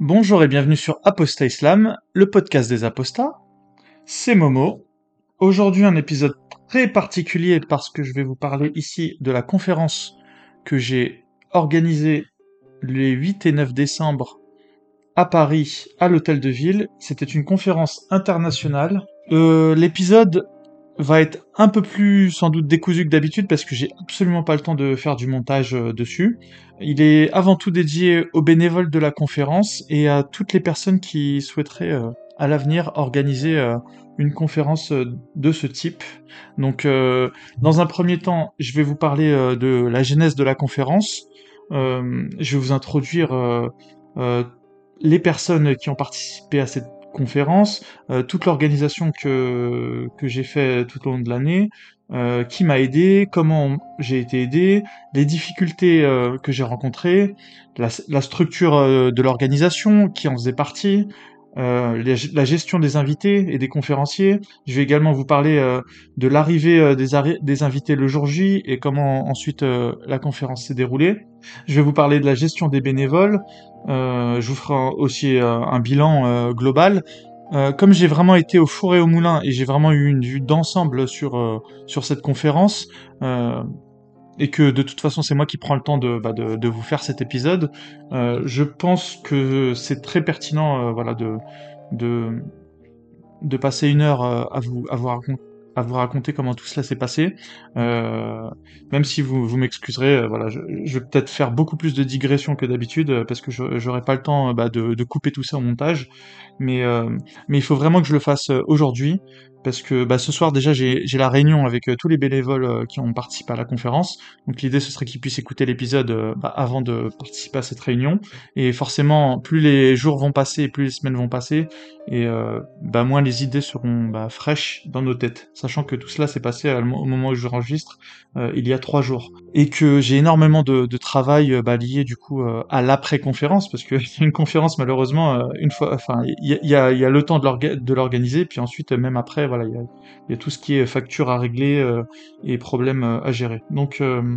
Bonjour et bienvenue sur Apostat Islam, le podcast des apostats. C'est Momo. Aujourd'hui un épisode très particulier parce que je vais vous parler ici de la conférence que j'ai organisée les 8 et 9 décembre à Paris, à l'Hôtel de Ville. C'était une conférence internationale. Euh, L'épisode va être un peu plus sans doute décousu que d'habitude parce que j'ai absolument pas le temps de faire du montage euh, dessus. Il est avant tout dédié aux bénévoles de la conférence et à toutes les personnes qui souhaiteraient euh, à l'avenir organiser euh, une conférence de ce type. Donc dans un premier temps, je vais vous parler de la genèse de la conférence. je vais vous introduire les personnes qui ont participé à cette conférence, euh, toute l'organisation que, que j'ai fait tout au long de l'année, euh, qui m'a aidé, comment j'ai été aidé, les difficultés euh, que j'ai rencontrées, la, la structure de l'organisation qui en faisait partie, euh, la gestion des invités et des conférenciers. Je vais également vous parler euh, de l'arrivée euh, des, des, invités le jour J et comment ensuite la conférence s'est déroulée. Je vais vous parler de la gestion des bénévoles. je vous ferai aussi un bilan global. comme j'ai vraiment été au four et au moulin et j'ai vraiment eu une vue d'ensemble sur sur cette conférence, et que de toute façon c'est moi qui prends le temps de, bah, de, vous faire cet épisode, euh, je pense que c'est très pertinent euh, voilà, de, de, de passer une heure euh, à, vous, à, vous raconter, comment tout cela s'est passé. Même si vous, vous m'excuserez, voilà, je, je, vais peut-être faire beaucoup plus de digressions que d'habitude parce que j'aurai pas le temps bah, de, de, couper tout ça au montage. Mais, mais il faut vraiment que je le fasse aujourd'hui parce que bah, ce soir déjà j'ai la réunion avec euh, tous les bénévoles euh, qui ont participé à la conférence. Donc l'idée ce serait qu'ils puissent écouter l'épisode euh, bah, avant de participer à cette réunion. Et forcément, plus les jours vont passer, plus les semaines vont passer, et bah, moins les idées seront bah, fraîches dans nos têtes. Sachant que tout cela s'est passé au moment où je enregistre il y a trois jours, et que j'ai énormément de, de travail bah, lié du coup à l'après-conférence, parce que une conférence malheureusement une fois, enfin il y a, y a, le temps de l'organiser, puis ensuite même après voilà, il y a, tout ce qui est facture à régler euh, et problèmes euh, à gérer. Donc, euh,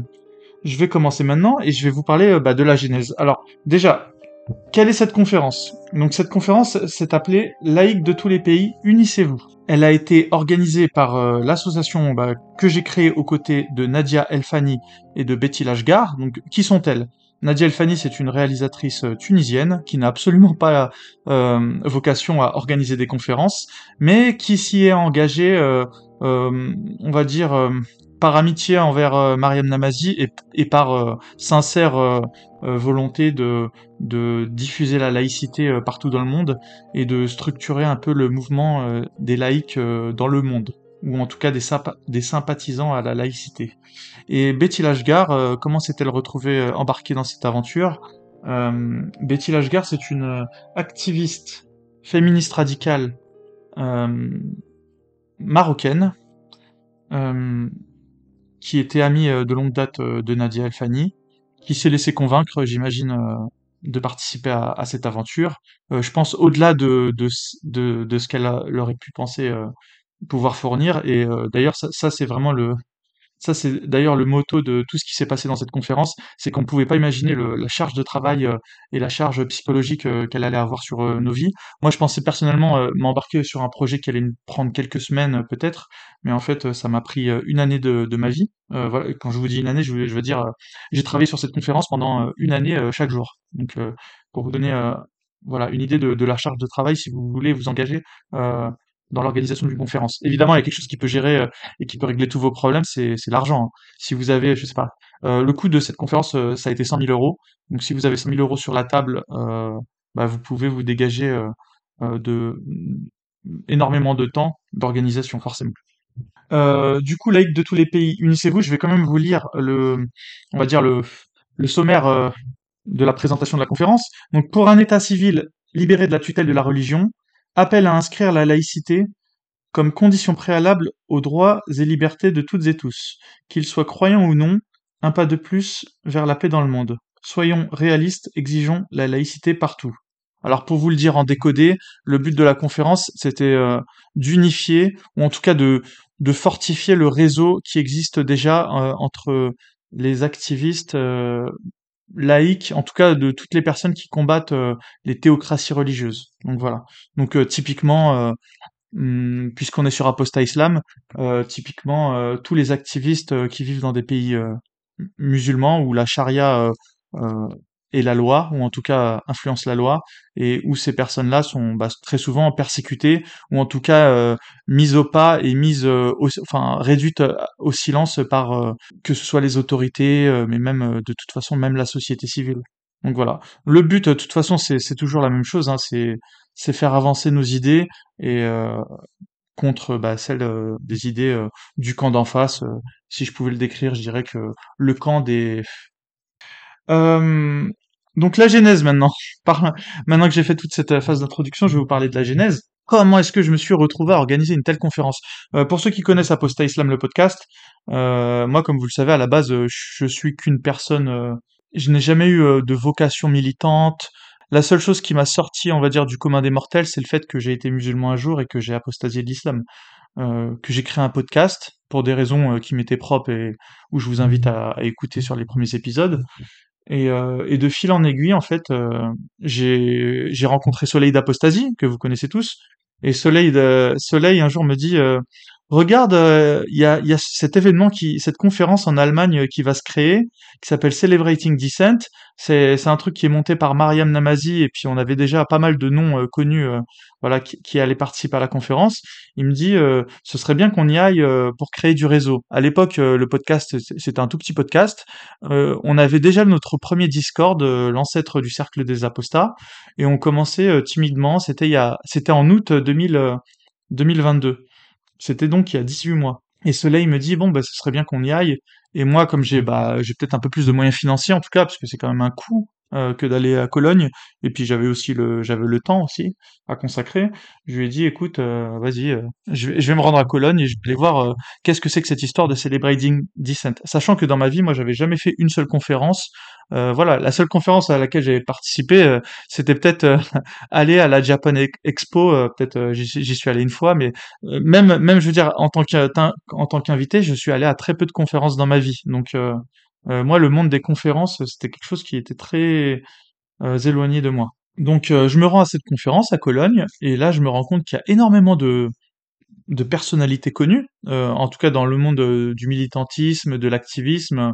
je vais commencer maintenant et je vais vous parler bah, de la genèse. Alors, déjà, quelle est cette conférence? Donc, cette conférence s'est appelée Laïque de tous les pays, unissez-vous. Elle a été organisée par l'association bah, que j'ai créée aux côtés de Nadia Elfani et de Betty Lashgar. Donc, qui sont-elles? Nadia Elfani, c'est une réalisatrice euh, tunisienne qui n'a absolument pas euh, vocation à organiser des conférences, mais qui s'y est engagée, euh, on va dire, par amitié envers Mariam Namazi et, par sincère volonté de, diffuser la laïcité partout dans le monde et de structurer un peu le mouvement des laïcs dans le monde ou en tout cas des, sympathisants à la laïcité. Et Betty Lashgar, euh, comment s'est-elle retrouvée euh, embarquée dans cette aventure? Euh, Betty Lashgar, c'est une activiste féministe radicale marocaine qui était amie de longue date de Nadia El qui s'est laissée convaincre, j'imagine, de participer à, cette aventure. je pense au-delà de, de, de, ce qu'elle aurait pu penser pouvoir fournir. Et d'ailleurs, ça c'est vraiment le, ça, c'est d'ailleurs le motto de tout ce qui s'est passé dans cette conférence, c'est qu'on ne pouvait pas imaginer la charge de travail euh, et la charge psychologique euh, qu'elle allait avoir sur euh, nos vies. Moi, je pensais personnellement m'embarquer sur un projet qui allait prendre quelques semaines peut-être, mais en fait, ça m'a pris une année de, ma vie. quand je vous dis une année, je veux, dire, j'ai travaillé sur cette conférence pendant une année chaque jour. Donc, pour vous donner voilà une idée de, la charge de travail, si vous voulez vous engager dans l'organisation d'une conférence. Évidemment, il y a quelque chose qui peut gérer euh, et qui peut régler tous vos problèmes, c'est l'argent. Hein. Si vous avez, je sais pas, euh, le coût de cette conférence, euh, ça a été 100 000 euros. Donc, si vous avez 100 000 euros sur la table, bah, vous pouvez vous dégager de énormément de temps d'organisation, forcément. du coup, laïc de tous les pays, unissez-vous. Je vais quand même vous lire le, on va dire le, le sommaire de la présentation de la conférence. Donc, pour un État civil libéré de la tutelle de la religion, appelle à inscrire la laïcité comme condition préalable aux droits et libertés de toutes et tous, qu'ils soient croyants ou non, un pas de plus vers la paix dans le monde. Soyons réalistes, exigeons la laïcité partout. Alors pour vous le dire en décodé, le but de la conférence, c'était euh, d'unifier, ou en tout cas de, fortifier le réseau qui existe déjà euh, entre les activistes euh, laïque, en tout cas de toutes les personnes qui combattent les théocraties religieuses. Donc voilà. Donc typiquement, hum, puisqu'on est sur Apostat Islam, typiquement tous les activistes qui vivent dans des pays musulmans où la charia et la loi, ou en tout cas influence la loi, et où ces personnes-là sont bah, très souvent persécutées, ou en tout cas euh, mises au pas et mises, euh, enfin réduites euh, au silence par que ce soit les autorités, mais même de toute façon même la société civile. Donc voilà. Le but, de toute façon, c'est toujours la même chose, hein, c'est faire avancer nos idées et contre bah, celles des idées du camp d'en face. si je pouvais le décrire, je dirais que le camp des euh, donc la genèse maintenant. Maintenant que j'ai fait toute cette euh, phase d'introduction, je vais vous parler de la genèse. Comment est-ce que je me suis retrouvé à organiser une telle conférence? Euh, Pour ceux qui connaissent Apostat Islam le podcast, euh, moi comme vous le savez à la base je suis qu'une personne, je n'ai jamais eu de vocation militante. La seule chose qui m'a sorti, on va dire, du commun des mortels, c'est le fait que j'ai été musulman un jour et que j'ai apostasié l'islam. que j'ai créé un podcast pour des raisons qui m'étaient propres et où je vous invite à écouter sur les premiers épisodes. Et, euh, et, de fil en aiguille, en fait, euh, j'ai rencontré Soleil d'Apostasie, que vous connaissez tous. Et Soleil, de, Soleil un jour me dit, euh, regarde, euh, il y, a, cet événement, qui, cette conférence en Allemagne qui va se créer, qui s'appelle Celebrating Descent. C'est un truc qui est monté par Mariam Namazi, et puis on avait déjà pas mal de noms euh, connus euh, voilà, qui, qui, allaient participer à la conférence. Il me dit, ce serait bien qu'on y aille pour créer du réseau. À l'époque, le podcast, c'était un tout petit podcast. on avait déjà notre premier Discord, l'ancêtre du Cercle des Apostats, et on commençait timidement, c'était en août 2000, 2022. C'était donc il y a 18 mois. Et Soleil me dit bon bah ce serait bien qu'on y aille. Et moi comme j'ai bah j'ai peut-être un peu plus de moyens financiers en tout cas parce que c'est quand même un coût euh, que d'aller à Cologne. Et puis j'avais aussi le j'avais le temps aussi à consacrer. Je lui ai dit écoute euh, vas-y euh, je, vais, me rendre à Cologne et je vais aller voir qu'est-ce que c'est que cette histoire de celebrating descent. Sachant que dans ma vie moi j'avais jamais fait une seule conférence voilà, la seule conférence à laquelle j'ai participé, c'était peut-être aller à la Japan Expo. peut-être j'y suis allé une fois, mais même, même je veux dire, en tant qu'invité, je suis allé à très peu de conférences dans ma vie. Donc moi, le monde des conférences, c'était quelque chose qui était très éloigné de moi. Donc je me rends à cette conférence à Cologne, et là je me rends compte qu'il y a énormément de personnalités connues, en tout cas dans le monde du militantisme, de l'activisme,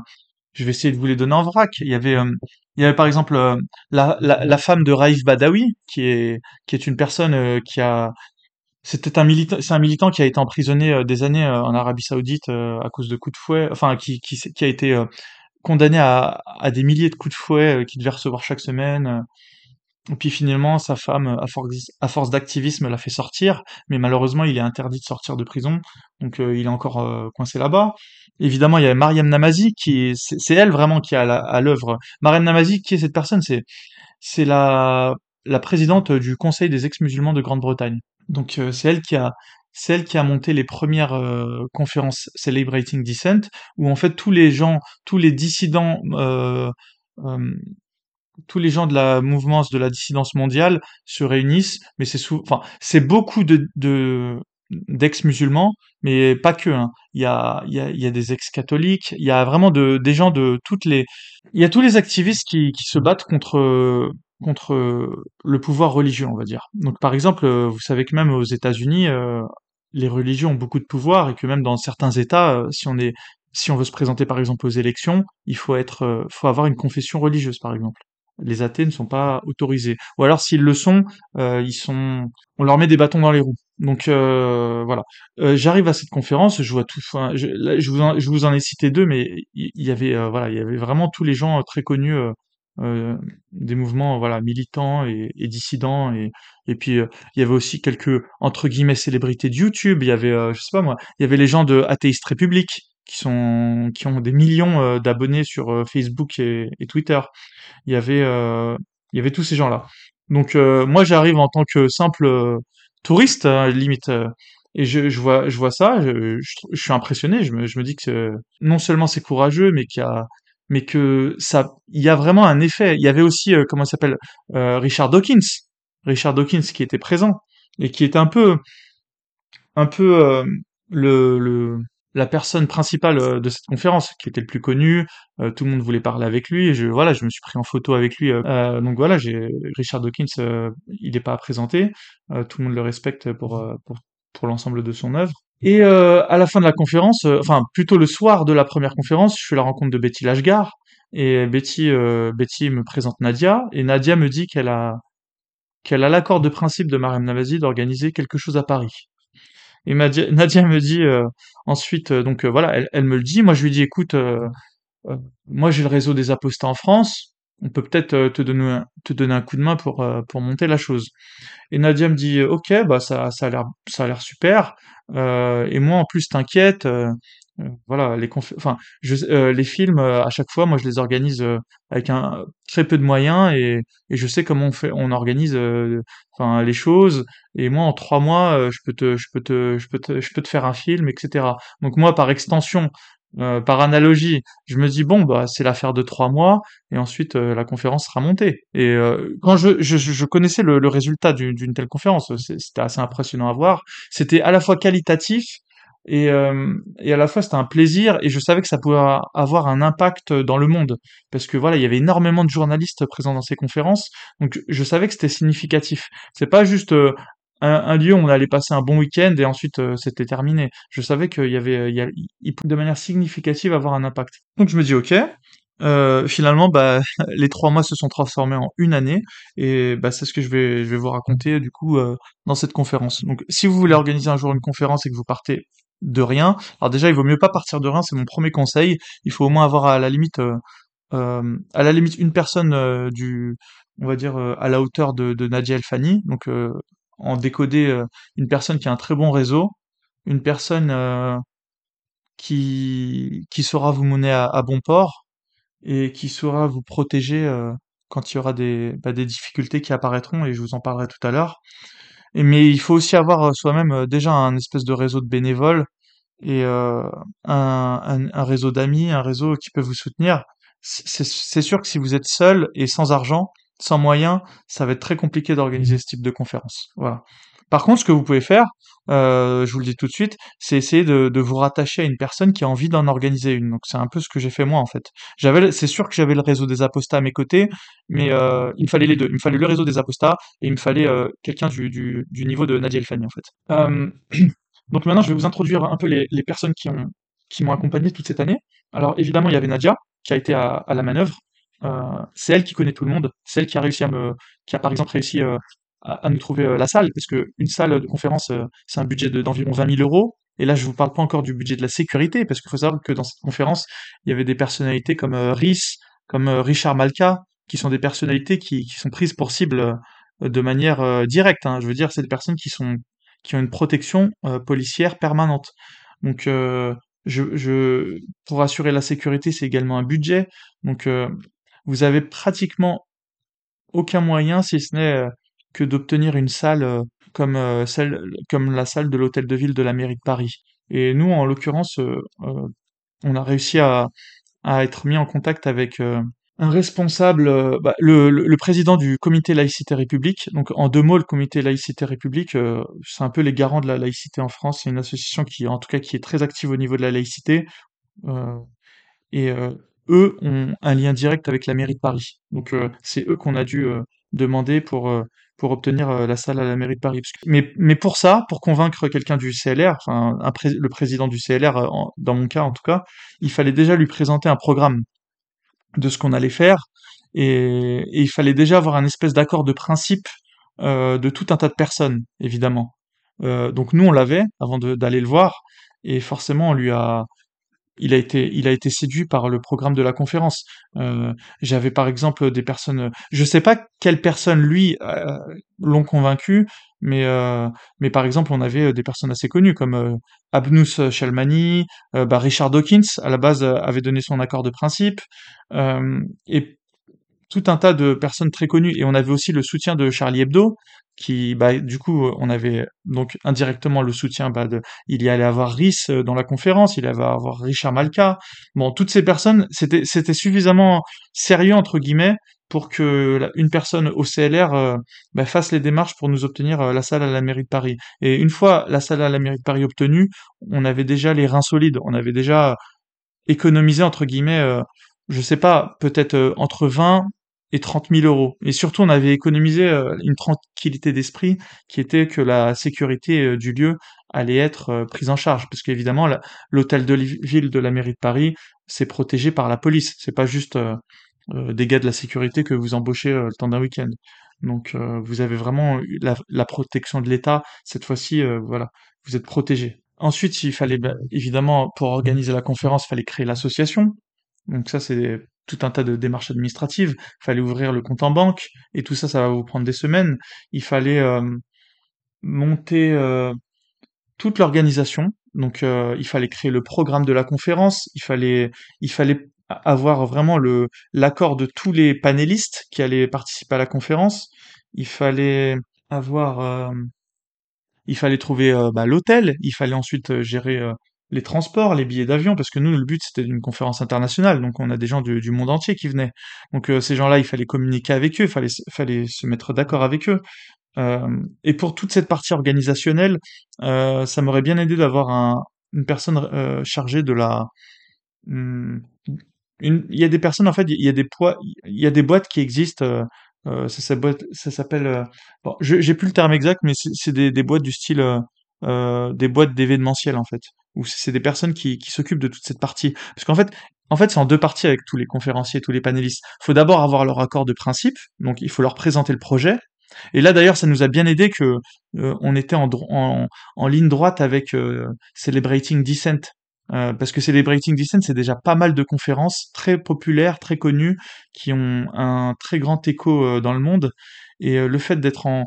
je vais essayer de vous les donner en vrac. Il y avait, euh, il y avait par exemple euh, la, la, femme de Raif Badawi, qui est, qui est une personne euh, qui a, c'était un militant, c'est un militant qui a été emprisonné des années en Arabie Saoudite à cause de coups de fouet, enfin qui, qui, qui a été condamné à, à des milliers de coups de fouet qu'il devait recevoir chaque semaine. Et puis finalement, sa femme, à force, à force d'activisme, l'a fait sortir, mais malheureusement, il est interdit de sortir de prison, donc il est encore coincé là-bas. Évidemment, il y a Mariam Namazi qui c'est elle vraiment qui est à l'œuvre. Mariam Namazi, qui est cette personne? C'est c'est la la présidente du Conseil des ex-musulmans de Grande-Bretagne. Donc euh, c'est elle qui a monté les premières euh, conférences Celebrating Dissent, où en fait tous les gens, tous les dissidents, euh, tous les gens de la mouvement de la dissidence mondiale se réunissent, mais c'est enfin c'est beaucoup de, de d'ex-musulmans, mais pas que. Hein. Il, y a, des ex-catholiques, il y a vraiment de, des gens de toutes les... Il y a tous les activistes qui se battent contre, contre le pouvoir religieux, on va dire. Donc par exemple, vous savez que même aux États-Unis, euh, les religions ont beaucoup de pouvoir et que même dans certains États, euh, si on est si on veut se présenter par exemple aux élections, il faut être, euh, faut avoir une confession religieuse par exemple les athées ne sont pas autorisés. Ou alors s'ils le sont, euh, ils sont, on leur met des bâtons dans les roues. Donc euh, voilà. Euh, j'arrive à cette conférence, je vous en ai cité deux, mais il y, avait voilà, il y avait vraiment tous les gens très connus des mouvements voilà militants et, dissidents et et puis il y avait aussi quelques entre guillemets célébrités de YouTube. Il y avait je sais pas moi, il y avait les gens de Athéiste République qui sont qui ont des millions d'abonnés sur Facebook et, Twitter il y avait euh, il y avait tous ces gens-là. Donc euh, moi j'arrive en tant que simple euh, touriste hein, limite et je, je, vois je vois ça, je, je, suis impressionné. Je me, je me dis que non seulement c'est courageux, mais qu'il y a mais que ça il y a vraiment un effet. Il y avait aussi comment s'appelle Richard Dawkins, Richard Dawkins qui était présent et qui était un peu un peu le, le la personne principale euh, de cette conférence, qui était le plus connu, euh, tout le monde voulait parler avec lui, je, voilà, je me suis pris en photo avec lui. Euh, donc voilà, Richard Dawkins, il n'est pas à présenter, tout le monde le respecte pour, pour, pour l'ensemble de son œuvre. Et à la fin de la conférence, enfin plutôt le soir de la première conférence, je fais la rencontre de Betty Lashgar, et Betty, Betty me présente Nadia, et Nadia me dit qu'elle a qu'elle a l'accord de principe de Mariam Navazi d'organiser quelque chose à Paris. Et Nadia, me dit euh, ensuite, euh, donc euh, voilà, elle, elle, me le dit. Moi, je lui dis, écoute, moi j'ai le réseau des apostats en France. On peut peut-être te donner un, te donner un coup de main pour pour monter la chose. Et Nadia me dit, ok, bah ça ça a l'air super. et moi en plus t'inquiète. Euh, voilà, les enfin, je, euh, les films euh, à chaque fois, moi je les organise avec un très peu de moyens et, et je sais comment on fait, on organise, enfin les choses. Et moi en trois mois, je peux te, je peux te, je peux te, je peux te faire un film, etc. Donc moi par extension, par analogie, je me dis bon bah c'est l'affaire de trois mois et ensuite la conférence sera montée. Et quand je, je, je, connaissais le, le résultat d'une telle conférence, c'était assez impressionnant à voir. C'était à la fois qualitatif et, euh, et à la fois c'était un plaisir et je savais que ça pouvait avoir un impact dans le monde parce que voilà il y avait énormément de journalistes présents dans ces conférences donc je savais que c'était significatif c'est pas juste euh, un, lieu où on allait passer un bon week-end et ensuite euh, c'était terminé je savais qu'il avait il, pouvait de manière significative avoir un impact donc je me dis ok euh, finalement, bah, les trois mois se sont transformés en une année, et bah, c'est ce que je vais, vous raconter du coup euh, dans cette conférence. Donc, si vous voulez organiser un jour une conférence et que vous partez de rien. Alors déjà, il vaut mieux pas partir de rien, c'est mon premier conseil. Il faut au moins avoir à la limite, euh, euh à la limite une personne euh, du, on va dire euh, à la hauteur de, Nadia El Fani. Donc en décoder une personne qui a un très bon réseau, une personne qui qui saura vous mener à, bon port et qui saura vous protéger quand il y aura des bah, des difficultés qui apparaîtront et je vous en parlerai tout à l'heure mais il faut aussi avoir euh, soi-même euh, déjà un espèce de réseau de bénévoles et euh, un, réseau d'amis, un réseau qui peut vous soutenir. C'est sûr que si vous êtes seul et sans argent, sans moyens, ça va être très compliqué d'organiser ce type de conférence. Par contre, ce que vous pouvez faire, euh, je vous le dis tout de suite, c'est essayer de, vous rattacher à une personne qui a envie d'en organiser une. C'est un peu ce que j'ai fait moi en fait. J'avais, c'est sûr que j'avais le réseau des apostats à mes côtés, mais euh, il me fallait les deux. Il me fallait le réseau des apostats et il me fallait euh, quelqu'un du, niveau de Nadia Elfani en fait. Donc maintenant, je vais vous introduire un peu les, personnes qui ont qui m'ont accompagné toute cette année. Alors évidemment, il y avait Nadia qui a été à la manœuvre. Euh, c'est elle qui connaît tout le monde. C'est elle qui a réussi à me, qui a par exemple réussi euh, à, nous trouver euh, la salle, parce que une salle de conférence, c'est un budget d'environ 20 000 euros. Et là, je vous parle pas encore du budget de la sécurité, parce qu'il faut savoir que dans cette conférence, il y avait des personnalités comme Rhys, comme Richard Malka, qui sont des personnalités qui, qui sont prises pour cible de manière directe. Hein. Je veux dire, c'est des personnes qui sont qui ont une protection policière permanente. Donc, je, je, pour assurer la sécurité, c'est également un budget. Donc, vous avez pratiquement aucun moyen, si ce n'est que d'obtenir une salle euh, comme euh, celle comme la salle de l'hôtel de ville de la mairie de Paris. Et nous, en l'occurrence, euh, on a réussi à, être mis en contact avec un responsable, bah, le, le, président du comité laïcité république. Donc en deux mots, le comité laïcité république, c'est un peu les garants de la laïcité en France. C'est une association qui, en tout cas, qui est très active au niveau de la laïcité. et eux ont un lien direct avec la mairie de Paris. Donc c'est eux qu'on a dû demander pour pour obtenir euh, la salle à la mairie de Paris. Mais, mais pour ça, pour convaincre quelqu'un du CLR, enfin le président du CLR, euh, dans mon cas en tout cas, il fallait déjà lui présenter un programme de ce qu'on allait faire, et, il fallait déjà avoir un espèce d'accord de principe euh, de tout un tas de personnes, évidemment. donc nous, on l'avait avant d'aller le voir, et forcément, on lui a, il a été, il a été séduit par le programme de la conférence. Euh, J'avais par exemple des personnes, je sais pas quelles personnes lui euh, l'ont convaincu, mais euh, mais par exemple on avait des personnes assez connues comme Abnous Shalmani, bah Richard Dawkins à la base avait donné son accord de principe, et tout un tas de personnes très connues et on avait aussi le soutien de Charlie Hebdo qui bah du coup on avait donc indirectement le soutien bah, de il y allait avoir Rhys euh, dans la conférence il y allait avoir Richard Malka bon toutes ces personnes c'était c'était suffisamment sérieux entre guillemets pour que une personne au CLR euh, bah, fasse les démarches pour nous obtenir euh, la salle à la mairie de Paris. Et une fois la salle à la mairie de Paris obtenue, on avait déjà les reins solides, on avait déjà économisé entre guillemets, je sais pas, peut-être entre 20 et 30 000 euros. Et surtout, on avait économisé euh, une tranquillité d'esprit qui était que la sécurité euh, du lieu allait être euh, prise en charge, parce qu'évidemment, l'hôtel de ville de la mairie de Paris, c'est protégé par la police. C'est pas juste des gars de la sécurité que vous embauchez le temps d'un week-end. Donc, vous avez vraiment la, la protection de l'État. Cette fois-ci, voilà, vous êtes protégé. Ensuite, il fallait bah, évidemment, pour organiser la conférence, il fallait créer l'association. Donc ça, c'est tout un tas de démarches administratives. Il fallait ouvrir le compte en banque, et tout ça, ça va vous prendre des semaines. Il fallait euh, monter euh, toute l'organisation. Donc, euh, il fallait créer le programme de la conférence. Il fallait, avoir vraiment l'accord de tous les panélistes qui allaient participer à la conférence. Il fallait avoir, il fallait trouver bah, l'hôtel. Il fallait ensuite gérer les transports, les billets d'avion, parce que nous, le but c'était une conférence internationale, donc on a des gens du, monde entier qui venaient. Donc euh, ces gens-là, il fallait communiquer avec eux, il fallait, se mettre d'accord avec eux. Euh, et pour toute cette partie organisationnelle, euh, ça m'aurait bien aidé d'avoir un, une personne chargée de la. une- il y a des personnes en fait, il y a boîtes qui existent. ça, s'appelle- bon, j'ai plus le terme exact, mais c'est des, boîtes du style des boîtes d'événementiel en fait, où c'est des personnes qui, qui s'occupent de toute cette partie. Parce qu'en fait, en fait, c'est en deux parties avec tous les conférenciers, tous les panélistes. Il faut d'abord avoir leur accord de principe, donc il faut leur présenter le projet. Et là, d'ailleurs, ça nous a bien aidé que euh, on était en, en, en ligne droite avec euh, Celebrating Dissent. Euh, parce que Celebrating Dissent, c'est déjà pas mal de conférences très populaires, très connues, qui ont un très grand écho euh, dans le monde. Et euh, le fait d'être en,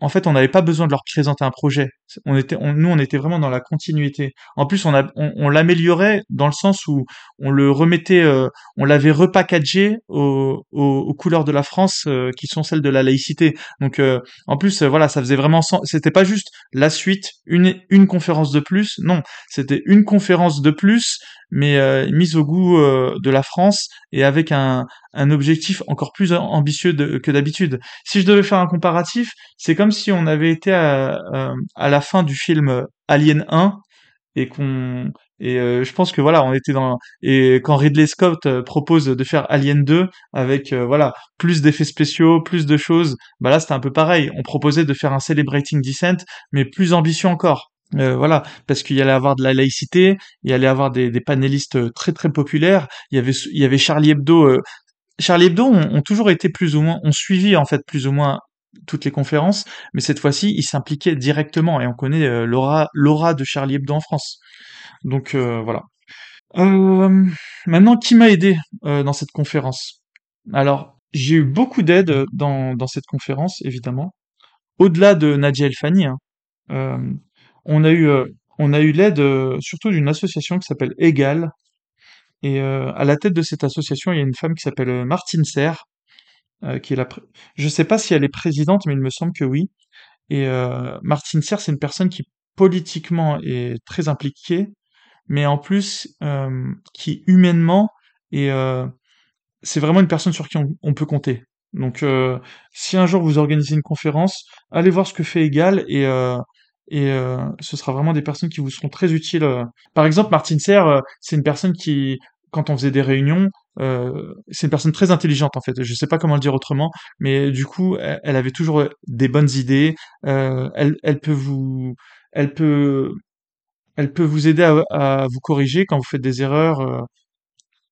en fait, on n'avait pas besoin de leur présenter un projet. On était, on- nous, on était vraiment dans la continuité. En plus, on, a, on, on l'améliorait dans le sens où on le remettait, euh, on l'avait repackagé aux, aux, aux couleurs de la France, euh, qui sont celles de la laïcité. Donc, euh, en plus, euh, voilà, ça faisait vraiment sens. C'était pas juste la suite, une, une conférence de plus. Non, c'était une conférence de plus, mais euh, mise au goût euh, de la France et avec un, un objectif encore plus ambitieux de- que d'habitude. Si je devais faire un comparatif, c'est comme si on avait été à, à- à la fin du film Alien 1 et qu'on et euh, je pense que voilà, on était dans et quand Ridley Scott euh, propose de faire Alien 2 avec euh, voilà, plus d'effets spéciaux, plus de choses, bah là c'était un peu pareil, on proposait de faire un Celebrating Descent mais plus ambitieux encore. Euh, voilà, parce qu'il y allait avoir de la laïcité, il y allait avoir des, des panélistes euh, très très populaires. Il y avait il y avait Charlie Hebdo. euh, Charlie Hebdo ont toujours été plus ou moins, ont suivi en fait plus ou moins toutes les conférences, mais cette fois-ci, ils s'impliquaient directement et on connaît euh, l'aura, de Charlie Hebdo en France. Donc euh, voilà. Euh, maintenant, qui m'a aidé dans cette conférence? Alors, j'ai eu beaucoup d'aide dans, cette conférence, évidemment. Au-delà de Nadia El Fani, hein, on a eu, on a eu l'aide surtout d'une association qui s'appelle Égal. Et à la tête de cette association, il y a une femme qui s'appelle Martine Serre, euh, qui est la, je sais pas si elle est présidente, mais il me semble que oui. Et euh, Martine Serre, c'est une personne qui politiquement est très impliquée, mais en plus euh, qui humainement est, euh, c'est vraiment une personne sur qui on, peut compter. Donc, euh, si un jour vous organisez une conférence, allez voir ce que fait Egal et euh, et euh, ce sera vraiment des personnes qui vous seront très utiles. Par exemple, Martine Serre, c'est une personne qui, quand on faisait des réunions, euh, c'est une personne très intelligente en fait. Je sais pas comment le dire autrement, mais du coup, elle, elle avait toujours des bonnes idées. Euh, elle, peut vous, elle peut, elle peut vous aider à, vous corriger quand vous faites des erreurs. euh,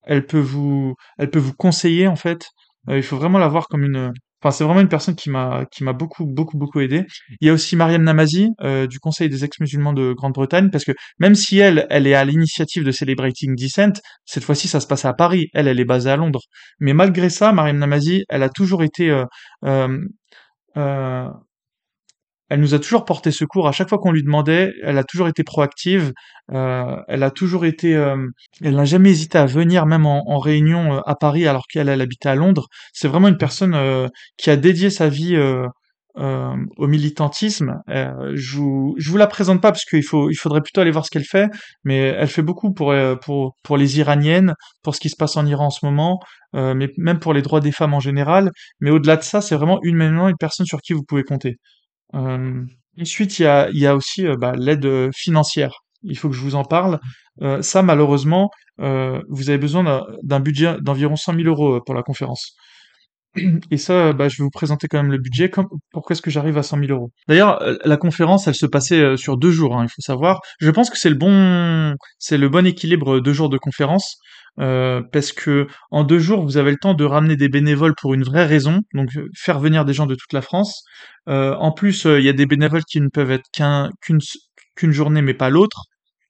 elle peut vous, elle peut vous conseiller en fait. Il faut vraiment la voir comme une, enfin c'est vraiment une personne qui m'a, qui m'a beaucoup, beaucoup, beaucoup aidé. Il y a aussi Mariam Namazi euh, du Conseil des ex-musulmans de Grande-Bretagne parce que même si elle, elle est à l'initiative de Celebrating Dissent, cette fois-ci ça se passe à Paris. Elle, elle est basée à Londres. Mais malgré ça, Mariam Namazi, elle a toujours été euh, euh, euh, elle nous a toujours porté secours à chaque fois qu'on lui demandait. Elle a toujours été proactive. euh, elle a toujours été. euh, elle n'a jamais hésité à venir, même en, réunion euh, à Paris, alors qu'elle elle habitait à Londres. C'est vraiment une personne euh, qui a dédié sa vie euh, euh, au militantisme. Je vous je vous la présente pas parce qu'il faut il faudrait plutôt aller voir ce qu'elle fait, mais elle fait beaucoup pour pour pour les Iraniennes, pour ce qui se passe en Iran en ce moment, mais même pour les droits des femmes en général. Mais au-delà de ça, c'est vraiment humainement une personne sur qui vous pouvez compter. Euh, ensuite, il y a aussi euh, bah, l'aide financière. Il faut que je vous en parle. Euh, ça, malheureusement, euh, vous avez besoin d'un budget d'environ 100 000 euros pour la conférence. Et ça, bah, je vais vous présenter quand même le budget. Pourquoi est-ce que j'arrive à 100 000 euros? D'ailleurs, euh, la conférence, elle se passait euh, sur deux jours. Hein, il faut savoir. Je pense que c'est le bon, c'est le bon équilibre deux jours de conférence. Euh, parce que en deux jours, vous avez le temps de ramener des bénévoles pour une vraie raison, donc euh, faire venir des gens de toute la France. Euh, en plus, il y a des bénévoles qui ne peuvent être qu'un qu'une qu'une journée, mais pas l'autre.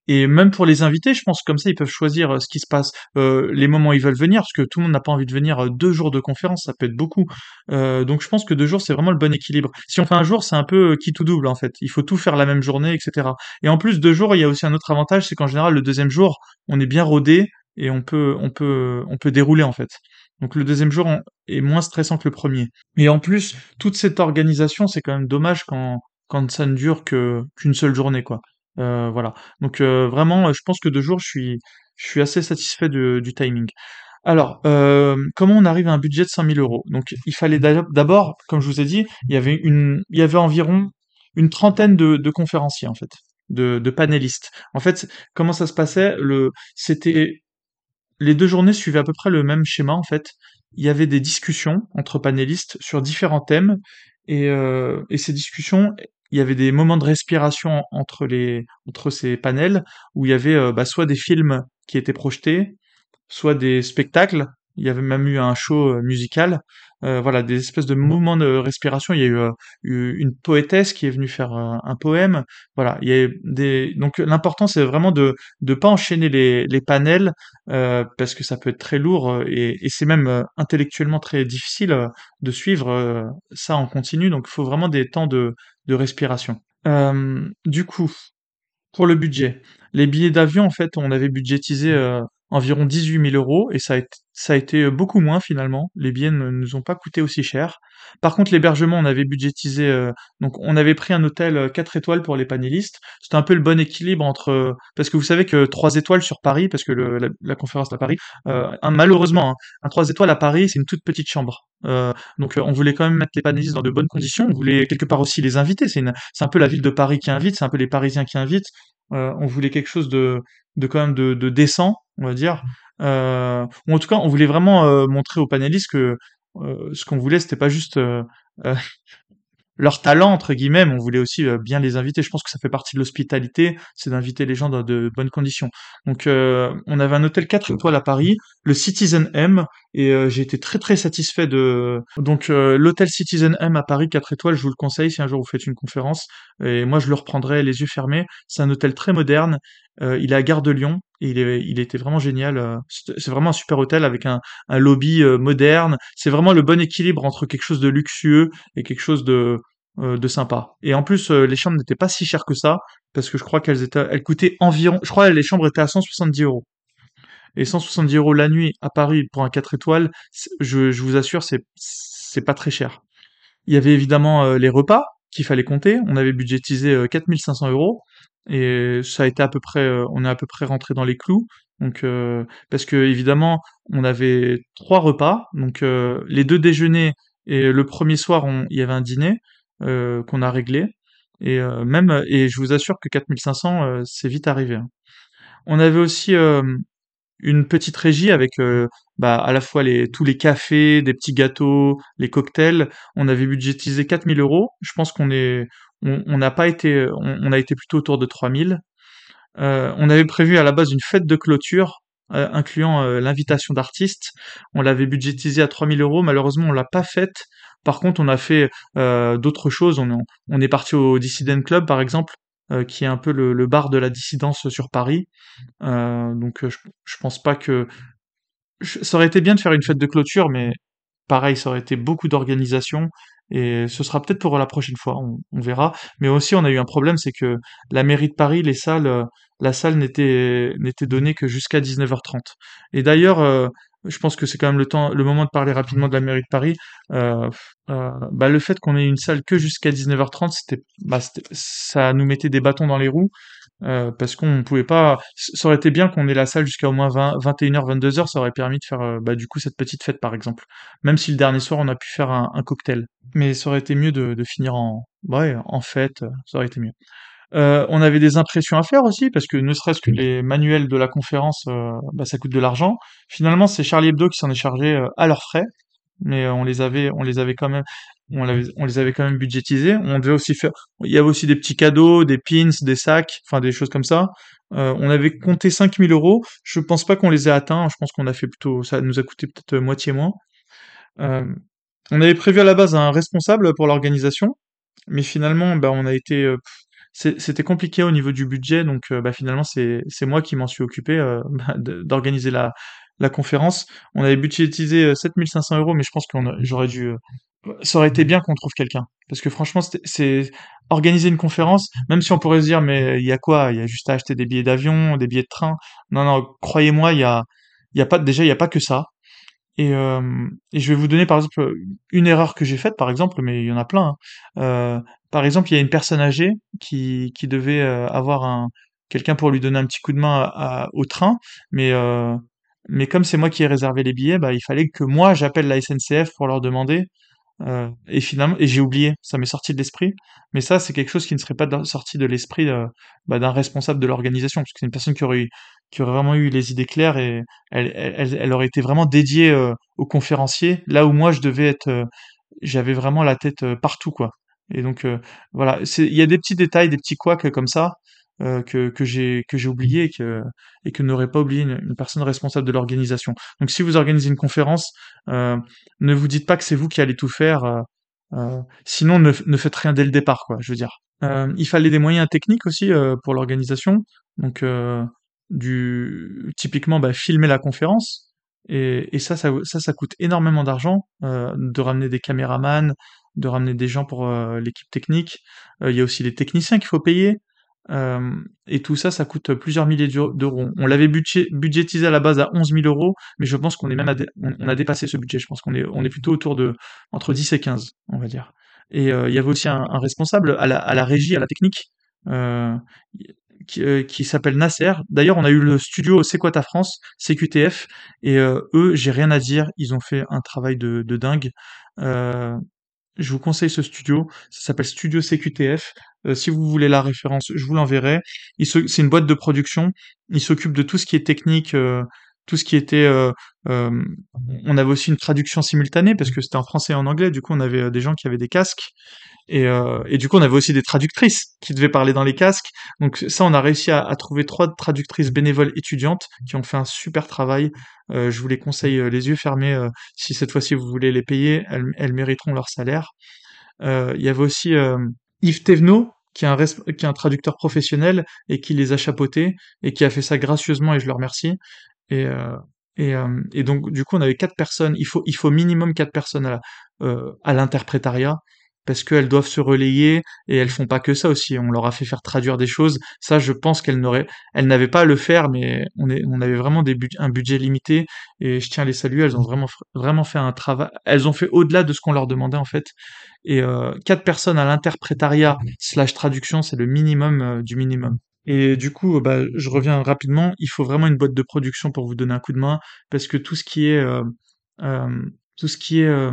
Et même pour les invités, je pense comme ça, ils peuvent choisir euh, ce qui se passe, euh, les moments où ils veulent venir, parce que tout le monde n'a pas envie de venir euh, deux jours de conférence, ça peut être beaucoup. Euh, donc je pense que deux jours, c'est vraiment le bon équilibre. Si on fait un jour, c'est un peu qui tout double en fait. Il faut tout faire la même journée, etc. Et en plus, deux jours, il y a aussi un autre avantage, c'est qu'en général, le deuxième jour, on est bien rodé et on peut, on peut, on peut dérouler en fait. Donc le deuxième jour est moins stressant que le premier. Et en plus, toute cette organisation, c'est quand même dommage quand quand ça ne dure que qu'une seule journée, quoi. Euh, voilà. Donc euh, vraiment, je pense que deux jours, je suis, je suis assez satisfait du timing. Alors, euh, comment on arrive à un budget de 100 000 euros? Donc, il fallait d'ab- d'abord, comme je vous ai dit, il y avait une, il y avait environ une trentaine de, conférenciers en fait, de, de panélistes. En fait, comment ça se passait? C'était les deux journées suivaient à peu près le même schéma en fait. Il y avait des discussions entre panélistes sur différents thèmes et, euh, ces discussions, il y avait des moments de respiration entre les entre ces panels où il y avait euh, bah, soit des films qui étaient projetés, soit des spectacles. Il y avait même eu un show euh, musical. Euh, voilà, des espèces de mouvements de respiration. Il y a eu, euh, eu une poétesse qui est venue faire euh, un poème. Voilà, il y a des. Donc l'important c'est vraiment de de pas enchaîner les les panels parce que ça peut être très lourd et, et c'est même intellectuellement très difficile de suivre ça en continu. Donc il faut vraiment des temps de de respiration. Du coup, pour le budget. Les billets d'avion, en fait, on avait budgétisé environ 18 000 euros et ça a été, ça a été euh, beaucoup moins finalement. Les billets ne nous ont pas coûté aussi cher. Par contre, l'hébergement, on avait budgétisé, euh, donc on avait pris un hôtel euh, 4 étoiles pour les panélistes. C'était un peu le bon équilibre entre, euh, parce que vous savez que 3 étoiles sur Paris, parce que la, conférence est à Paris, euh, malheureusement, hein, un 3 étoiles à Paris, c'est une toute petite chambre. Euh, donc euh, on voulait quand même mettre les panélistes dans de bonnes conditions. On voulait quelque part aussi les inviter. C'est un peu la ville de Paris qui invite, c'est un peu les Parisiens qui invitent. Euh, on voulait quelque chose de, de quand même de, de décent, on va dire. Euh, en tout cas, on voulait vraiment euh, montrer aux panélistes que euh, ce qu'on voulait, c'était pas juste euh, euh, leur talent entre guillemets, mais on voulait aussi euh, bien les inviter. Je pense que ça fait partie de l'hospitalité, c'est d'inviter les gens dans de bonnes conditions. Donc on avait un hôtel 4 étoiles à Paris, le Citizen M, et j'ai été très très satisfait de. Donc l'hôtel Citizen M à Paris 4 étoiles, je vous le conseille si un jour vous faites une conférence. Et moi je le reprendrai les yeux fermés. C'est un hôtel très moderne. Il est à Gare de Lyon il, est, il était vraiment génial. euh, C'est vraiment un super hôtel avec un, un lobby euh, moderne. C'est vraiment le bon équilibre entre quelque chose de luxueux et quelque chose de euh, de sympa. Et en plus, les chambres n'étaient pas si chères que ça, parce que je crois qu'elles étaient, elles coûtaient environ, je crois que les chambres étaient à 170 euros. Et 170 euros la nuit à Paris pour un 4 étoiles, je, je vous assure, c'est pas très cher. Il y avait évidemment les repas qu'il fallait compter. On avait budgétisé euh, 4500 euros et ça a été à peu près, euh, on est à peu près rentré dans les clous. Donc euh, parce que évidemment, on avait trois repas, donc euh, les deux déjeuners et le premier soir, il y avait un dîner euh, qu'on a réglé. Et euh, même, et je vous assure que 4500, euh, c'est vite arrivé. hein. On avait aussi euh, une petite régie avec euh, bah, à la fois tous les cafés, des petits gâteaux, les cocktails. On avait budgétisé 4000 euros. Je pense qu'on est, on n'a pas été, on, a été plutôt autour de 3000. Euh, on avait prévu à la base une fête de clôture, euh, incluant euh, l'invitation d'artistes. On l'avait budgétisé à 3000 euros. Malheureusement, on l'a pas faite. Par contre, on a fait d'autres choses. On, on est parti au Dissident Club, par exemple, euh, qui est un peu le, le bar de la dissidence sur Paris. Euh, donc, euh, je, je pense pas que je- ça aurait été bien de faire une fête de clôture, mais pareil, ça aurait été beaucoup d'organisation et ce sera peut-être pour la prochaine fois, on, on verra. Mais aussi, on a eu un problème, c'est que la mairie de Paris, les salles, la salle n'était n'était donnée que jusqu'à 19h30. Et d'ailleurs, euh, je pense que c'est quand même le temps, moment de parler rapidement de la mairie de Paris. Euh, euh, bah, le fait qu'on ait une salle que jusqu'à 19h30, c'était, bah, ça nous mettait des bâtons dans les roues. Euh, parce qu'on pouvait pas. Ça aurait été bien qu'on ait la salle jusqu'à au moins 20, 21h, 22h, ça aurait permis de faire bah, du coup cette petite fête par exemple. Même si le dernier soir on a pu faire un, cocktail, mais ça aurait été mieux de, de finir en ouais en fête, ça aurait été mieux. Euh, on avait des impressions à faire aussi, parce que ne serait-ce que les manuels de la conférence, euh, bah, ça coûte de l'argent. Finalement, c'est Charlie Hebdo qui s'en est chargé euh, à leurs frais, mais on les avait, on les avait quand même, on, on les avait quand même budgétisés. On devait aussi faire, il y avait aussi des petits cadeaux, des pins, des sacs, enfin des choses comme ça. on avait compté 5000 euros. Je pense pas qu'on les ait atteints. Je pense qu'on a fait plutôt, ça nous a coûté peut-être moitié moins. on avait prévu à la base un responsable pour l'organisation, mais finalement, bah, on a été c'était compliqué au niveau du budget, donc euh, bah, finalement c'est moi qui m'en suis occupé euh, bah, d'organiser la, la conférence. On avait budgétisé 7500 euh, euros, mais je pense que j'aurais dû... ça aurait été bien qu'on trouve quelqu'un. Parce que franchement, c'est organiser une conférence, même si on pourrait se dire, mais il y a quoi? Il y a juste à acheter des billets d'avion, des billets de train. Non, non, croyez-moi, il y a, y a pas, déjà, il n'y a pas que ça. Et, et, je vais vous donner par exemple une erreur que j'ai faite, par exemple, mais il y en a plein. Hein. Euh, par exemple, il y a une personne âgée qui, devait euh, avoir un quelqu'un pour lui donner un petit coup de main au train, mais euh, mais comme c'est moi qui ai réservé les billets, bah il fallait que moi j'appelle la SNCF pour leur demander euh, et finalement, j'ai oublié, ça m'est sorti de l'esprit. Mais ça, c'est quelque chose qui ne serait pas sorti de l'esprit bah, d'un responsable de l'organisation, parce que c'est une personne qui aurait vraiment eu les idées claires et elle aurait été vraiment dédiée euh, aux conférenciers, là où moi je devais être, j'avais vraiment la tête partout, quoi. Et donc voilà, il y a des petits détails, des petits couacs comme ça euh, que, que j'ai que j'ai oublié et que et que n'aurait pas oublié une, personne responsable de l'organisation. Donc si vous organisez une conférence, euh, ne vous dites pas que c'est vous qui allez tout faire. Euh, euh sinon, ne, ne faites rien dès le départ, quoi. Je veux dire. Euh, il fallait des moyens techniques aussi pour l'organisation. Donc du typiquement bah, filmer la conférence. Et, et ça, ça, ça, ça coûte énormément d'argent de ramener des caméramans, de ramener des gens pour l'équipe technique. Il y a aussi les techniciens qu'il faut payer. Euh, et tout ça, ça coûte plusieurs milliers d'euros. On l'avait budgétisé à la base à 11 000 euros, mais je pense qu'on est même on a dépassé ce budget. Je pense qu'on est, on est plutôt autour de entre 10 et 15, on va dire. Et euh, il y avait aussi un, responsable à la, régie, à la technique, euh, qui, euh, s'appelle Nasser. D'ailleurs, on a eu le studio C'est quoi ta France, CQTF, et euh, eux, j'ai rien à dire, ils ont fait un travail de, dingue. Euh, je vous conseille ce studio, ça s'appelle Studio CQTF. Euh, si vous voulez la référence, je vous l'enverrai. C'est une boîte de production. Il s'occupe de tout ce qui est technique, euh, tout ce qui était. Euh, on avait aussi une traduction simultanée parce que c'était en français et en anglais. Du coup, on avait des gens qui avaient des casques et, et, du coup, on avait aussi des traductrices qui devaient parler dans les casques. Donc ça, on a réussi à, trouver trois traductrices bénévoles étudiantes qui ont fait un super travail. je vous les conseille les yeux fermés. si cette fois-ci vous voulez les payer, elles, mériteront leur salaire. Il y avait aussi Yves Thévenot, qui est, un traducteur professionnel et qui les a chapeautés et qui a fait ça gracieusement et je le remercie. Et, euh, euh, donc du coup on avait quatre personnes. Il faut il minimum quatre personnes euh, à l'interprétariat parce qu'elles doivent se relayer et elles font pas que ça aussi. On leur a fait faire traduire des choses. Ça, je pense qu'elles n'auraient, elles n'avaient pas à le faire, mais on, est, on avait vraiment des un budget limité et je tiens à les saluer. Elles ont vraiment vraiment fait un travail. Elles ont fait au-delà de ce qu'on leur demandait en fait. Et euh, quatre personnes à l'interprétariat slash traduction, c'est le minimum euh, du minimum. Et du coup, bah, je reviens rapidement. Il faut vraiment une boîte de production pour vous donner un coup de main parce que tout ce qui est euh, euh tout ce qui est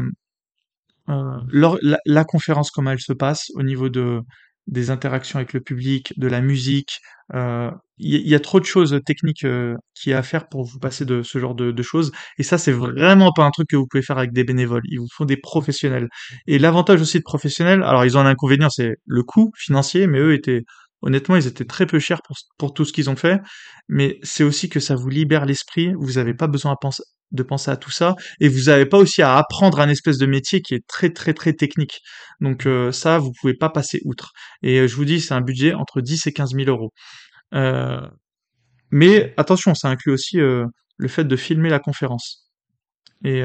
euh, la, conférence, comment elle se passe au niveau de des interactions avec le public, de la musique. Euh, il y, a trop de choses techniques euh, qui a à faire pour vous passer de ce genre de, de choses. Et ça, c'est vraiment pas un truc que vous pouvez faire avec des bénévoles. Il vous faut des professionnels. Et l'avantage aussi de professionnels, alors ils ont un inconvénient, c'est le coût financier, mais eux étaient honnêtement, ils étaient très peu chers pour, pour tout ce qu'ils ont fait. Mais c'est aussi que ça vous libère l'esprit. Vous n'avez pas besoin de penser à tout ça et vous n'avez pas aussi à apprendre un espèce de métier qui est très très très technique. Donc euh, ça, vous pouvez pas passer outre. Et euh, je vous dis, c'est un budget entre 10 et 15 000 euros. Euh, mais attention, ça inclut aussi le fait de filmer la conférence. Et,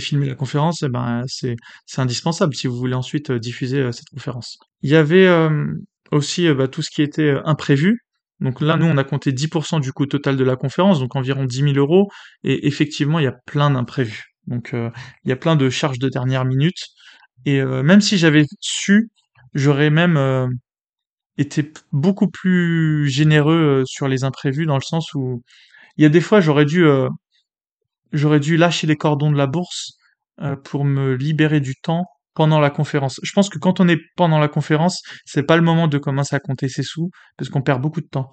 filmer la conférence, eh ben, c'est, c'est indispensable si vous voulez ensuite diffuser cette conférence. Il y avait aussi bah, tout ce qui était imprévu. Donc là, nous, on a compté 10% du coût total de la conférence, donc environ 10 000 euros. Et effectivement, il y a plein d'imprévus. Donc euh, il y a plein de charges de dernière minute. Et euh, même si j'avais su, j'aurais même euh, été beaucoup plus généreux sur les imprévus, dans le sens où il y a des fois, j'aurais dû, j'aurais dû lâcher les cordons de la bourse pour me libérer du temps pendant la conférence. Je pense que quand on est pendant la conférence, c'est pas le moment de commencer à compter ses sous parce qu'on perd beaucoup de temps.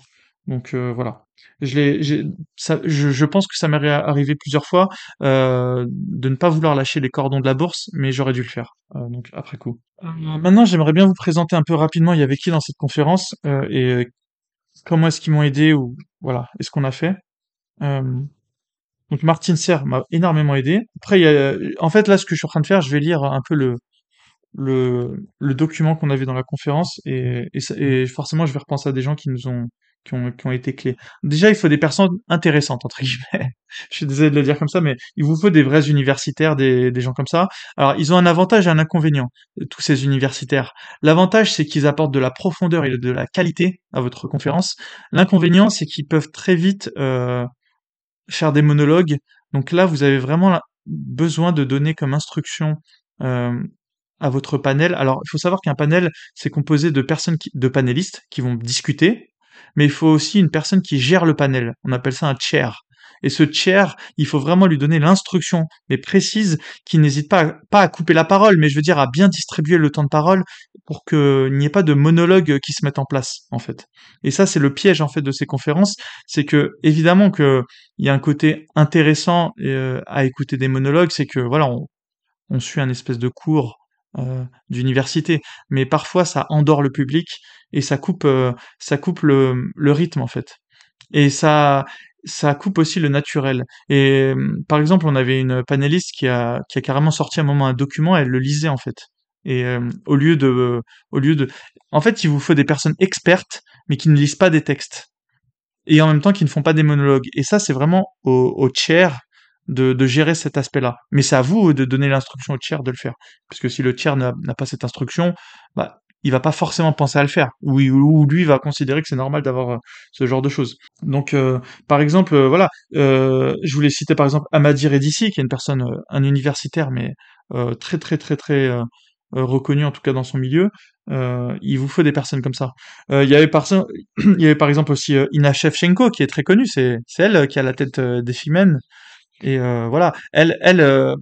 Donc euh, voilà. Je, ça, je, je, pense que ça m'est arrivé plusieurs fois euh, de ne pas vouloir lâcher les cordons de la bourse, mais j'aurais dû le faire. Euh, donc après coup. Euh, maintenant, j'aimerais bien vous présenter un peu rapidement. Il y avait qui dans cette conférence euh, et comment est-ce qu'ils m'ont aidé ou voilà, est-ce qu'on a fait. donc Martin Serre m'a énormément aidé. Après, il y a, en fait là, ce que je suis en train de faire, je vais lire un peu le le, le document qu'on avait dans la conférence et, et, et, forcément je vais repenser à des gens qui nous ont qui ont, qui ont été clés. Déjà, il faut des personnes intéressantes, entre guillemets. je suis désolé de le dire comme ça, mais il vous faut des vrais universitaires, des, des gens comme ça. Alors, ils ont un avantage et un inconvénient, tous ces universitaires. L'avantage, c'est qu'ils apportent de la profondeur et de la qualité à votre conférence. L'inconvénient, c'est qu'ils peuvent très vite euh, faire des monologues. Donc là, vous avez vraiment besoin de donner comme instruction euh, à votre panel. Alors, il faut savoir qu'un panel, c'est composé de personnes, qui, de panélistes qui vont discuter, mais il faut aussi une personne qui gère le panel. On appelle ça un chair. Et ce chair, il faut vraiment lui donner l'instruction, mais précise, qui n'hésite pas, pas à couper la parole, mais je veux dire à bien distribuer le temps de parole pour qu'il n'y ait pas de monologue qui se mette en place, en fait. Et ça, c'est le piège, en fait, de ces conférences, c'est que, évidemment que il y a un côté intéressant euh, à écouter des monologues, c'est que, voilà, on, on suit un espèce de cours euh, d'université, mais parfois ça endort le public et ça coupe, euh, ça coupe le, le, rythme en fait. Et ça, ça coupe aussi le naturel. Et par exemple, on avait une panéliste qui a, qui a carrément sorti un moment un document, elle le lisait en fait. Et euh, au lieu de, au lieu de, en fait, il vous faut des personnes expertes, mais qui ne lisent pas des textes et en même temps qui ne font pas des monologues. Et ça, c'est vraiment au, au chair de, de gérer cet aspect-là. Mais c'est à vous de donner l'instruction au tiers de le faire. Parce que si le tiers n'a pas cette instruction, bah, il va pas forcément penser à le faire. Ou, ou lui va considérer que c'est normal d'avoir euh, ce genre de choses. Donc, euh, par exemple, euh, voilà, je voulais citer par exemple Amadi Redici, qui est une personne, un universitaire, mais très très très très reconnu en tout cas dans son milieu. il vous faut des personnes comme ça. il y avait par il y avait par exemple aussi Ina Shevchenko qui est très connue. C'est c'est elle qui a la tête des Femmes et euh, voilà, elle, elle, euh,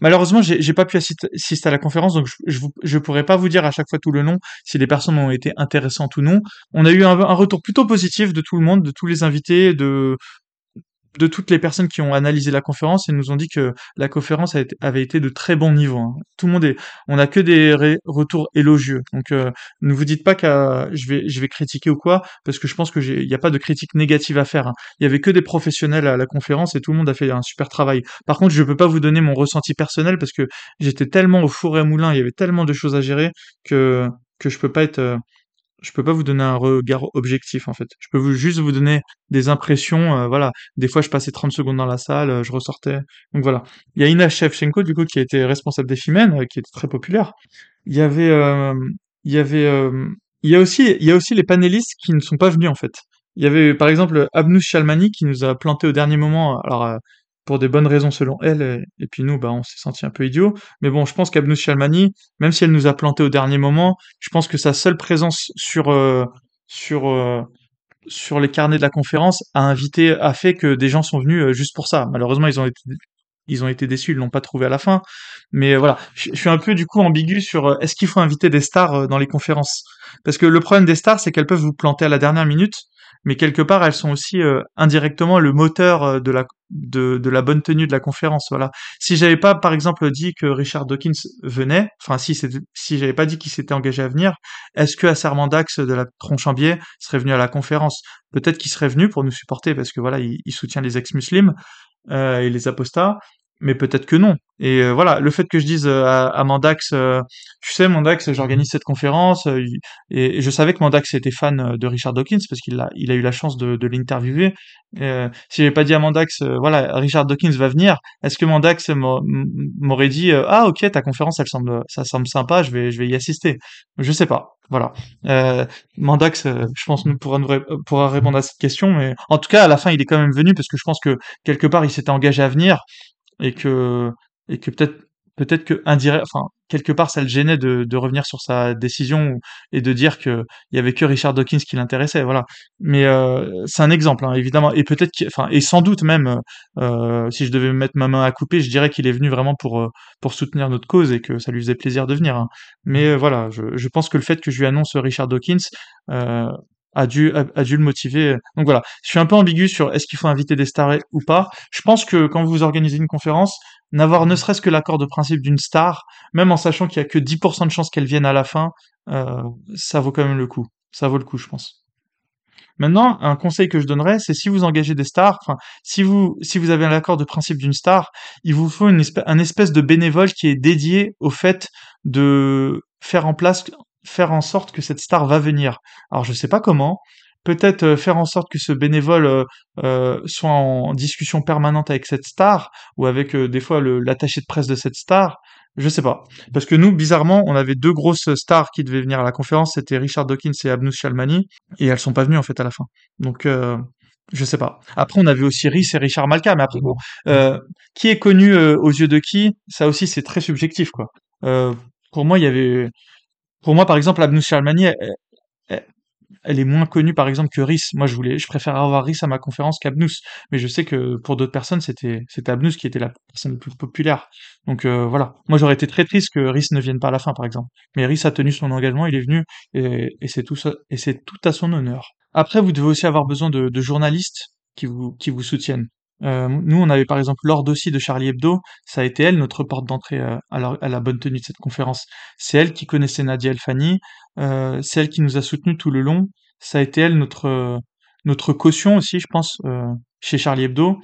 malheureusement, j'ai pas pu assister à la conférence, donc je, pourrais pas vous dire à chaque fois tout le nom si les personnes ont été intéressantes ou non. On a eu un retour plutôt positif de tout le monde, de tous les invités, de de toutes les personnes qui ont analysé la conférence et nous ont dit que la conférence avait été de très bon niveau. Hein. Tout le monde est, on a que des retours élogieux. Donc euh, ne vous dites pas que je vais critiquer ou quoi, parce que je pense que il n'y a pas de critique négative à faire. Hein. Il y avait que des professionnels à la conférence et tout le monde a fait un super travail. Par contre, je peux pas vous donner mon ressenti personnel parce que j'étais tellement au four et moulin, il y avait tellement de choses à gérer que que je peux pas être euh, je peux pas vous donner un regard objectif en fait. Je peux juste vous donner des impressions. Euh, voilà, des fois je passais 30 secondes dans la salle, euh, je ressortais. Donc voilà. Il y a Ina Shevchenko du coup qui a été responsable des Femmes, euh, qui était très populaire. Il y avait, il y avait, il y a aussi, il y a aussi les panélistes qui ne sont pas venus en fait. Il y avait par exemple Abnous Shalmani qui nous a planté au dernier moment. Pour des bonnes raisons selon elle, et, puis nous, bah, on s'est senti un peu idiots. Mais bon, je pense qu'Abnous Shalmani, même si elle nous a planté au dernier moment, je pense que sa seule présence sur euh, sur euh, sur les carnets de la conférence a invité, a fait que des gens sont venus euh, juste pour ça. Malheureusement, ils ont été ils ont été déçus, ils l'ont pas trouvé à la fin. Mais voilà, je, suis un peu du coup ambigu sur est-ce qu'il faut inviter des stars dans les conférences? Parce que le problème des stars, c'est qu'elles peuvent vous planter à la dernière minute mais quelque part elles sont aussi euh, indirectement le moteur euh, de la de, de, la bonne tenue de la conférence voilà. Si j'avais pas par exemple dit que Richard Dawkins venait enfin si si j'avais pas dit qu'il s'était engagé à venir est-ce que Assermandax de la Tronchambier serait venu à la conférence? Peut-être qu'il serait venu pour nous supporter parce que voilà il, il soutient les ex-muslims euh, et les apostats mais peut-être que non. Et euh, voilà, le fait que je dise euh, à, Mandax, euh, tu sais Mandax, j'organise cette conférence, et, je savais que Mandax était fan de Richard Dawkins parce qu'il a, il a eu la chance de, de l'interviewer. si j'avais pas dit à Mandax, voilà, Richard Dawkins va venir, est-ce que Mandax m'aurait dit, ah ok, ta conférence, elle semble, ça semble sympa, je vais, je vais y assister. Je sais pas. Voilà. Euh, Mandax, euh, je pense, nous pourra, nous pourra répondre à cette question, mais en tout cas, à la fin, il est quand même venu parce que je pense que quelque part, il s'était engagé à venir et que et que peut-être peut-être que indirect, enfin quelque part, ça le gênait de, de revenir sur sa décision et de dire que il y avait que Richard Dawkins qui l'intéressait, voilà. Mais euh, c'est un exemple, hein, évidemment, et peut-être, enfin, et sans doute même, euh, si je devais mettre ma main à couper, je dirais qu'il est venu vraiment pour euh, pour soutenir notre cause et que ça lui faisait plaisir de venir. Hein. Mais euh, voilà, je, je, pense que le fait que je lui annonce Richard Dawkins euh, a dû a, dû le motiver. Donc voilà, je suis un peu ambigu sur est-ce qu'il faut inviter des stars ou pas. Je pense que quand vous organisez une conférence, n'avoir ne serait-ce que l'accord de principe d'une star, même en sachant qu'il y a que 10% de chances qu'elle vienne à la fin, euh, ça vaut quand même le coup. Ça vaut le coup, je pense. Maintenant, un conseil que je donnerais, c'est si vous engagez des stars, enfin, si vous si vous avez un accord de principe d'une star, il vous faut une espèce, un espèce de bénévole qui est dédié au fait de faire en place faire en sorte que cette star va venir. Alors je sais pas comment, peut-être euh, faire en sorte que ce bénévole euh, euh, soit en discussion permanente avec cette star ou avec des fois l'attaché de presse de cette star. Je sais pas. Parce que nous, bizarrement, on avait deux grosses stars qui devaient venir à la conférence, c'était Richard Dawkins et Abnous Shalmani, et elles sont pas venues en fait à la fin. Donc je sais pas. Après, on avait aussi Rhys et Richard Malka, mais après, bon, qui est connu aux yeux de qui? Ça aussi, c'est très subjectif, quoi. pour moi, il y avait pour moi, par exemple, Abnous Shalmani, elle, est moins connue, par exemple, que Rhys. Moi, je voulais, je préfère avoir Rhys à ma conférence qu'Abnous. Mais je sais que pour d'autres personnes, c'était, c'était Abnous qui était la personne la plus populaire. Donc euh, voilà. Moi, j'aurais été très triste que Rhys ne vienne pas à la fin, par exemple. Mais Rhys a tenu son engagement, il est venu, et, c'est tout à son honneur. Après, vous devez aussi avoir besoin de, journalistes qui vous soutiennent. Euh, nous, on avait par exemple Lord aussi de Charlie Hebdo, ça a été elle notre porte d'entrée euh, à, la, bonne tenue de cette conférence. C'est elle qui connaissait Nadia Elfani, euh, c'est elle qui nous a soutenus tout le long. Ça a été elle notre notre caution aussi, je pense, chez Charlie Hebdo.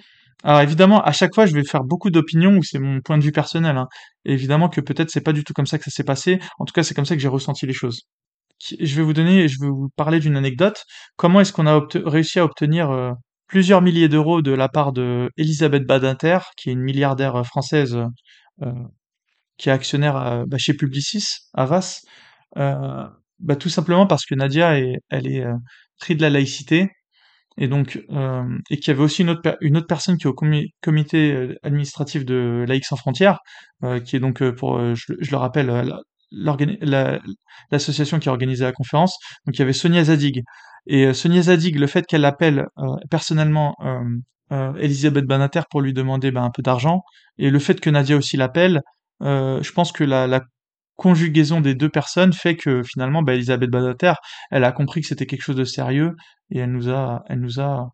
Alors évidemment, à chaque fois, je vais faire beaucoup d'opinions où c'est mon point de vue personnel. Hein. évidemment que peut-être c'est pas du tout comme ça que ça s'est passé. En tout cas, c'est comme ça que j'ai ressenti les choses. Je vais vous donner, je vais vous parler d'une anecdote. Comment est-ce qu'on a réussi à obtenir plusieurs milliers d'euros de la part de Elisabeth Badinter, qui est une milliardaire euh, française euh, qui est actionnaire bah, chez Publicis, à Vas, euh, bah, tout simplement parce que Nadia est, elle est euh, de la laïcité, et donc et qu'il y avait aussi une autre, une autre personne qui est au comité administratif de Laïcs sans frontières, qui est donc pour, je, je, le rappelle, l'association qui a organisé la conférence. Donc il y avait Sonia Zadig. Et euh, Sonia Zadig, le fait qu'elle appelle euh, personnellement euh, Elisabeth Banater pour lui demander ben, un peu d'argent, et le fait que Nadia aussi l'appelle, je pense que la, conjugaison des deux personnes fait que finalement, ben, Elisabeth Banater, elle a compris que c'était quelque chose de sérieux et elle nous a, elle nous a,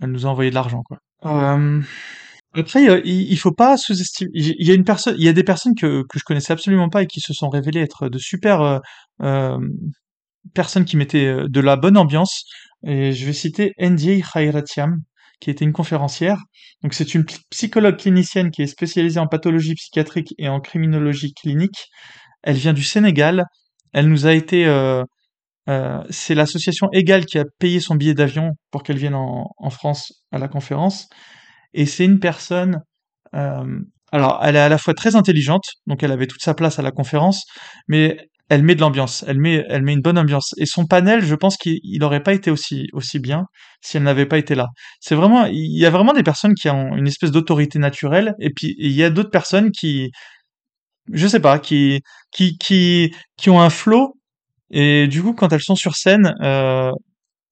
elle nous a envoyé de l'argent. Après, euh, il, faut pas sous-estimer. Il y a il des personnes que que je connaissais absolument pas et qui se sont révélées être de super euh, euh, personnes qui mettaient de la bonne ambiance. Et je vais citer Ndie Khairatiam, qui était une conférencière. Donc c'est une psychologue clinicienne qui est spécialisée en pathologie psychiatrique et en criminologie clinique. Elle vient du Sénégal. Elle nous a été c'est l'association Égal qui a payé son billet d'avion pour qu'elle vienne en, France à la conférence. Et c'est une personne, euh, alors elle est à la fois très intelligente, donc elle avait toute sa place à la conférence, mais elle met de l'ambiance, elle met, une bonne ambiance. Et son panel, je pense qu'il n'aurait pas été aussi, bien si elle n'avait pas été là. C'est vraiment, il y a vraiment des personnes qui ont une espèce d'autorité naturelle, et puis il y a d'autres personnes qui, je sais pas, qui, ont un flow, et du coup, quand elles sont sur scène, euh,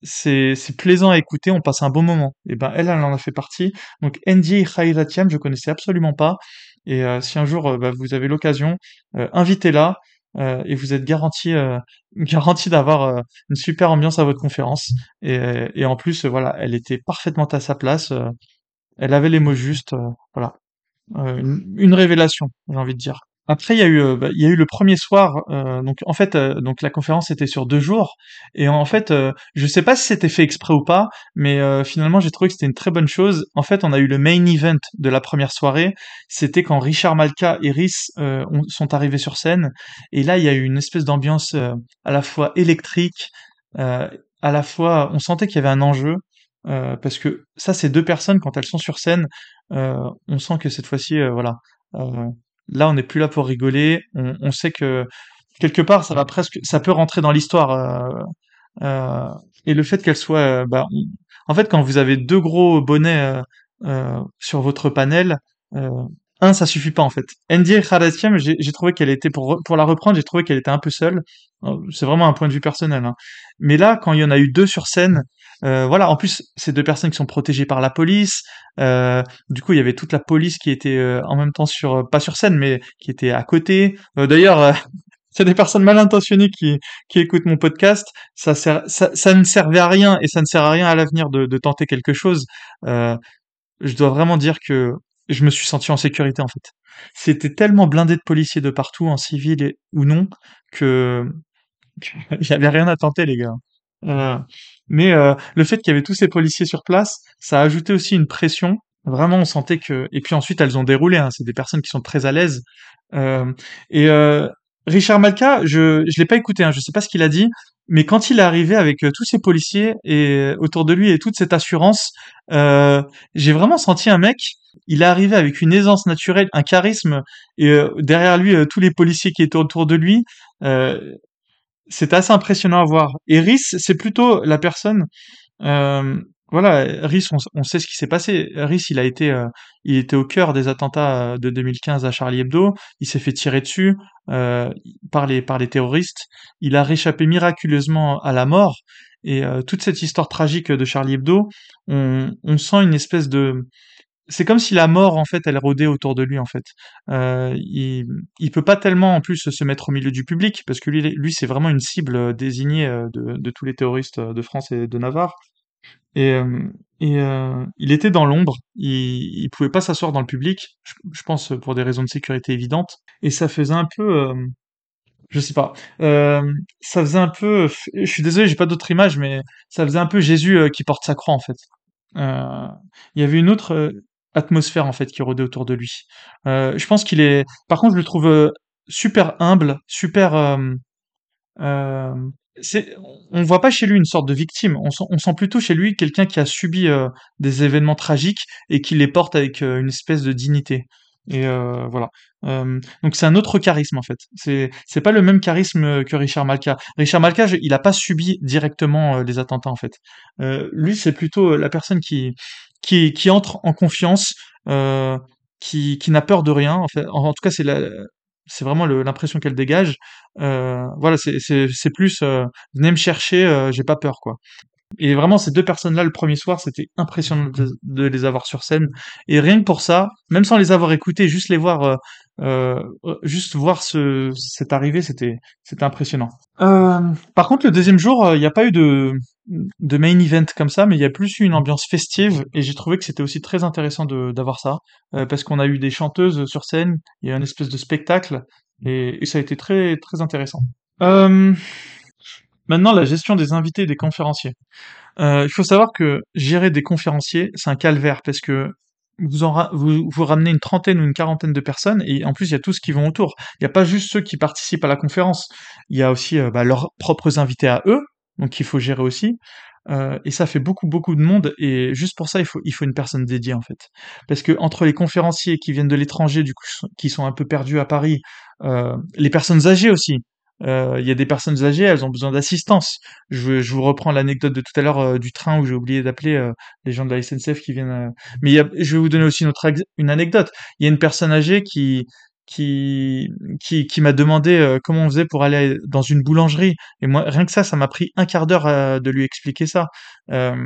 c'est plaisant à écouter, on passe un bon moment. Et ben elle, elle en a fait partie. Donc Ndi Khairatiam, je connaissais absolument pas. Et euh, si un jour euh, bah, vous avez l'occasion, euh, et vous êtes garanti garanti d'avoir une super ambiance à votre conférence. Et, en plus, voilà, elle était parfaitement à sa place. elle avait les mots justes. voilà, une révélation, j'ai envie de dire. Après, il y a eu, euh, bah, il y a eu le premier soir. Euh, donc, en fait, euh, donc la conférence était sur deux jours. Et en fait, je sais pas si c'était fait exprès ou pas, mais finalement, j'ai trouvé que c'était une très bonne chose. En fait, on a eu le main event de la première soirée. C'était quand Richard Malka et Rhys sont arrivés sur scène. Et là, il y a eu une espèce d'ambiance à la fois électrique, à la fois, on sentait qu'il y avait un enjeu. parce que ça, ces deux personnes, quand elles sont sur scène, on sent que cette fois-ci, voilà, Là, on n'est plus là pour rigoler. On, sait que quelque part, ça va presque, ça peut rentrer dans l'histoire. Euh, euh, et le fait qu'elle soit, euh, bah, en fait, quand vous avez deux gros bonnets sur votre panel, un, ça suffit pas en fait. Andy Kharazkian, j'ai trouvé qu'elle était pour pour la reprendre, j'ai trouvé qu'elle était un peu seule. C'est vraiment un point de vue personnel. Hein. Mais là, quand il y en a eu deux sur scène, euh, voilà. En plus, c'est deux personnes qui sont protégées par la police. Euh, du coup, il y avait toute la police qui était euh, en même temps sur pas sur scène, mais qui était à côté. D'ailleurs. c'est des personnes mal intentionnées qui, qui écoutent mon podcast, ça, sert, ça, ça ne servait à rien et ça ne sert à rien à l'avenir de, de tenter quelque chose. je dois vraiment dire que je me suis senti en sécurité en fait. C'était tellement blindé de policiers de partout, en civil ou non, que il y avait rien à tenter les gars. Euh, mais euh, le fait qu'il y avait tous ces policiers sur place, ça a ajouté aussi une pression. Vraiment, on sentait que. Et puis ensuite, elles ont déroulé. Hein. C'est des personnes qui sont très à l'aise. Euh, et euh, Richard Malka, je je l'ai pas écouté. Hein. Je sais pas ce qu'il a dit, mais quand il est arrivé avec euh, tous ces policiers et autour de lui et toute cette assurance, j'ai vraiment senti un mec il est arrivé avec une aisance naturelle, un charisme, et derrière lui, tous les policiers qui étaient autour de lui. Euh, c'est assez impressionnant à voir. Et Rhys, c'est plutôt la personne. voilà, Rhys, on, sait ce qui s'est passé. Rhys, il a été, il était au cœur des attentats de 2015 à Charlie Hebdo. Il s'est fait tirer dessus par les par les terroristes. Il a réchappé miraculeusement à la mort. Et toute cette histoire tragique de Charlie Hebdo, on sent une espèce de c'est comme si la mort en fait elle rôdait autour de lui en fait. Euh, il il peut pas tellement en plus se mettre au milieu du public parce que lui lui c'est vraiment une cible euh, désignée euh, de, tous les terroristes de France et de Navarre. Et, il était dans l'ombre, il, il pouvait pas s'asseoir dans le public, je, pense pour des raisons de sécurité évidentes. Et ça faisait un peu, je sais pas, ça faisait un peu, je suis désolé j'ai pas d'autre image, mais ça faisait un peu Jésus qui porte sa croix en fait. Il y avait une autre atmosphère en fait qui rôdait autour de lui. Euh, je pense qu'il est. Par contre, je le trouve euh, super humble, super. Euh, c'est, on voit pas chez lui une sorte de victime. On sent, on sent plutôt chez lui quelqu'un qui a subi des événements tragiques et qui les porte avec une espèce de dignité. Et voilà. donc c'est un autre charisme en fait. C'est c'est pas le même charisme que Richard Malka. Richard Malka, il a pas subi directement les attentats en fait. lui, c'est plutôt la personne qui qui, qui entre en confiance, euh, qui, qui n'a peur de rien. En, fait, en, tout cas, c'est la, c'est vraiment l'impression qu'elle dégage. Euh, voilà, c'est plus euh, venez me chercher, euh, j'ai pas peur quoi. Et vraiment, ces deux personnes-là, le premier soir, c'était impressionnant de, les avoir sur scène. Et rien que pour ça, même sans les avoir écoutés, juste les voir, euh, euh, juste voir ce, cette arrivée, c'était, c'était impressionnant. Euh, par contre, le deuxième jour, il n'y a pas eu de, de main event comme ça, mais il y a plus eu une ambiance festive et j'ai trouvé que c'était aussi très intéressant d'avoir ça euh, parce qu'on a eu des chanteuses sur scène, il y a un espèce de spectacle et, ça a été très très intéressant. Euh, maintenant, la gestion des invités et des conférenciers. Euh, il faut savoir que gérer des conférenciers, c'est un calvaire parce que vous, en vous ramenez une trentaine ou une quarantaine de personnes et en plus il y a tous qui vont autour. Il n'y a pas juste ceux qui participent à la conférence, il y a aussi bah, leurs propres invités à eux donc il faut gérer aussi. Euh, et ça fait beaucoup beaucoup de monde et juste pour ça il faut il faut une personne dédiée en fait. Parce que entre les conférenciers qui viennent de l'étranger du coup qui sont un peu perdus à Paris euh, les personnes âgées aussi. Euh, il y a des personnes âgées elles ont besoin d'assistance. Je, je vous reprends l'anecdote de tout à l'heure euh, du train où j'ai oublié d'appeler euh, les gens de la SNCF qui viennent mais y a, je vais vous donner aussi une autre une anecdote. Il y a une personne âgée qui qui qui, qui m'a demandé euh, comment on faisait pour aller dans une boulangerie. Et moi rien que ça ça m'a pris un quart d'heure euh, de lui expliquer ça. Euh,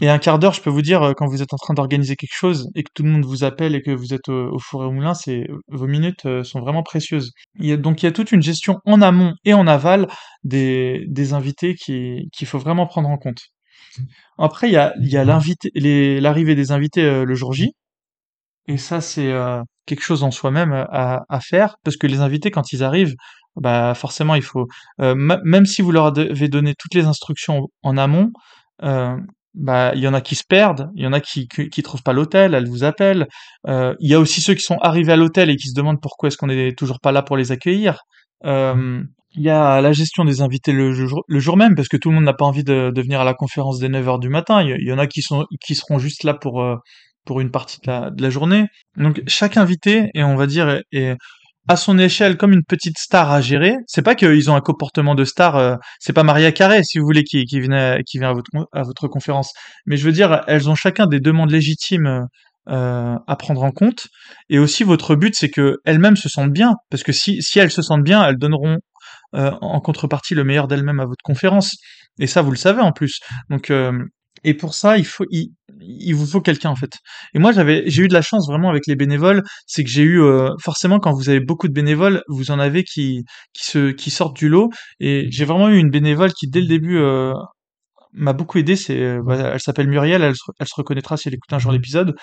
et un quart d'heure je peux vous dire quand vous êtes en train d'organiser quelque chose et que tout le monde vous appelle et que vous êtes au, four et au moulin c'est vos minutes sont vraiment précieuses. Il y a, donc il y a toute une gestion en amont et en aval des des invités qui qu'il faut vraiment prendre en compte. Après il y a il y a l'arrivée des invités le jour J. Et ça, c'est euh, quelque chose en soi-même euh, à, faire, parce que les invités, quand ils arrivent, bah forcément, il faut, euh, même si vous leur avez donné toutes les instructions en amont, bah il y en a qui se perdent, il y en a qui qui, trouvent pas l'hôtel, elles vous appellent. il y a aussi ceux qui sont arrivés à l'hôtel et qui se demandent pourquoi est-ce qu'on est toujours pas là pour les accueillir. il y a la gestion des invités le jour, le jour même, parce que tout le monde n'a pas envie de, de, venir à la conférence des 9h du matin. Il y, en a qui sont qui seront juste là pour pour une partie de la, journée. Donc chaque invité, et on va dire, est, à son échelle comme une petite star à gérer. C'est pas qu'ils ont un comportement de star. euh, c'est pas Maria Carré, si vous voulez, qui, qui venait, qui vient à votre à votre conférence. Mais je veux dire, elles ont chacun des demandes légitimes euh, à prendre en compte. Et aussi, votre but, c'est que elles-mêmes se sentent bien, parce que si si elles se sentent bien, elles donneront euh, en contrepartie le meilleur d'elles-mêmes à votre conférence. Et ça, vous le savez en plus. Donc euh, et pour ça, il faut, il, il vous faut quelqu'un en fait. Et moi, j'avais, j'ai eu de la chance vraiment avec les bénévoles, c'est que j'ai eu euh, forcément quand vous avez beaucoup de bénévoles, vous en avez qui qui se qui sortent du lot. Et j'ai vraiment eu une bénévole qui dès le début euh, m'a beaucoup aidé. C'est, euh, bah, elle s'appelle Muriel, elle, se- elle se reconnaîtra si elle écoute un jour l'épisode.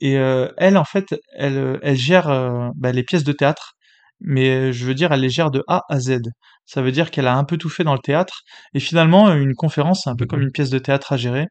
Et euh, elle, en fait, elle, elle gère bah, les pièces de théâtre, mais je veux dire, elle les gère de A à Z. Ça veut dire qu'elle a un peu tout fait dans le théâtre. Et finalement, une conférence, c'est un peu comme une pièce de théâtre à gérer.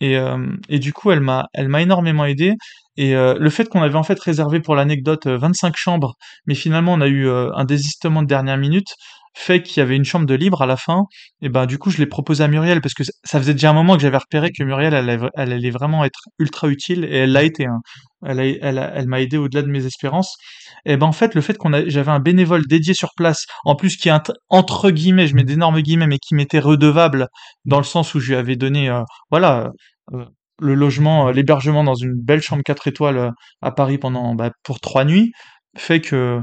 Et, euh, et du coup, elle m'a, elle m'a énormément aidé. Et euh, le fait qu'on avait en fait réservé pour l'anecdote euh, 25 chambres, mais finalement on a eu euh, un désistement de dernière minute, fait qu'il y avait une chambre de libre à la fin. Et ben du coup, je l'ai proposé à Muriel parce que ça faisait déjà un moment que j'avais repéré que Muriel, elle allait vraiment être ultra utile et elle l'a été. hein. Elle, m'a aidé au-delà de mes espérances. Et ben en fait, le fait qu'on j'avais un bénévole dédié sur place, en plus qui est entre guillemets, je mets d'énormes guillemets, mais qui m'était redevable dans le sens où je lui avais donné, euh, voilà. euh, le logement, euh, l'hébergement dans une belle chambre 4 étoiles à Paris pendant bah, pour trois nuits fait que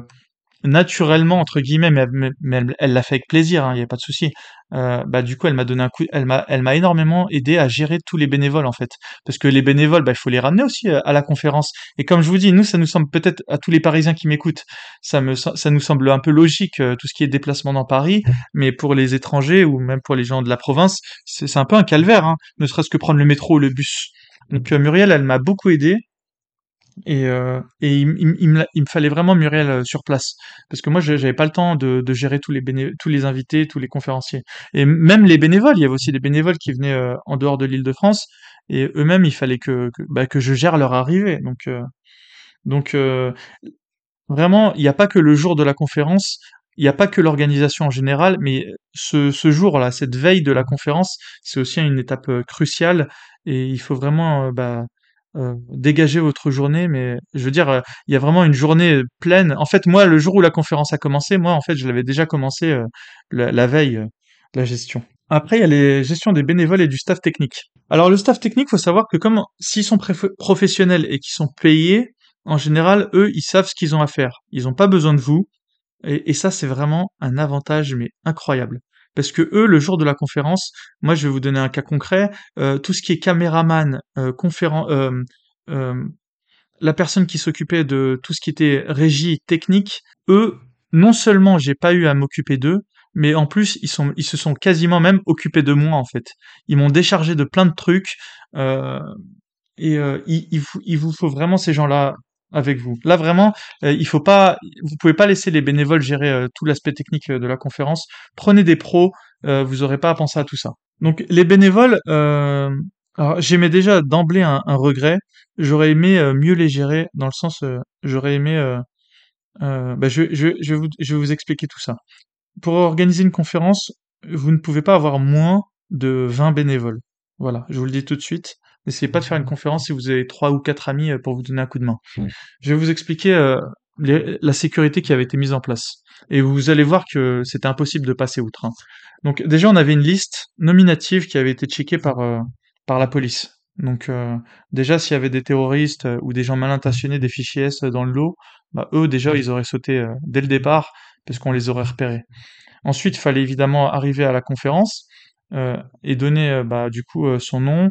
naturellement entre guillemets mais, elle l'a fait avec plaisir il n'y a pas de souci euh, bah du coup elle m'a donné un coup elle m'a elle m'a énormément aidé à gérer tous les bénévoles en fait. Parce que les bénévoles bah il faut les ramener aussi euh, à la conférence. Et comme je vous dis nous ça nous semble peut-être à tous les Parisiens qui m'écoutent ça me ça nous semble un peu logique euh, tout ce qui est déplacement dans Paris. Mais pour les étrangers ou même pour les gens de la province c'est c'est un peu un calvaire hein, ne serait-ce que prendre le métro ou le bus. Donc euh, Muriel elle m'a beaucoup aidé et, euh, il, me, fallait vraiment Muriel euh, sur place parce que moi j'avais pas le temps de, de gérer tous les tous les invités, tous les conférenciers et même les bénévoles. Il y avait aussi des bénévoles qui venaient euh, en dehors de l'Île-de-France et eux-mêmes il fallait que que, bah, je gère leur arrivée. Donc donc vraiment il n'y a pas que le jour de la conférence, il n'y a pas que l'organisation en général, mais ce, jour-là, cette veille de la conférence, c'est aussi une étape cruciale et il faut vraiment bah, euh, dégager votre journée. Mais je veux dire, euh, il y a vraiment une journée pleine. En fait, moi, le jour où la conférence a commencé, moi, en fait, je l'avais déjà commencé euh, la, veille, la gestion. Après, il y a les gestions des bénévoles et du staff technique. Alors, le staff technique, faut savoir que comme s'ils sont professionnels et qu'ils sont payés, en général, eux, ils savent ce qu'ils ont à faire. Ils n'ont pas besoin de vous. Et ça, c'est vraiment un avantage, mais incroyable. Parce que eux, le jour de la conférence, moi, je vais vous donner un cas concret. euh, tout ce qui est caméraman, euh, euh, euh, la personne qui s'occupait de tout ce qui était régie technique, eux, non seulement j'ai pas eu à m'occuper d'eux, mais en plus ils sont, ils se sont quasiment même occupés de moi en fait. Ils m'ont déchargé de plein de trucs. euh, et euh, il, il, il vous faut vraiment ces gens-là avec vous. Là vraiment, euh, il faut pas, vous pouvez pas laisser les bénévoles gérer euh, tout l'aspect technique euh, de la conférence. Prenez des pros, vous aurez pas à penser à tout ça. Donc les bénévoles, j'aimais déjà d'emblée un, regret. J'aurais aimé mieux les gérer dans le sens, j'aurais aimé, euh, bah, je, vous, je vais vous expliquer tout ça. Pour organiser une conférence, vous ne pouvez pas avoir moins de 20 bénévoles. Voilà, je vous le dis tout de suite. N'essayez pas de faire une conférence si vous avez trois ou quatre amis euh, pour vous donner un coup de main. Je vais vous expliquer euh, les- la sécurité qui avait été mise en place. Et vous allez voir que c'était impossible de passer outre. hein. Donc déjà, on avait une liste nominative qui avait été checkée par, euh, par la police. Donc euh, déjà, s'il y avait des terroristes ou des gens mal intentionnés, des fichiers S dans le lot, bah, eux déjà, ils auraient sauté dès le départ parce qu'on les aurait repérés. Ensuite, il fallait évidemment arriver à la conférence euh, et donner euh, bah, du coup euh, son nom,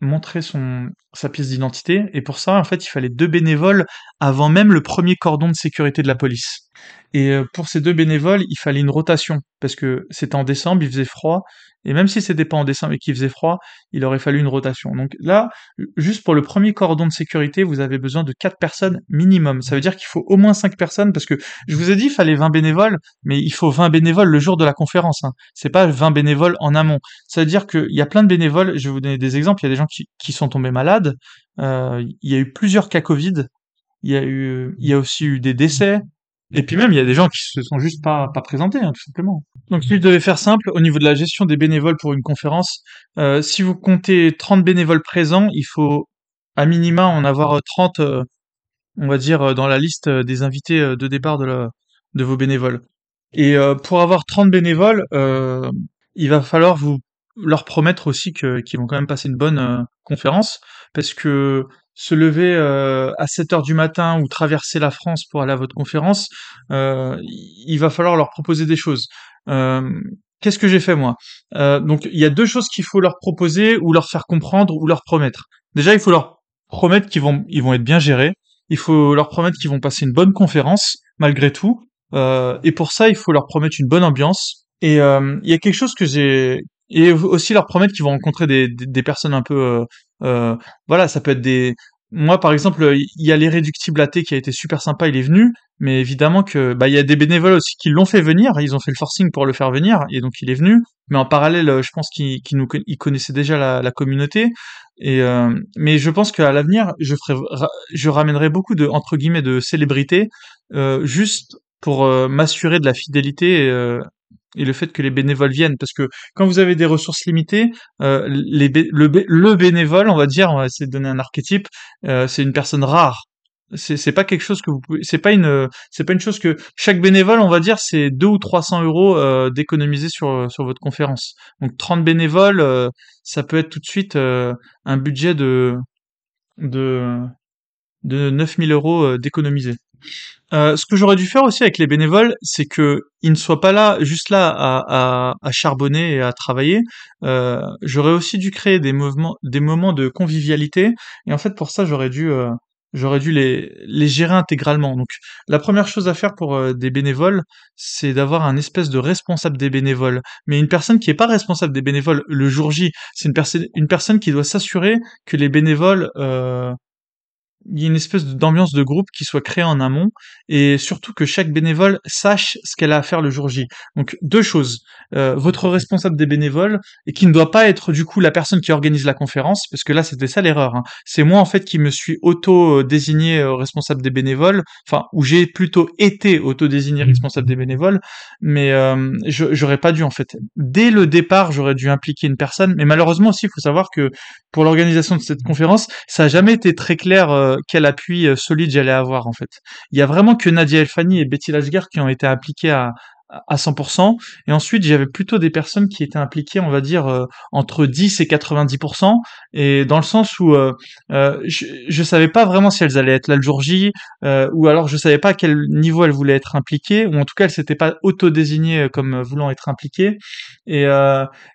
montrer son sa pièce d'identité. Et pour ça, en fait, il fallait deux bénévoles avant même le premier cordon de sécurité de la police. Et euh, pour ces deux bénévoles, il fallait une rotation parce que c'était en décembre, il faisait froid. Et même si c'était pas en décembre et qu'il faisait froid, il aurait fallu une rotation. Donc là, juste pour le premier cordon de sécurité, vous avez besoin de quatre personnes minimum. Ça veut dire qu'il faut au moins cinq personnes parce que je vous ai dit, il fallait 20 bénévoles, mais il faut 20 bénévoles le jour de la conférence. Hein. C'est pas 20 bénévoles en amont. Ça veut dire qu'il y a plein de bénévoles. Je vais vous donner des exemples. Il y a des gens qui, qui sont tombés malades. Euh, il y a eu plusieurs cas Covid. Il y a eu, il y a aussi eu des décès. Et puis même, il y a des gens qui se sont juste pas, pas présentés, hein, tout simplement. Donc si je devais faire simple, au niveau de la gestion des bénévoles pour une conférence, euh, si vous comptez 30 bénévoles présents, il faut à minima en avoir 30, euh, on va dire, dans la liste des invités de départ de, vos bénévoles. Et pour avoir 30 bénévoles, il va falloir vous leur promettre aussi qu'ils vont quand même passer une bonne conférence, parce que se lever à 7 heures du matin ou traverser la France pour aller à votre conférence, il va falloir leur proposer des choses. Qu'est-ce que j'ai fait moi? Donc il y a deux choses qu'il faut leur proposer ou leur faire comprendre ou leur promettre. Déjà, il faut leur promettre qu'ils vont ils vont être bien gérés. Il faut leur promettre qu'ils vont passer une bonne conférence malgré tout. et pour ça, il faut leur promettre une bonne ambiance. Et il y a quelque chose que j'ai et aussi leur promettre qu'ils vont rencontrer des, des, personnes un peu euh, voilà ça peut être des moi, par exemple, il y a l'irréductible athée qui a été super sympa, il est venu, mais évidemment que bah il y a des bénévoles aussi qui l'ont fait venir, ils ont fait le forcing pour le faire venir, et donc il est venu. Mais en parallèle, je pense qu'il nous il connaissait déjà la, communauté. Et euh, mais je pense qu'à l'avenir, je ferai, je ramènerai beaucoup de entre guillemets de célébrités, euh, juste pour euh, m'assurer de la fidélité et le fait que les bénévoles viennent. Parce que quand vous avez des ressources limitées euh, le, bénévole on va dire on va essayer de donner un archétype euh, c'est une personne rare. C'est pas quelque chose que vous pouvez c'est pas une c'est pas une chose que chaque bénévole on va dire c'est 2 ou 300 euros euh, d'économiser sur sur votre conférence. Donc 30 bénévoles ça peut être tout de suite un budget de de de 9000 euros d'économiser euh, ce que j'aurais dû faire aussi avec les bénévoles, c'est que ils ne soient pas là, juste là à, charbonner et à travailler. Euh, j'aurais aussi dû créer des moments de convivialité. Et en fait, pour ça, j'aurais dû, euh, les, gérer intégralement. Donc, la première chose à faire pour des bénévoles, c'est d'avoir un espèce de responsable des bénévoles. Mais une personne qui est pas responsable des bénévoles le jour J, c'est une personne, qui doit s'assurer que les bénévoles il y a une espèce d'ambiance de groupe qui soit créée en amont et surtout que chaque bénévole sache ce qu'elle a à faire le jour J. Donc deux choses. Euh, votre responsable des bénévoles et qui ne doit pas être du coup la personne qui organise la conférence parce que là c'était ça l'erreur. Hein. C'est moi en fait qui me suis auto désigné euh, responsable des bénévoles, enfin où j'ai plutôt été auto désigné mmh. responsable des bénévoles, mais euh, j'aurais pas dû en fait. Dès le départ j'aurais dû impliquer une personne, mais malheureusement aussi il faut savoir que pour l'organisation de cette conférence ça a jamais été très clair euh, quel appui euh, solide j'allais avoir en fait. Il y a vraiment que Nadia Elfani et Betty Lasguer qui ont été appliquées à, à 100%. Et ensuite, j'avais plutôt des personnes qui étaient impliquées, on va dire, euh, entre 10 et 90%. Et dans le sens où euh, euh, je, je savais pas vraiment si elles allaient être là le jour J, ou alors je savais pas à quel niveau elles voulaient être impliquées, ou en tout cas elles s'étaient pas auto-désignées comme voulant être impliquées. Et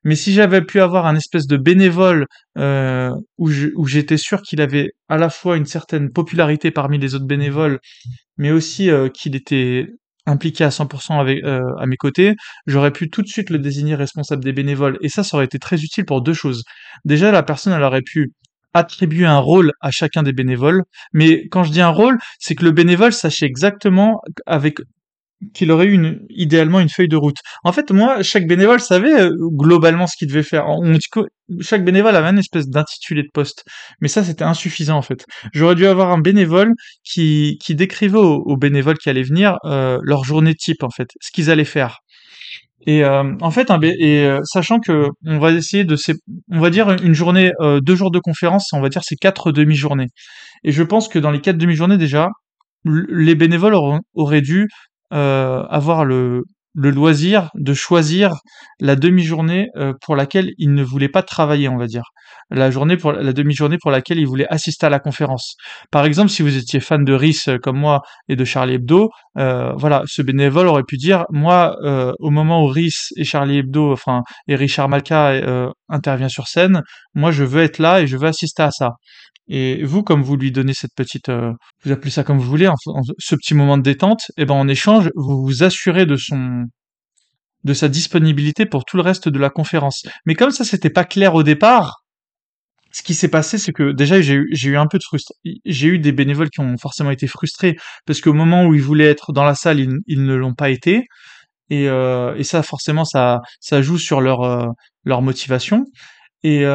mais si j'avais pu avoir un espèce de bénévole où j'étais sûr qu'il avait à la fois une certaine popularité parmi les autres bénévoles, mais aussi qu'il était impliqué à 100% avec, euh, à mes côtés, j'aurais pu tout de suite le désigner responsable des bénévoles. Et ça, ça aurait été très utile pour deux choses. Déjà, la personne, elle aurait pu attribuer un rôle à chacun des bénévoles. Mais quand je dis un rôle, c'est que le bénévole sachait exactement avec qu'il aurait eu idéalement une feuille de route. En fait, moi, chaque bénévole savait euh, globalement ce qu'il devait faire. Chaque bénévole avait une espèce d'intitulé de poste, mais ça c'était insuffisant en fait. J'aurais dû avoir un bénévole qui, décrivait aux, bénévoles qui allaient venir euh, leur journée type en fait, ce qu'ils allaient faire. Et euh, en fait, sachant que on va essayer de, on va dire une journée, deux jours de conférence, on va dire c'est quatre demi-journées. Et je pense que dans les quatre demi-journées déjà, les bénévoles auraient dû euh, avoir le, le loisir de choisir la demi-journée euh, pour laquelle il ne voulait pas travailler, on va dire. La journée pour la demi-journée pour laquelle il voulait assister à la conférence. Par exemple, si vous étiez fan de Rhys euh, comme moi et de Charlie Hebdo, euh, voilà, ce bénévole aurait pu dire moi, au moment où Rhys et Charlie Hebdo, enfin et Richard Malka intervient sur scène, moi je veux être là et je veux assister à ça. Et vous, comme vous lui donnez cette petite, euh, vous appelez ça comme vous voulez, ce petit moment de détente, et eh ben en échange, vous vous assurez de son, de sa disponibilité pour tout le reste de la conférence. Mais comme ça, c'était pas clair au départ, ce qui s'est passé, c'est que déjà j'ai eu, eu un peu de frustration. J'ai eu des bénévoles qui ont forcément été frustrés parce qu'au moment où ils voulaient être dans la salle, ils, ne l'ont pas été. Et, euh, et, ça, forcément, ça, ça joue sur leur, euh, leur motivation. Et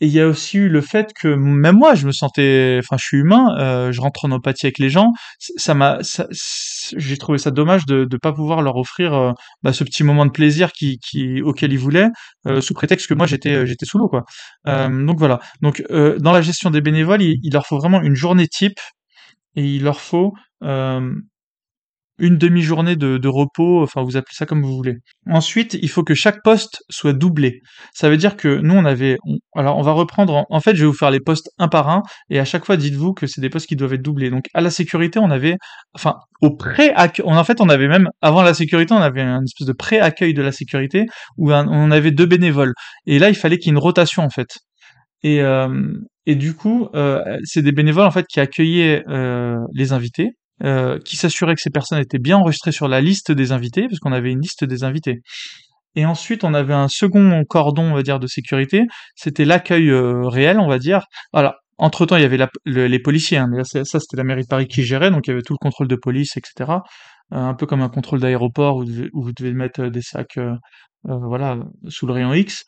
il y a aussi eu le fait que même moi, je me sentais, enfin, je suis humain, euh, je rentre en empathie avec les gens. Ça m'a, j'ai trouvé ça dommage de ne pas pouvoir leur offrir euh, bah, ce petit moment de plaisir qui, qui auquel ils voulaient, euh, sous prétexte que moi j'étais, j'étais sous l'eau, quoi. donc voilà. Donc dans la gestion des bénévoles, il, il, leur faut vraiment une journée type et il leur faut euh, une demi-journée de, de, repos, enfin vous appelez ça comme vous voulez. Ensuite, il faut que chaque poste soit doublé. Ça veut dire que nous on avait, alors on va reprendre. En, fait, je vais vous faire les postes un par un, et à chaque fois dites-vous que c'est des postes qui doivent être doublés. Donc à la sécurité, on avait, enfin au pré-accueil, en fait on avait même avant la sécurité, on avait une espèce de pré-accueil de la sécurité où on avait deux bénévoles. Et là, il fallait qu'il y ait une rotation en fait. Et, euh, et du coup, euh, c'est des bénévoles en fait qui accueillaient euh, les invités euh, qui s'assurait que ces personnes étaient bien enregistrées sur la liste des invités, parce qu'on avait une liste des invités. Et ensuite, on avait un second cordon, on va dire, de sécurité. C'était l'accueil euh, réel, on va dire. Voilà. Entre temps, il y avait les policiers. Hein, mais ça, c'était la mairie de Paris qui gérait, donc il y avait tout le contrôle de police, etc. Euh, un peu comme un contrôle d'aéroport où, où, vous devez mettre des sacs, voilà, sous le rayon X.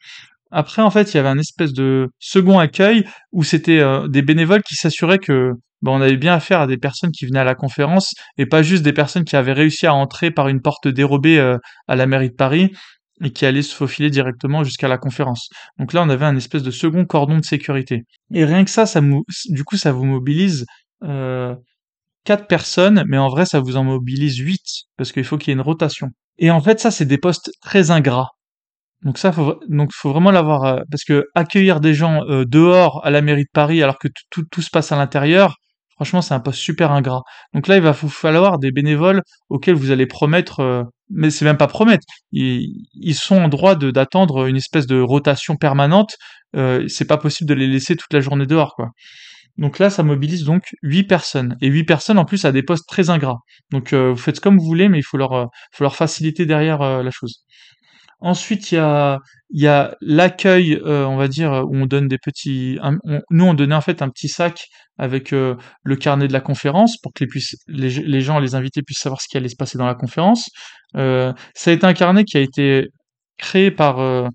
Après, en fait, il y avait un espèce de second accueil où c'était des bénévoles qui s'assuraient que bah, on avait bien affaire à des personnes qui venaient à la conférence et pas juste des personnes qui avaient réussi à entrer par une porte dérobée euh, à la mairie de Paris et qui allaient se faufiler directement jusqu'à la conférence. Donc là, on avait un espèce de second cordon de sécurité. Et rien que ça, ça du coup, ça vous mobilise euh, quatre personnes, mais en vrai, ça vous en mobilise huit parce qu'il faut qu'il y ait une rotation. Et en fait, ça, c'est des postes très ingrats. Donc ça, faut, donc faut vraiment l'avoir euh, parce que accueillir des gens dehors à la mairie de Paris alors que tout, tout se passe à l'intérieur, Franchement, c'est un poste super ingrat. Donc là, il va vous falloir des bénévoles auxquels vous allez promettre, euh, mais c'est même pas promettre. Ils, sont en droit d'attendre une espèce de rotation permanente. Euh, c'est pas possible de les laisser toute la journée dehors, quoi. Donc là, ça mobilise donc huit personnes. Et huit personnes en plus à des postes très ingrats. Donc euh, vous faites comme vous voulez, mais il faut leur faciliter derrière la chose. Ensuite, il y a, il y a l'accueil, euh, on va dire, où on donne des petits. nous, on donnait en fait un petit sac avec euh, le carnet de la conférence pour que les, puissent, les, gens, les invités puissent savoir ce qui allait se passer dans la conférence. Euh, ça a été un carnet qui a été créé par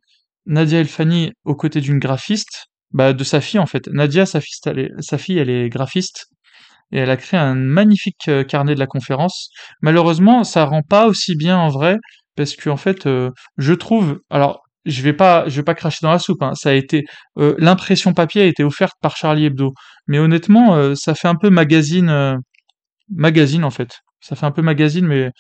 Nadia Elfani aux côtés d'une graphiste, bah, de sa fille en fait. Nadia, sa fille, elle est, sa fille, elle est graphiste et elle a créé un magnifique carnet de la conférence. Malheureusement, ça rend pas aussi bien en vrai parce que en fait, je trouve, alors je vais pas, je vais pas cracher dans la soupe. Hein, ça a été euh, l'impression papier a été offerte par Charlie Hebdo, mais honnêtement, euh, ça fait un peu magazine, magazine en fait. Ça fait un peu magazine, mais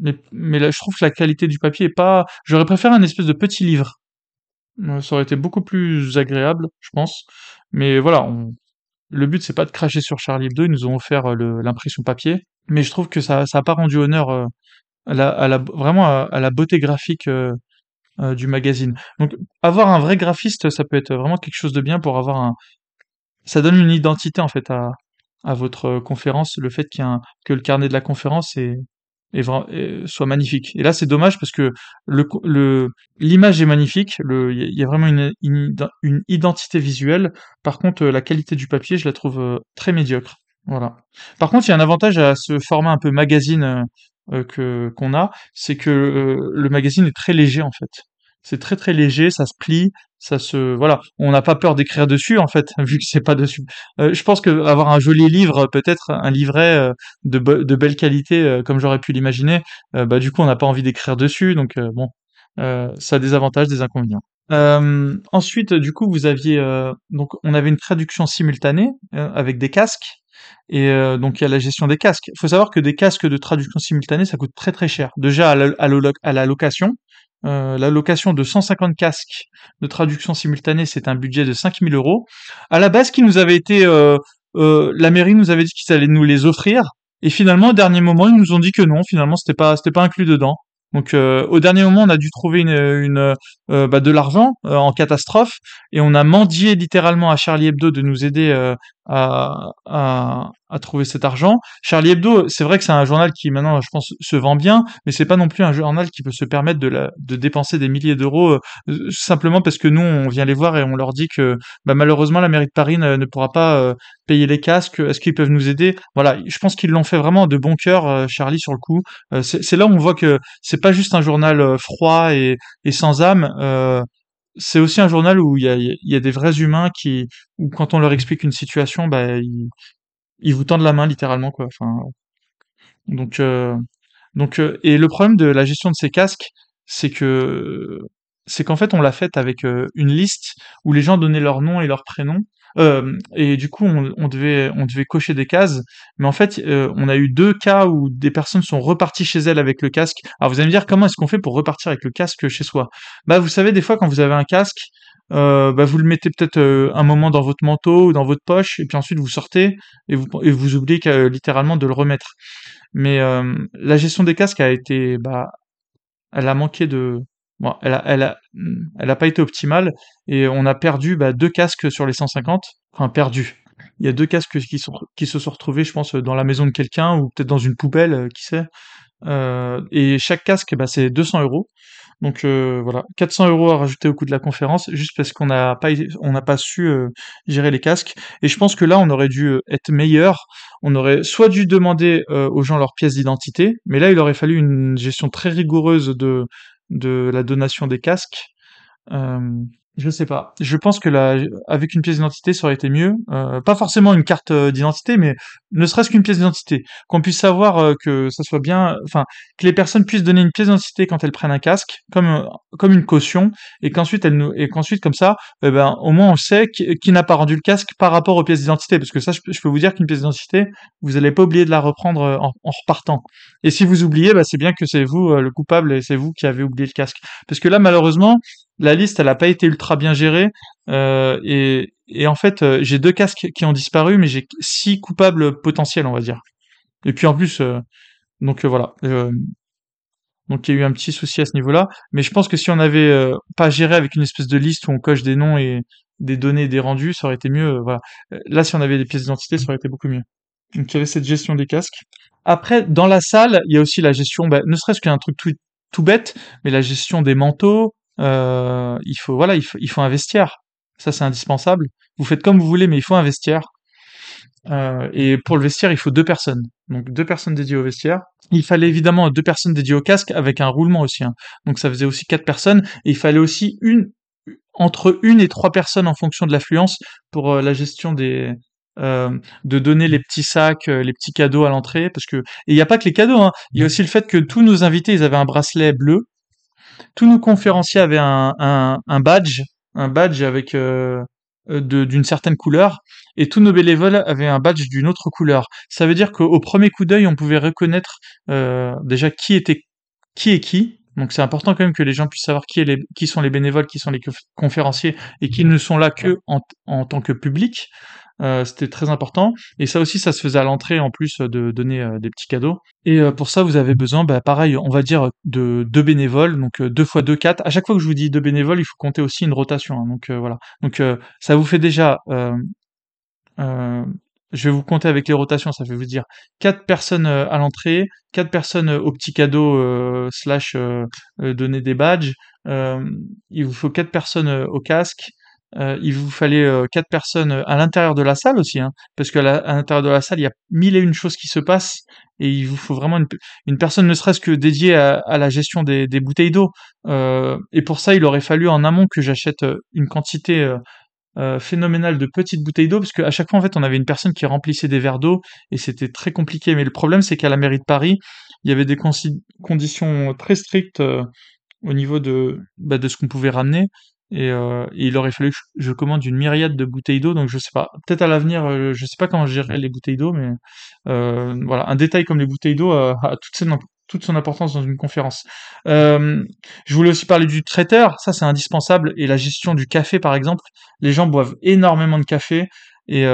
mais, mais là, je trouve que la qualité du papier est pas. J'aurais préféré un espèce de petit livre. ça aurait été beaucoup plus agréable, je pense. Mais voilà, on... le but c'est pas de cracher sur Charlie Hebdo. Ils nous ont offert l'impression papier, mais je trouve que ça, ça a pas rendu honneur à la, vraiment à, la beauté graphique euh, euh, du magazine. Donc avoir un vrai graphiste, ça peut être vraiment quelque chose de bien pour avoir un. Ça donne une identité en fait à, votre conférence, le fait qu'il un, que le carnet de la conférence est, soit magnifique. Et là, c'est dommage parce que l'image est magnifique, il y, a vraiment une, identité visuelle. Par contre, la qualité du papier, je la trouve euh, très médiocre. Voilà. Par contre, il y a un avantage à ce format un peu magazine euh, qu'on a, c'est que euh, le magazine est très léger en fait. C'est très très léger, ça se plie, ça se voilà. On n'a pas peur d'écrire dessus en fait, vu que c'est pas dessus. Euh, je pense que avoir un joli livre, peut-être un livret de, de belle qualité, comme j'aurais pu l'imaginer, bah du coup on n'a pas envie d'écrire dessus, donc bon, ça a des avantages, des inconvénients. ensuite, du coup, vous aviez donc on avait une traduction simultanée avec des casques et euh, donc il y a la gestion des casques. Il faut savoir que des casques de traduction simultanée, ça coûte très très cher. Déjà à à la location, euh, la location de 150 casques de traduction simultanée, c'est un budget de 5000 euros. À la base, qui nous avait été, euh, euh, la mairie nous avait dit qu'ils allaient nous les offrir, et finalement au dernier moment, ils nous ont dit que non. Finalement, c'était pas, pas inclus dedans. Donc au dernier moment, on a dû trouver bah, de l'argent en catastrophe et on a mendié littéralement à Charlie Hebdo de nous aider à, à, à, trouver cet argent. Charlie Hebdo, c'est vrai que c'est un journal qui maintenant, je pense, se vend bien, mais c'est pas non plus un journal qui peut se permettre de, la, de dépenser des milliers d'euros simplement parce que nous, on vient les voir et on leur dit que bah, malheureusement la mairie de Paris ne, pourra pas payer les casques. Est-ce qu'ils peuvent nous aider? Voilà, je pense qu'ils l'ont fait vraiment de bon cœur, Charlie, sur le coup. c'est là où on voit que c'est pas juste un journal euh, froid et, sans âme. Euh, c'est aussi un journal où il y a, des vrais humains qui, où quand on leur explique une situation, bah, ils, vous tendent la main littéralement, quoi. Enfin, donc, euh, donc, et le problème de la gestion de ces casques, c'est que, c'est qu'en fait, on l'a fait avec une liste où les gens donnaient leur nom et leur prénom. Et du coup, on, devait, on devait cocher des cases. Mais en fait, on a eu deux cas où des personnes sont reparties chez elles avec le casque. Alors vous allez me dire comment est-ce qu'on fait pour repartir avec le casque chez soi? Bah vous savez, des fois quand vous avez un casque, bah, vous le mettez peut-être un moment dans votre manteau ou dans votre poche, et puis ensuite vous sortez et vous, et vous oubliez littéralement de le remettre. Mais la gestion des casques a été, bah, elle a manqué de, bon, elle a, elle a, pas été optimale et on a perdu bah, deux casques sur les 150. Enfin perdu. Il y a deux casques qui se sont retrouvés, je pense, dans la maison de quelqu'un ou peut-être dans une poubelle, euh, qui sait. Euh, et chaque casque, bah, c'est 200 euros. Donc euh, voilà, 400 euros à rajouter au coût de la conférence, juste parce qu'on n'a pas, on n'a pas su gérer les casques. Et je pense que là, on aurait dû être meilleur. On aurait soit dû demander aux gens leur pièce d'identité, mais là, il aurait fallu une gestion très rigoureuse de de la donation des casques. Je sais pas. Je pense que là, avec une pièce d'identité, ça aurait été mieux. Euh, pas forcément une carte euh, d'identité, mais ne serait-ce qu'une pièce d'identité. Qu'on puisse savoir euh, que ça soit bien, enfin, que les personnes puissent donner une pièce d'identité quand elles prennent un casque, comme comme une caution, et qu'ensuite elles nous, et qu'ensuite comme ça, eh ben, au moins on sait qui, qui n'a pas rendu le casque par rapport aux pièces d'identité, parce que ça, je, peux vous dire qu'une pièce d'identité, vous n'allez pas oublier de la reprendre en, en repartant. Et si vous oubliez, bah, c'est bien que c'est vous le coupable et c'est vous qui avez oublié le casque. Parce que là, malheureusement, la liste, elle a pas été ultra bien gérée. Euh, et, et, en fait, euh, j'ai deux casques qui ont disparu, mais j'ai six coupables potentiels, on va dire. Et puis en plus, euh, donc voilà. donc il y a eu un petit souci à ce niveau-là. Mais je pense que si on avait pas géré avec une espèce de liste où on coche des noms et des données des rendus, ça aurait été mieux. Là, si on avait des pièces d'identité, ça aurait été beaucoup mieux. Donc il y avait cette gestion des casques. Après, dans la salle, il y a aussi la gestion, bah, ne serait-ce qu'un truc tout bête, mais la gestion des manteaux, euh, il faut voilà, il faut, il faut un vestiaire. Ça c'est indispensable. Vous faites comme vous voulez, mais il faut un vestiaire. Euh, et pour le vestiaire, il faut deux personnes. Donc deux personnes dédiées au vestiaire. Il fallait évidemment deux personnes dédiées au casque avec un roulement aussi. Hein. Donc ça faisait aussi quatre personnes. Et il fallait aussi une entre une et trois personnes en fonction de l'affluence pour euh, la gestion des euh, de donner les petits sacs, euh, les petits cadeaux à l'entrée, parce que et il n'y a pas que les cadeaux. Hein. Il y a aussi le fait que tous nos invités, ils avaient un bracelet bleu tous nos conférenciers avaient un, badge, un badge euh, euh, d'une certaine couleur, et tous nos bénévoles avaient un badge d'une autre couleur. Ça veut dire qu'au premier coup d'œil, on pouvait reconnaître euh, déjà qui était qui est qui. Donc c'est important quand même que les gens puissent savoir qui, sont les bénévoles, qui sont les conférenciers, et qui ne sont là que en, en tant que public. Euh, c'était très important. Et ça aussi, ça se faisait à l'entrée en plus de donner euh, des petits cadeaux. Et euh, pour ça, vous avez besoin, bah, pareil, on va dire de deux bénévoles, donc deux fois deux, quatre. À chaque fois que je vous dis deux bénévoles, il faut compter aussi une rotation. Hein, donc voilà. Donc ça vous fait déjà je vais vous compter avec les rotations, ça fait vous dire quatre personnes à l'entrée, quatre personnes au petit cadeau slash donner des badges. il vous faut quatre personnes au casque, euh, il vous fallait euh, quatre personnes euh, à l'intérieur de la salle aussi, hein, parce qu'à l'intérieur de la salle, il y a mille et une choses qui se passent, et il vous faut vraiment une, personne ne serait-ce que dédiée à, la gestion des, bouteilles d'eau. et pour ça, il aurait fallu en amont que j'achète une quantité phénoménale de petites bouteilles d'eau, parce qu'à chaque fois, en fait, on avait une personne qui remplissait des verres d'eau, et c'était très compliqué. Mais le problème, c'est qu'à la mairie de Paris, il y avait des conditions très strictes au niveau de, bah, de ce qu'on pouvait ramener. Euh, et, il aurait fallu que je commande une myriade de bouteilles d'eau, donc je sais pas. Peut-être à l'avenir, euh, je sais pas comment gérer les bouteilles d'eau, mais euh, voilà, un détail comme les bouteilles d'eau a, toute, son, toute, son, importance dans une conférence. je voulais aussi parler du traiteur, ça c'est indispensable, et la gestion du café par exemple. Les gens boivent énormément de café, et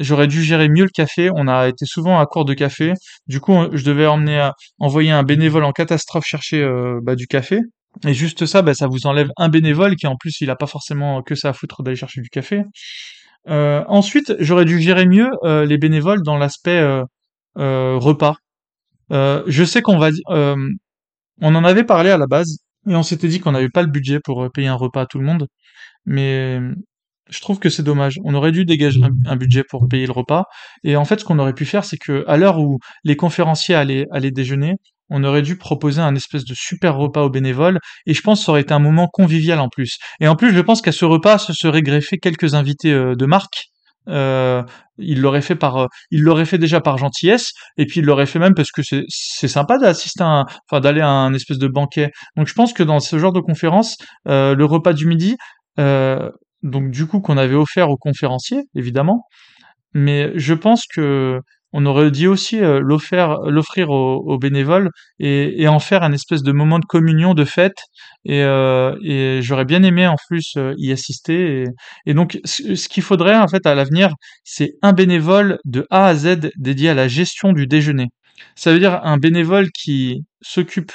j'aurais dû gérer mieux le café. On a été souvent à court de café. Du coup, je devais emmener, envoyer un bénévole en catastrophe chercher bah, du café. Et juste ça, bah, ça vous enlève un bénévole qui en plus il a pas forcément que ça à foutre d'aller chercher du café. Euh, ensuite, j'aurais dû gérer mieux euh, les bénévoles dans l'aspect euh, repas. je sais qu'on va, on en avait parlé à la base et on s'était dit qu'on n'avait pas le budget pour payer un repas à tout le monde, mais je trouve que c'est dommage. On aurait dû dégager un, budget pour payer le repas. Et en fait, ce qu'on aurait pu faire, c'est que à l'heure où les conférenciers allaient déjeuner, on aurait dû proposer un espèce de super repas aux bénévoles, et je pense que ça aurait été un moment convivial en plus. Et en plus, je pense qu'à ce repas se seraient greffés quelques invités euh, de marque. Euh, il l'aurait fait par, euh, il l'aurait fait déjà par gentillesse, et puis il l'aurait fait même parce que c'est, sympa d'assister, à enfin d'aller à un espèce de banquet. Donc je pense que dans ce genre de conférence, le repas du midi, donc du coup qu'on avait offert aux conférenciers, évidemment. Mais je pense que on aurait dû aussi euh, l'offrir, aux, bénévoles et, en faire un espèce de moment de communion, de fête. Et, euh, j'aurais bien aimé en plus euh, y assister. Et, donc, ce, qu'il faudrait en fait à l'avenir, c'est un bénévole de A à Z dédié à la gestion du déjeuner. Ça veut dire un bénévole qui s'occupe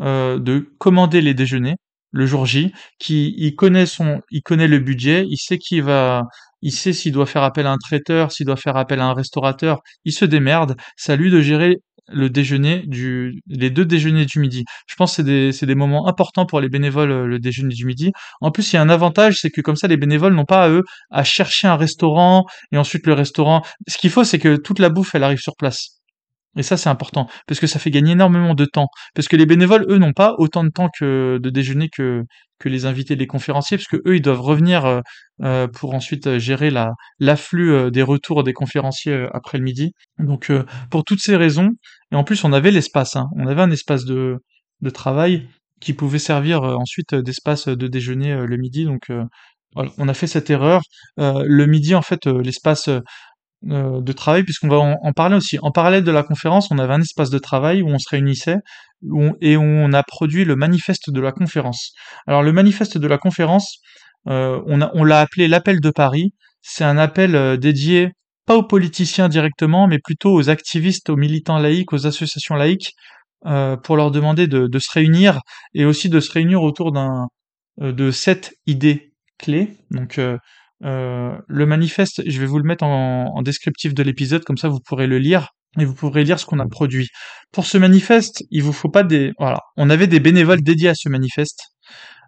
de commander les déjeuners, le jour J, qui connaît son, il connaît le budget, il sait qu'il va, il sait s'il doit faire appel à un traiteur, s'il doit faire appel à un restaurateur, il se démerde. C'est lui de gérer le déjeuner du, les deux déjeuners du midi. Je pense que c'est des, c'est des moments importants pour les bénévoles, euh, le déjeuner du midi. En plus, il y a un avantage, c'est que comme ça, les bénévoles n'ont pas à eux à chercher un restaurant et ensuite le restaurant. Ce qu'il faut, c'est que toute la bouffe, elle arrive sur place. Et ça, c'est important, parce que ça fait gagner énormément de temps. Parce que les bénévoles, eux, n'ont pas autant de temps que de déjeuner que, que les invités des conférenciers, parce que eux, ils doivent revenir euh, euh, pour ensuite euh, gérer la l'afflux des retours des conférenciers après le midi. Donc, pour toutes ces raisons, et en plus, on avait l'espace, hein, on avait un espace de, de travail qui pouvait servir ensuite d'espace de déjeuner le midi. Donc, on a fait cette erreur. le midi, en fait, l'espace euh, de travail, puisqu'on va en, parler aussi. En parallèle de la conférence, on avait un espace de travail où on se réunissait et on a produit le manifeste de la conférence. Alors le manifeste de la conférence, euh, on, l'a appelé l'appel de Paris. C'est un appel euh, dédié pas aux politiciens directement, mais plutôt aux activistes, aux militants laïcs, aux associations laïques, pour leur demander de, se réunir et aussi de se réunir autour d'un de sept idées clés. Donc le manifeste, je vais vous le mettre en, descriptif de l'épisode, comme ça vous pourrez le lire et vous pourrez lire ce qu'on a produit. Pour ce manifeste, il vous faut pas des... Voilà, on avait des bénévoles dédiés à ce manifeste.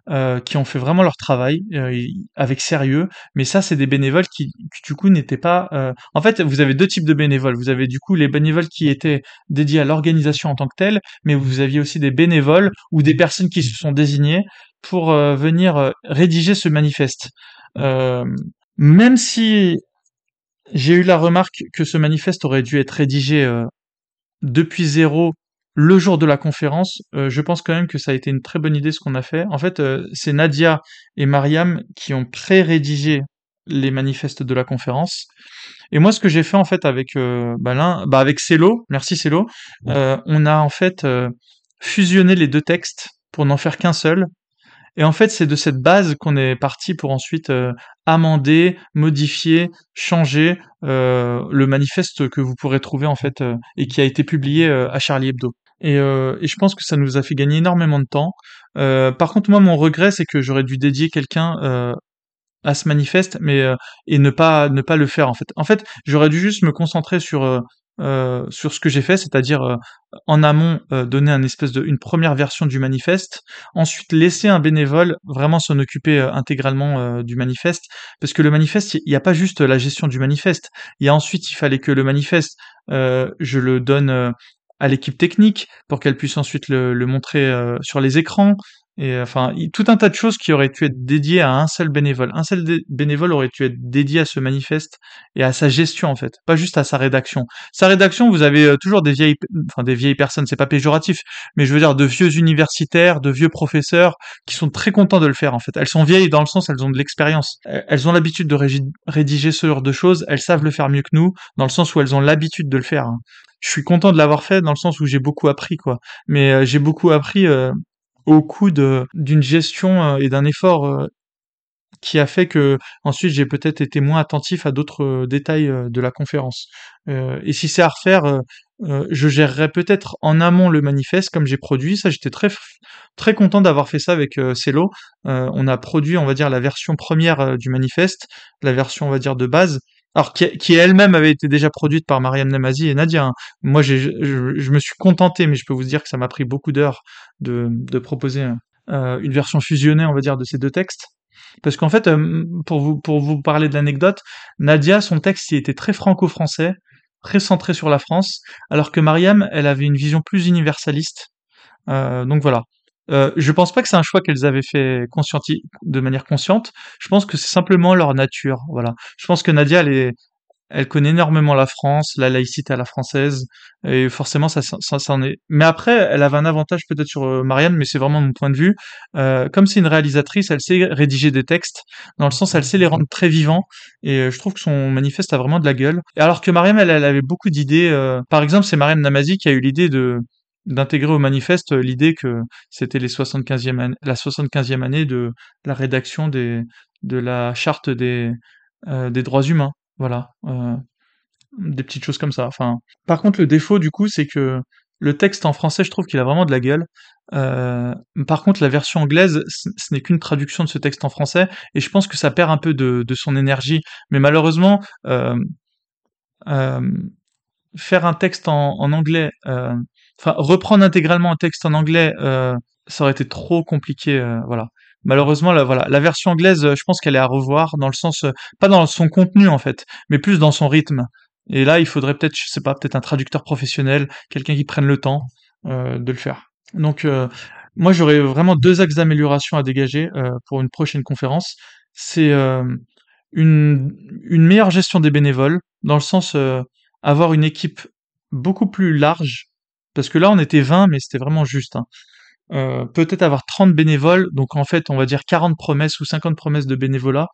Euh, qui ont fait vraiment leur travail euh, avec sérieux, mais ça c'est des bénévoles qui, du coup n'étaient pas. En fait, vous avez deux types de bénévoles. Vous avez du coup les bénévoles qui étaient dédiés à l'organisation en tant que telle, mais vous aviez aussi des bénévoles ou des personnes qui se sont désignées pour venir rédiger ce manifeste. Euh, même si j'ai eu la remarque que ce manifeste aurait dû être rédigé euh, depuis zéro le jour de la conférence, euh, je pense quand même que ça a été une très bonne idée ce qu'on a fait. En fait, c'est Nadia et Mariam qui ont pré-rédigé les manifestes de la conférence. Et moi, ce que j'ai fait en fait avec bah, bah avec Celo, merci Celo, on a en fait fusionné les deux textes pour n'en faire qu'un seul. Et en fait, c'est de cette base qu'on est parti pour ensuite euh, amender, modifier, changer euh, le manifeste que vous pourrez trouver en fait euh, et qui a été publié à Charlie Hebdo. Et, et, je pense que ça nous a fait gagner énormément de temps. par contre, moi, mon regret, c'est que j'aurais dû dédier quelqu'un à ce manifeste, mais et ne pas ne pas le faire en fait. En fait, j'aurais dû juste me concentrer sur euh, sur ce que j'ai fait, c'est-à-dire euh, en amont euh, donner une première version du manifeste, ensuite laisser un bénévole vraiment s'en occuper intégralement du manifeste, parce que le manifeste, il n'y a pas juste la gestion du manifeste, il y a ensuite il fallait que le manifeste, je le donne à l'équipe technique pour qu'elle puisse ensuite le montrer sur les écrans, et euh, enfin, tout un tas de choses qui auraient pu être dédiées à un seul bénévole. Un seul bénévole aurait pu être dédié à ce manifeste et à sa gestion en fait, pas juste à sa rédaction. Sa rédaction, vous avez euh, toujours des vieilles, enfin des vieilles personnes, c'est pas péjoratif, mais je veux dire de vieux universitaires, de vieux professeurs qui sont très contents de le faire en fait. Elles sont vieilles dans le sens elles ont de l'expérience. Elles ont l'habitude de rédiger ce genre de choses. Elles savent le faire mieux que nous, dans le sens où elles ont l'habitude de le faire. Hein. je suis content de l'avoir fait dans le sens où j'ai beaucoup appris quoi. Mais euh, j'ai beaucoup appris au coût d'une gestion euh, et d'un effort euh, qui a fait que ensuite j'ai peut-être été moins attentif à d'autres euh, détails de la conférence. et si c'est à refaire, je gérerais peut-être en amont le manifeste comme j'ai produit. Ça, j'étais très très content d'avoir fait ça avec Celo. on a produit, on va dire, la version première du manifeste, la version, on va dire, de base alors qui, elle-même avait été déjà produite par Mariam Namazi et Nadia. Hein. Moi, je, me suis contenté, mais je peux vous dire que ça m'a pris beaucoup d'heures de, proposer euh, une version fusionnée, on va dire, de ces deux textes. Parce qu'en fait, euh, pour vous pour vous parler de l'anecdote, Nadia, son texte, il était très franco-français, très centré sur la France, alors que Mariam, elle avait une vision plus universaliste. Euh, donc voilà. Euh, je pense pas que c'est un choix qu'elles avaient fait de manière consciente. Je pense que c'est simplement leur nature. Voilà. Je pense que Nadia, elle est, elle connaît énormément la France, la laïcité à la française, et forcément ça, ça, ça en est. Mais après, elle avait un avantage peut-être sur euh, Marianne, mais c'est vraiment mon point de vue. Euh, comme c'est une réalisatrice, elle sait rédiger des textes, dans le sens elle sait les rendre très vivants, et je trouve que son manifeste a vraiment de la gueule. Alors que Marianne, elle, avait beaucoup d'idées. Par exemple, c'est Marianne Namazi qui a eu l'idée de d'intégrer au manifeste l'idée que c'était les 75e an- la 75e année de la rédaction des de la charte des euh, des droits humains. Voilà, euh, des petites choses comme ça. Enfin, par contre, le défaut du coup, c'est que le texte en français, je trouve qu'il a vraiment de la gueule. Euh, par contre, la version anglaise, ce n'est qu'une traduction de ce texte en français, et je pense que ça perd un peu de, de son énergie. Mais malheureusement, euh, euh, faire un texte en, anglais, euh, enfin reprendre intégralement un texte en anglais, euh, ça aurait été trop compliqué. euh, voilà. Malheureusement, la, voilà, la version anglaise, euh, je pense qu'elle est à revoir dans le sens, euh, pas dans son contenu en fait, mais plus dans son rythme. Et là, il faudrait peut-être, je sais pas, peut-être un traducteur professionnel, quelqu'un qui prenne le temps euh, de le faire. Donc, moi, j'aurais vraiment deux axes d'amélioration à dégager pour une prochaine conférence. C'est une, une meilleure gestion des bénévoles, dans le sens euh, avoir une équipe beaucoup plus large, parce que là, on était 20, mais c'était vraiment juste. hein. Euh, peut-être avoir 30 bénévoles, donc en fait, on va dire 40 promesses ou 50 promesses de bénévolat,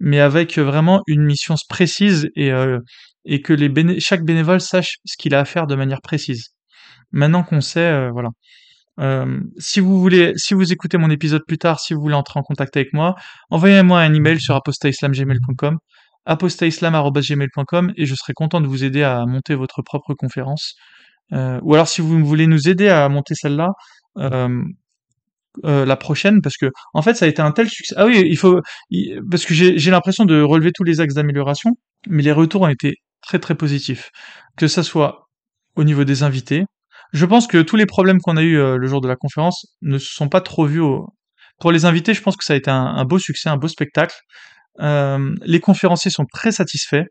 mais avec euh, vraiment une mission précise et, euh, et que les chaque bénévole sache ce qu'il a à faire de manière précise. Maintenant qu'on sait, voilà. Si vous voulez, si vous écoutez mon épisode plus tard, si vous voulez entrer en contact avec moi, envoyez-moi un email sur apostaislamgmail.com, apostaislam@gmail.com et je serai content de vous aider à monter votre propre conférence. Euh, ou alors si vous voulez nous aider à monter celle-là, euh, euh, la prochaine, parce que en fait ça a été un tel succès. Ah oui, il faut parce que j'ai l'impression de relever tous les axes d'amélioration, mais les retours ont été très très positifs, que ça soit au niveau des invités. Je pense que tous les problèmes qu'on a eu le jour de la conférence ne se sont pas trop vus. au- Pour les invités, je pense que ça a été un, beau succès, un beau spectacle. Les conférenciers sont très satisfaits.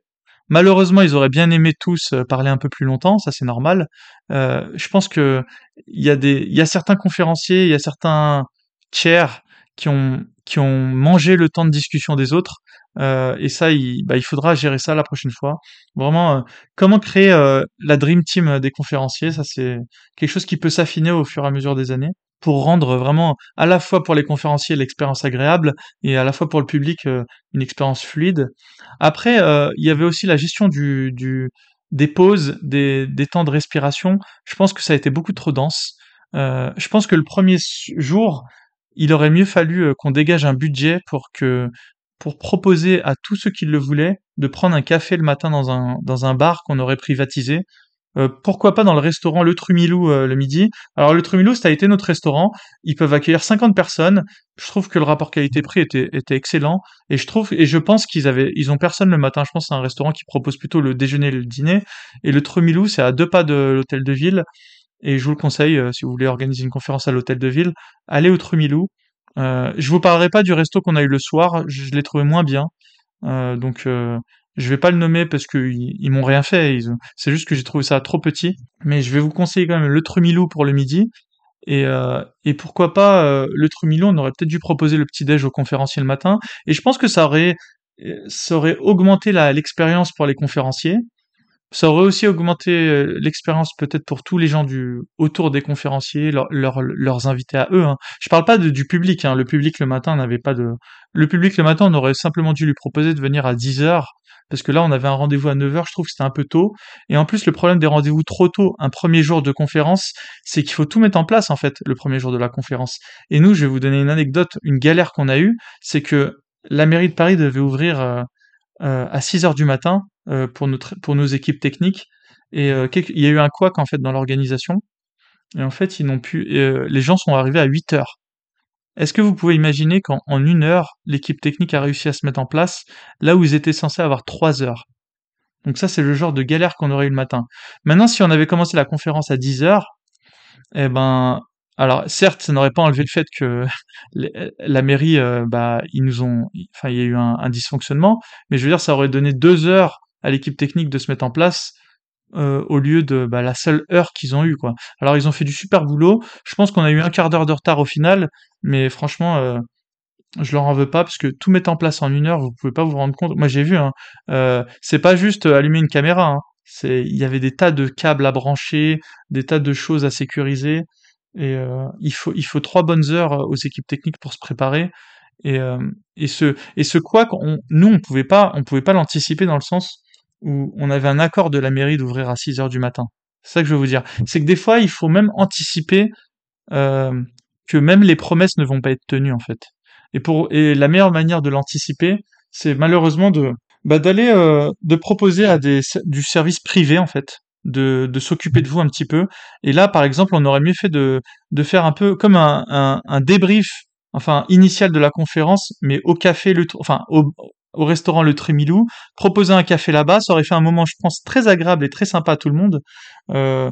Malheureusement, ils auraient bien aimé tous euh, parler un peu plus longtemps, ça c'est normal. Euh, je pense que il y a des, y a certains conférenciers, il y a certains tiers qui ont qui ont mangé le temps de discussion des autres. Euh, et ça, il, bah, il faudra gérer ça la prochaine fois. Vraiment, euh, comment créer la dream team des conférenciers, ça c'est quelque chose qui peut s'affiner au fur et à mesure des années pour rendre vraiment à la fois pour les conférenciers l'expérience agréable et à la fois pour le public euh, une expérience fluide. Après, euh, il y avait aussi la gestion du, des pauses, des, temps de respiration. Je pense que ça a été beaucoup trop dense. Euh, je pense que le premier jour, il aurait mieux fallu qu'on dégage un budget pour que pour proposer à tous ceux qui le voulaient de prendre un café le matin dans un dans un bar qu'on aurait privatisé. Euh, pourquoi pas dans le restaurant Le Trumilou euh, le midi Alors le Trumilou, ça a été notre restaurant. Ils peuvent accueillir 50 personnes. Je trouve que le rapport qualité-prix était, était excellent. Et je trouve, et je pense qu'ils avaient, ils ont personne le matin. Je pense c'est un restaurant qui propose plutôt le déjeuner et le dîner. Et le Trumilou, c'est à deux pas de l'hôtel de ville. Et je vous le conseille, euh, si vous voulez organiser une conférence à l'hôtel de ville, allez au Trumilou. Je vous parlerai pas du resto qu'on a eu le soir. Je, je l'ai trouvé moins bien. Donc, je vais pas le nommer parce que ils, ils m'ont rien fait. C'est juste que j'ai trouvé ça trop petit. Mais je vais vous conseiller quand même le Trumilou pour le midi. Et, euh, pourquoi pas euh, le Trumilou, on aurait peut-être dû proposer le petit déj aux conférenciers le matin. Et je pense que ça aurait, euh, augmenté l'expérience pour les conférenciers. Ça aurait aussi augmenté euh, l'expérience peut-être pour tous les gens du autour des conférenciers, leur- leur- leurs invités à eux. Hein. Je parle pas de- du public. Hein. Le public le matin n'avait pas de. Le public le matin, on aurait simplement dû lui proposer de venir à 10 heures parce que là, on avait un rendez-vous à 9 heures. Je trouve que c'était un peu tôt. Et en plus, le problème des rendez-vous trop tôt, un premier jour de conférence, c'est qu'il faut tout mettre en place en fait le premier jour de la conférence. Et nous, je vais vous donner une anecdote, une galère qu'on a eue, c'est que la mairie de Paris devait ouvrir euh, euh, à 6 heures du matin euh, pour notre pour nos équipes techniques et euh, il y a eu un couac en fait dans l'organisation et en fait ils n'ont pu euh, les gens sont arrivés à 8 heures. Est-ce que vous pouvez imaginer qu'en en une heure l'équipe technique a réussi à se mettre en place là où ils étaient censés avoir 3 heures? Donc ça c'est le genre de galère qu'on aurait eu le matin. Maintenant si on avait commencé la conférence à 10 heures, eh ben alors certes ça n'aurait pas enlevé le fait que la mairie bah ils nous ont enfin il y a eu un, un dysfonctionnement mais je veux dire ça aurait donné deux heures à l'équipe technique de se mettre en place euh, au lieu de bah, la seule heure qu'ils ont eu quoi alors ils ont fait du super boulot je pense qu'on a eu un quart d'heure de retard au final mais franchement euh, je leur en veux pas parce que tout mettre en place en une heure, vous pouvez pas vous rendre compte. Moi, j'ai vu, hein, euh, c'est pas juste allumer une caméra. Hein. Il y avait des tas de câbles à brancher, des tas de choses à sécuriser, et euh, il faut, trois bonnes heures aux équipes techniques pour se préparer. Et, euh, ce, quoi, nous, on pouvait pas, pouvait pas l'anticiper dans le sens où on avait un accord de la mairie d'ouvrir à 6 heures du matin. C'est ça que je veux vous dire. C'est que des fois, il faut même anticiper euh, que même les promesses ne vont pas être tenues en fait. Et pour et la meilleure manière de l'anticiper, c'est malheureusement de bah, d'aller euh, de proposer à des du service privé en fait de, de s'occuper de vous un petit peu. Et là, par exemple, on aurait mieux fait de, de faire un peu comme un, un, un débrief, enfin initial de la conférence, mais au café le, enfin au, au restaurant Le Trémilou, proposer un café là-bas, ça aurait fait un moment, je pense, très agréable et très sympa à tout le monde. Euh,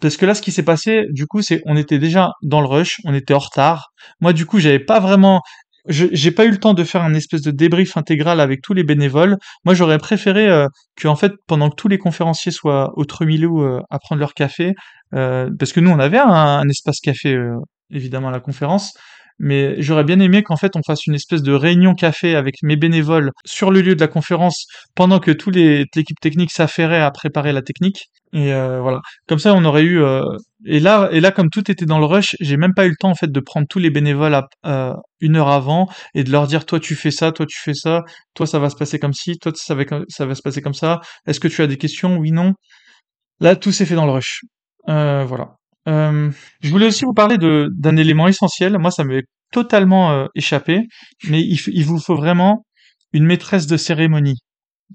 parce que là, ce qui s'est passé, du coup, c'est on était déjà dans le rush, on était en retard. Moi, du coup, j'avais pas vraiment, j'ai pas eu le temps de faire un espèce de débrief intégral avec tous les bénévoles. Moi, j'aurais préféré euh, que, en fait, pendant que tous les conférenciers soient au Tremilou euh, à prendre leur café, euh, parce que nous, on avait un, espace café, évidemment, à la conférence, mais j'aurais bien aimé qu'en fait on fasse une espèce de réunion café avec mes bénévoles sur le lieu de la conférence pendant que tous les l'équipe technique s'affairait à préparer la technique. Et euh, voilà. Comme ça on aurait eu euh, et là et là comme tout était dans le rush j'ai même pas eu le temps en fait de prendre tous les bénévoles à, euh, une heure avant et de leur dire toi tu fais ça toi tu fais ça. Toi ça va se passer comme ci. Toi ça va ça va se passer comme ça. Est-ce que tu as des questions? Oui non là tout s'est fait dans le rush. Voilà euh, je voulais aussi vous parler d'un élément essentiel. Moi, ça m'avait totalement euh, échappé, mais il, vous faut vraiment une maîtresse de cérémonie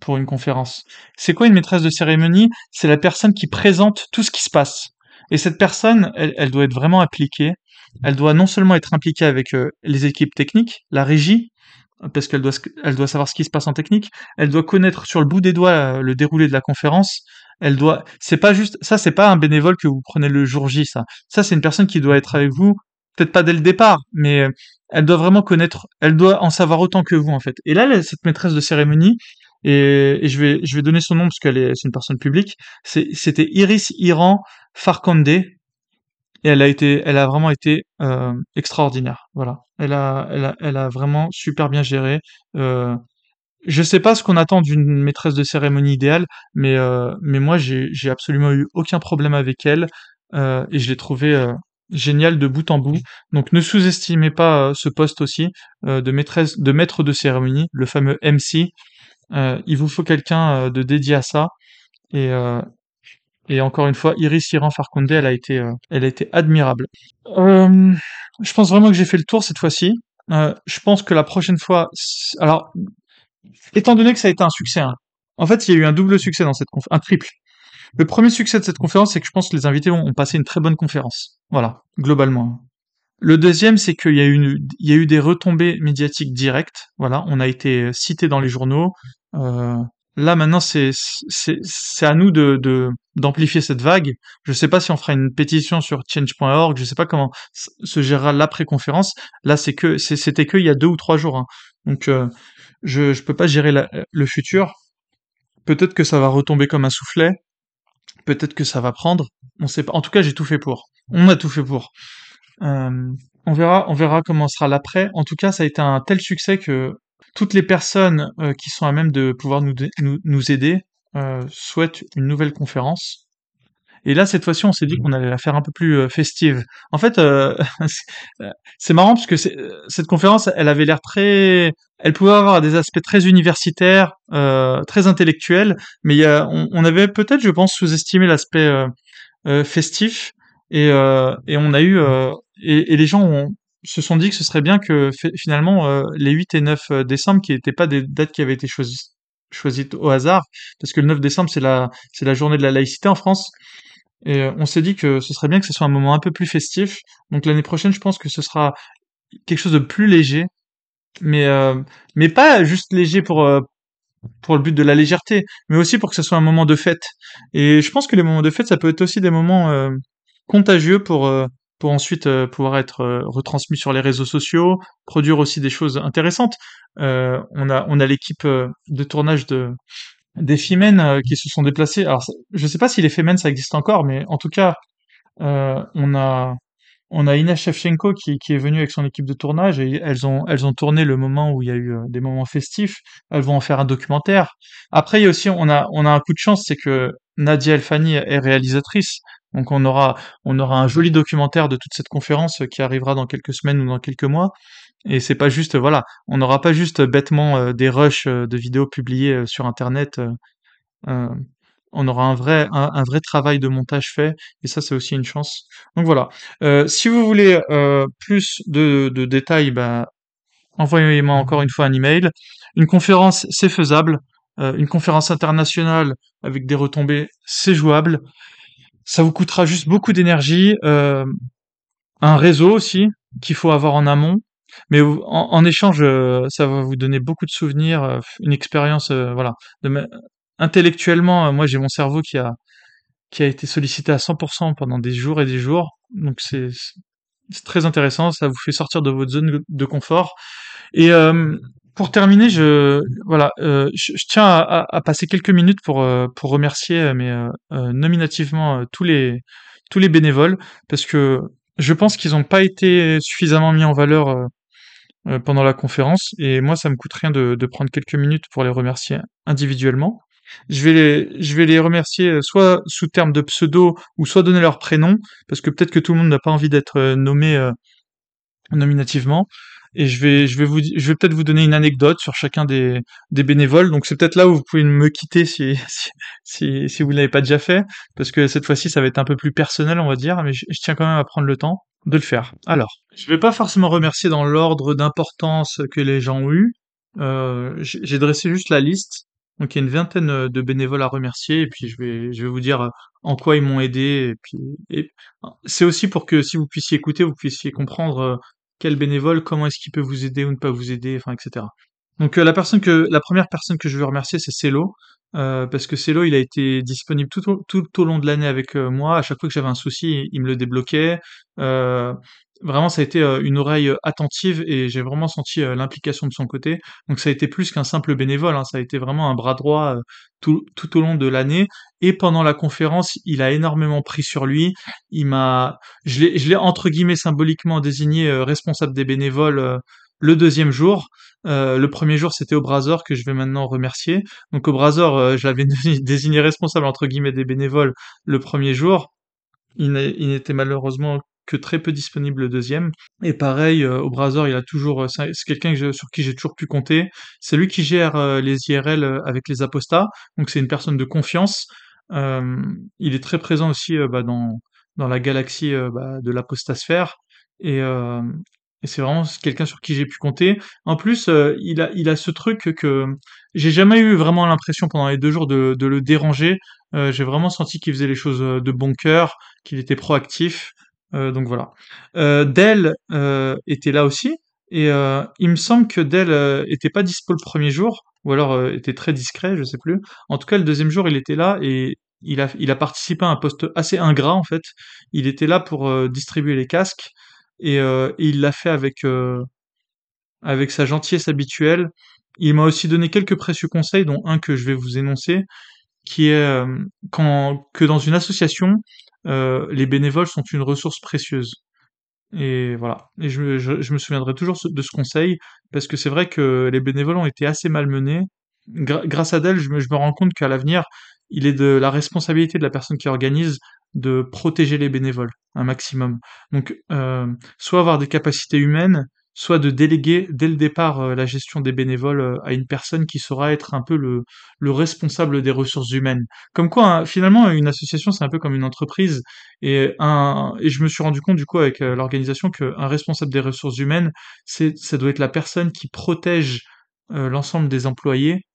pour une conférence. C'est quoi une maîtresse de cérémonie? C'est la personne qui présente tout ce qui se passe. Et cette personne, elle, doit être vraiment appliquée. Elle doit non seulement être impliquée avec euh, les équipes techniques, la régie, parce qu'elle doit, elle doit savoir ce qui se passe en technique. Elle doit connaître sur le bout des doigts le déroulé de la conférence elle doit c'est pas juste ça c'est pas un bénévole que vous prenez le jour J ça. Ça c'est une personne qui doit être avec vous peut-être pas dès le départ mais euh, elle doit vraiment connaître elle doit en savoir autant que vous en fait. Et là cette maîtresse de cérémonie et, je vais je vais donner son nom parce qu'elle est c'est une personne publique c'était Iris Iran Farkande et elle a été elle a vraiment été euh, extraordinaire voilà. Elle a elle a elle a vraiment super bien géré euh, je sais pas ce qu'on attend d'une maîtresse de cérémonie idéale, mais euh, mais moi j'ai absolument eu aucun problème avec elle euh, et je l'ai trouvé euh, génial de bout en bout. Donc ne sous-estimez pas euh, ce poste aussi euh, de maîtresse de maître de cérémonie, le fameux MC. il vous faut quelqu'un de dédié à ça et et encore une fois, Iris Iran Farkonde, elle a été elle a été admirable. je pense vraiment que j'ai fait le tour cette fois-ci. je pense que la prochaine fois, alors étant donné que ça a été un succès, hein, en fait, il y a eu un double succès dans cette conférence, un triple. Le premier succès de cette conférence, c'est que je pense que les invités ont, passé une très bonne conférence. Voilà, globalement. Le deuxième, c'est qu'il y a eu, y a eu des retombées médiatiques directes. Voilà, on a été cité dans les journaux. Euh, là, maintenant, c'est, à nous d'amplifier cette vague. Je sais pas si on fera une pétition sur change.org. Je sais pas comment se gérera l'après-conférence. Là, c'était que il y a deux ou trois jours. Hein. Donc, euh, je je peux pas gérer le futur. Peut-être que ça va retomber comme un soufflet. Peut-être que ça va prendre. On sait pas. En tout cas, j'ai tout fait pour. On a tout fait pour. Euh, on verra, on verra comment sera l'après. En tout cas, ça a été un tel succès que toutes les personnes euh, qui sont à même de pouvoir nous, nous, nous aider euh, souhaitent une nouvelle conférence. Et là, cette fois-ci, on s'est dit qu'on allait la faire un peu plus euh, festive. En fait, euh, c'est marrant parce que cette conférence, elle avait l'air très, elle pouvait avoir des aspects très universitaires, euh, très intellectuels, mais il y a, on, avait peut-être, je pense, sous-estimé l'aspect festif, et, et on a eu, et, et, les gens ont, se sont dit que ce serait bien que finalement les 8 et 9 décembre, qui n'étaient pas des dates qui avaient été choisies choisies au hasard, parce que le 9 décembre c'est la c'est la journée de la laïcité en France, et euh, on s'est dit que ce serait bien que ce soit un moment un peu plus festif. Donc l'année prochaine, je pense que ce sera quelque chose de plus léger, mais euh, mais pas juste léger pour euh, pour le but de la légèreté, mais aussi pour que ce soit un moment de fête. Et je pense que les moments de fête, ça peut être aussi des moments contagieux pour pour ensuite pouvoir être retransmis sur les réseaux sociaux, produire aussi des choses intéressantes. on a on a l'équipe de tournage de des femmes euh, qui se sont déplacés. Alors, je sais pas si les femmes ça existe encore, mais en tout cas, euh, on a on a Ina Shevchenko qui, qui est venue avec son équipe de tournage et elles ont, elles ont tourné le moment où il y a eu euh, des moments festifs. Elles vont en faire un documentaire. Après, il y a aussi, on a, on a un coup de chance, c'est que Nadia Elfani est réalisatrice. Donc on aura, on aura un joli documentaire de toute cette conférence qui arrivera dans quelques semaines ou dans quelques mois. Et c'est pas juste, voilà, on n'aura pas juste bêtement euh, des rushs euh, de vidéos publiées sur Internet. Euh, on aura un vrai, un, vrai travail de montage fait, et ça c'est aussi une chance. Donc voilà. Euh, si vous voulez euh, plus de, détails, bah, envoyez-moi encore une fois un email. Une conférence, c'est faisable. Euh, une conférence internationale avec des retombées, c'est jouable. Ça vous coûtera juste beaucoup d'énergie. un réseau aussi qu'il faut avoir en amont. Mais en, échange, ça va vous donner beaucoup de souvenirs, une expérience, voilà, de, intellectuellement, euh, moi j'ai mon cerveau qui a qui a été sollicité à 100% pendant des jours et des jours. Donc c'est très intéressant, ça vous fait sortir de votre zone de confort. Et euh, pour terminer, je voilà, euh, je, tiens à, passer quelques minutes pour pour remercier mais nominativement tous les tous les bénévoles parce que je pense qu'ils n'ont pas été suffisamment mis en valeur pendant la conférence et moi ça me coûte rien de, de prendre quelques minutes pour les remercier individuellement. Je vais les, je vais les remercier euh, soit sous terme de pseudo ou soit donner leur prénom parce que peut-être que tout le monde n'a pas envie d'être euh, nommé euh, nominativement. Et je vais, je vais vous, je vais peut-être vous donner une anecdote sur chacun des, des bénévoles. Donc c'est peut-être là où vous pouvez me quitter si, si, si, vous ne l'avez pas déjà fait, parce que cette fois-ci ça va être un peu plus personnel, on va dire, mais je, tiens quand même à prendre le temps de le faire. Alors, je vais pas forcément remercier dans l'ordre d'importance que les gens ont eu. Euh, j'ai dressé juste la liste donc il y a une vingtaine de bénévoles à remercier et puis je vais je vais vous dire euh, en quoi ils m'ont aidé et puis c'est aussi pour que si vous puissiez écouter, vous puissiez comprendre euh, quel bénévole, comment est-ce qu'il peut vous aider ou ne pas vous aider, enfin etc. Donc la personne que la première personne que je veux remercier c'est Celo parce que Celo il a été disponible tout au, tout au long de l'année avec moi. À chaque fois que j'avais un souci, il me le débloquait vraiment ça a été euh, une oreille euh, attentive et j'ai vraiment senti euh, l'implication de son côté. Donc ça a été plus qu'un simple bénévole, hein. ça a été vraiment un bras droit tout, tout au long de l'année. Et pendant la conférence, il a énormément pris sur lui. Il m'a, je l'ai entre guillemets symboliquement désigné responsable des bénévoles le deuxième jour. le premier jour, c'était au Brazor que je vais maintenant remercier. Donc au Brazor, je l'avais désigné responsable entre guillemets des bénévoles le premier jour. Il n'était malheureusement que très peu disponible le deuxième. Et pareil, euh, au Browser, il a toujours, euh, c'est quelqu'un sur qui j'ai toujours pu compter. C'est lui qui gère euh, les IRL avec les apostats, donc c'est une personne de confiance. il est très présent aussi bah, dans dans la galaxie bah, de l'apostasphère et, et c'est vraiment quelqu'un sur qui j'ai pu compter. En plus, il a il a ce truc que j'ai jamais eu vraiment l'impression pendant les deux jours de, de le déranger. j'ai vraiment senti qu'il faisait les choses de bon cœur, qu'il était proactif. Euh, donc voilà. Euh, Dell euh, était là aussi, et il me semble que Dell était pas dispo le premier jour, ou alors était très discret, je sais plus. En tout cas, le deuxième jour, il était là et il a, il a participé à un poste assez ingrat en fait. Il était là pour distribuer les casques et, et il l'a fait avec avec sa gentillesse habituelle. Il m'a aussi donné quelques précieux conseils, dont un que je vais vous énoncer, qui est quand que dans une association, euh, les bénévoles sont une ressource précieuse. Et voilà. Et je, me souviendrai toujours de ce conseil, parce que c'est vrai que les bénévoles ont été assez malmenés. grâce à me, je me rends compte qu'à l'avenir, il est de la responsabilité de la personne qui organise de protéger les bénévoles un maximum. Donc, euh, soit avoir des capacités humaines, soit de déléguer dès le départ euh, la gestion des bénévoles euh, à une personne qui saura être un peu le, le responsable des ressources humaines. Comme quoi, hein, finalement, une association, c'est un peu comme une entreprise. Et, un, et je me suis rendu compte, du coup, avec euh, l'organisation, qu'un responsable des ressources humaines, c'est, ça doit être la personne qui protège l'ensemble des employés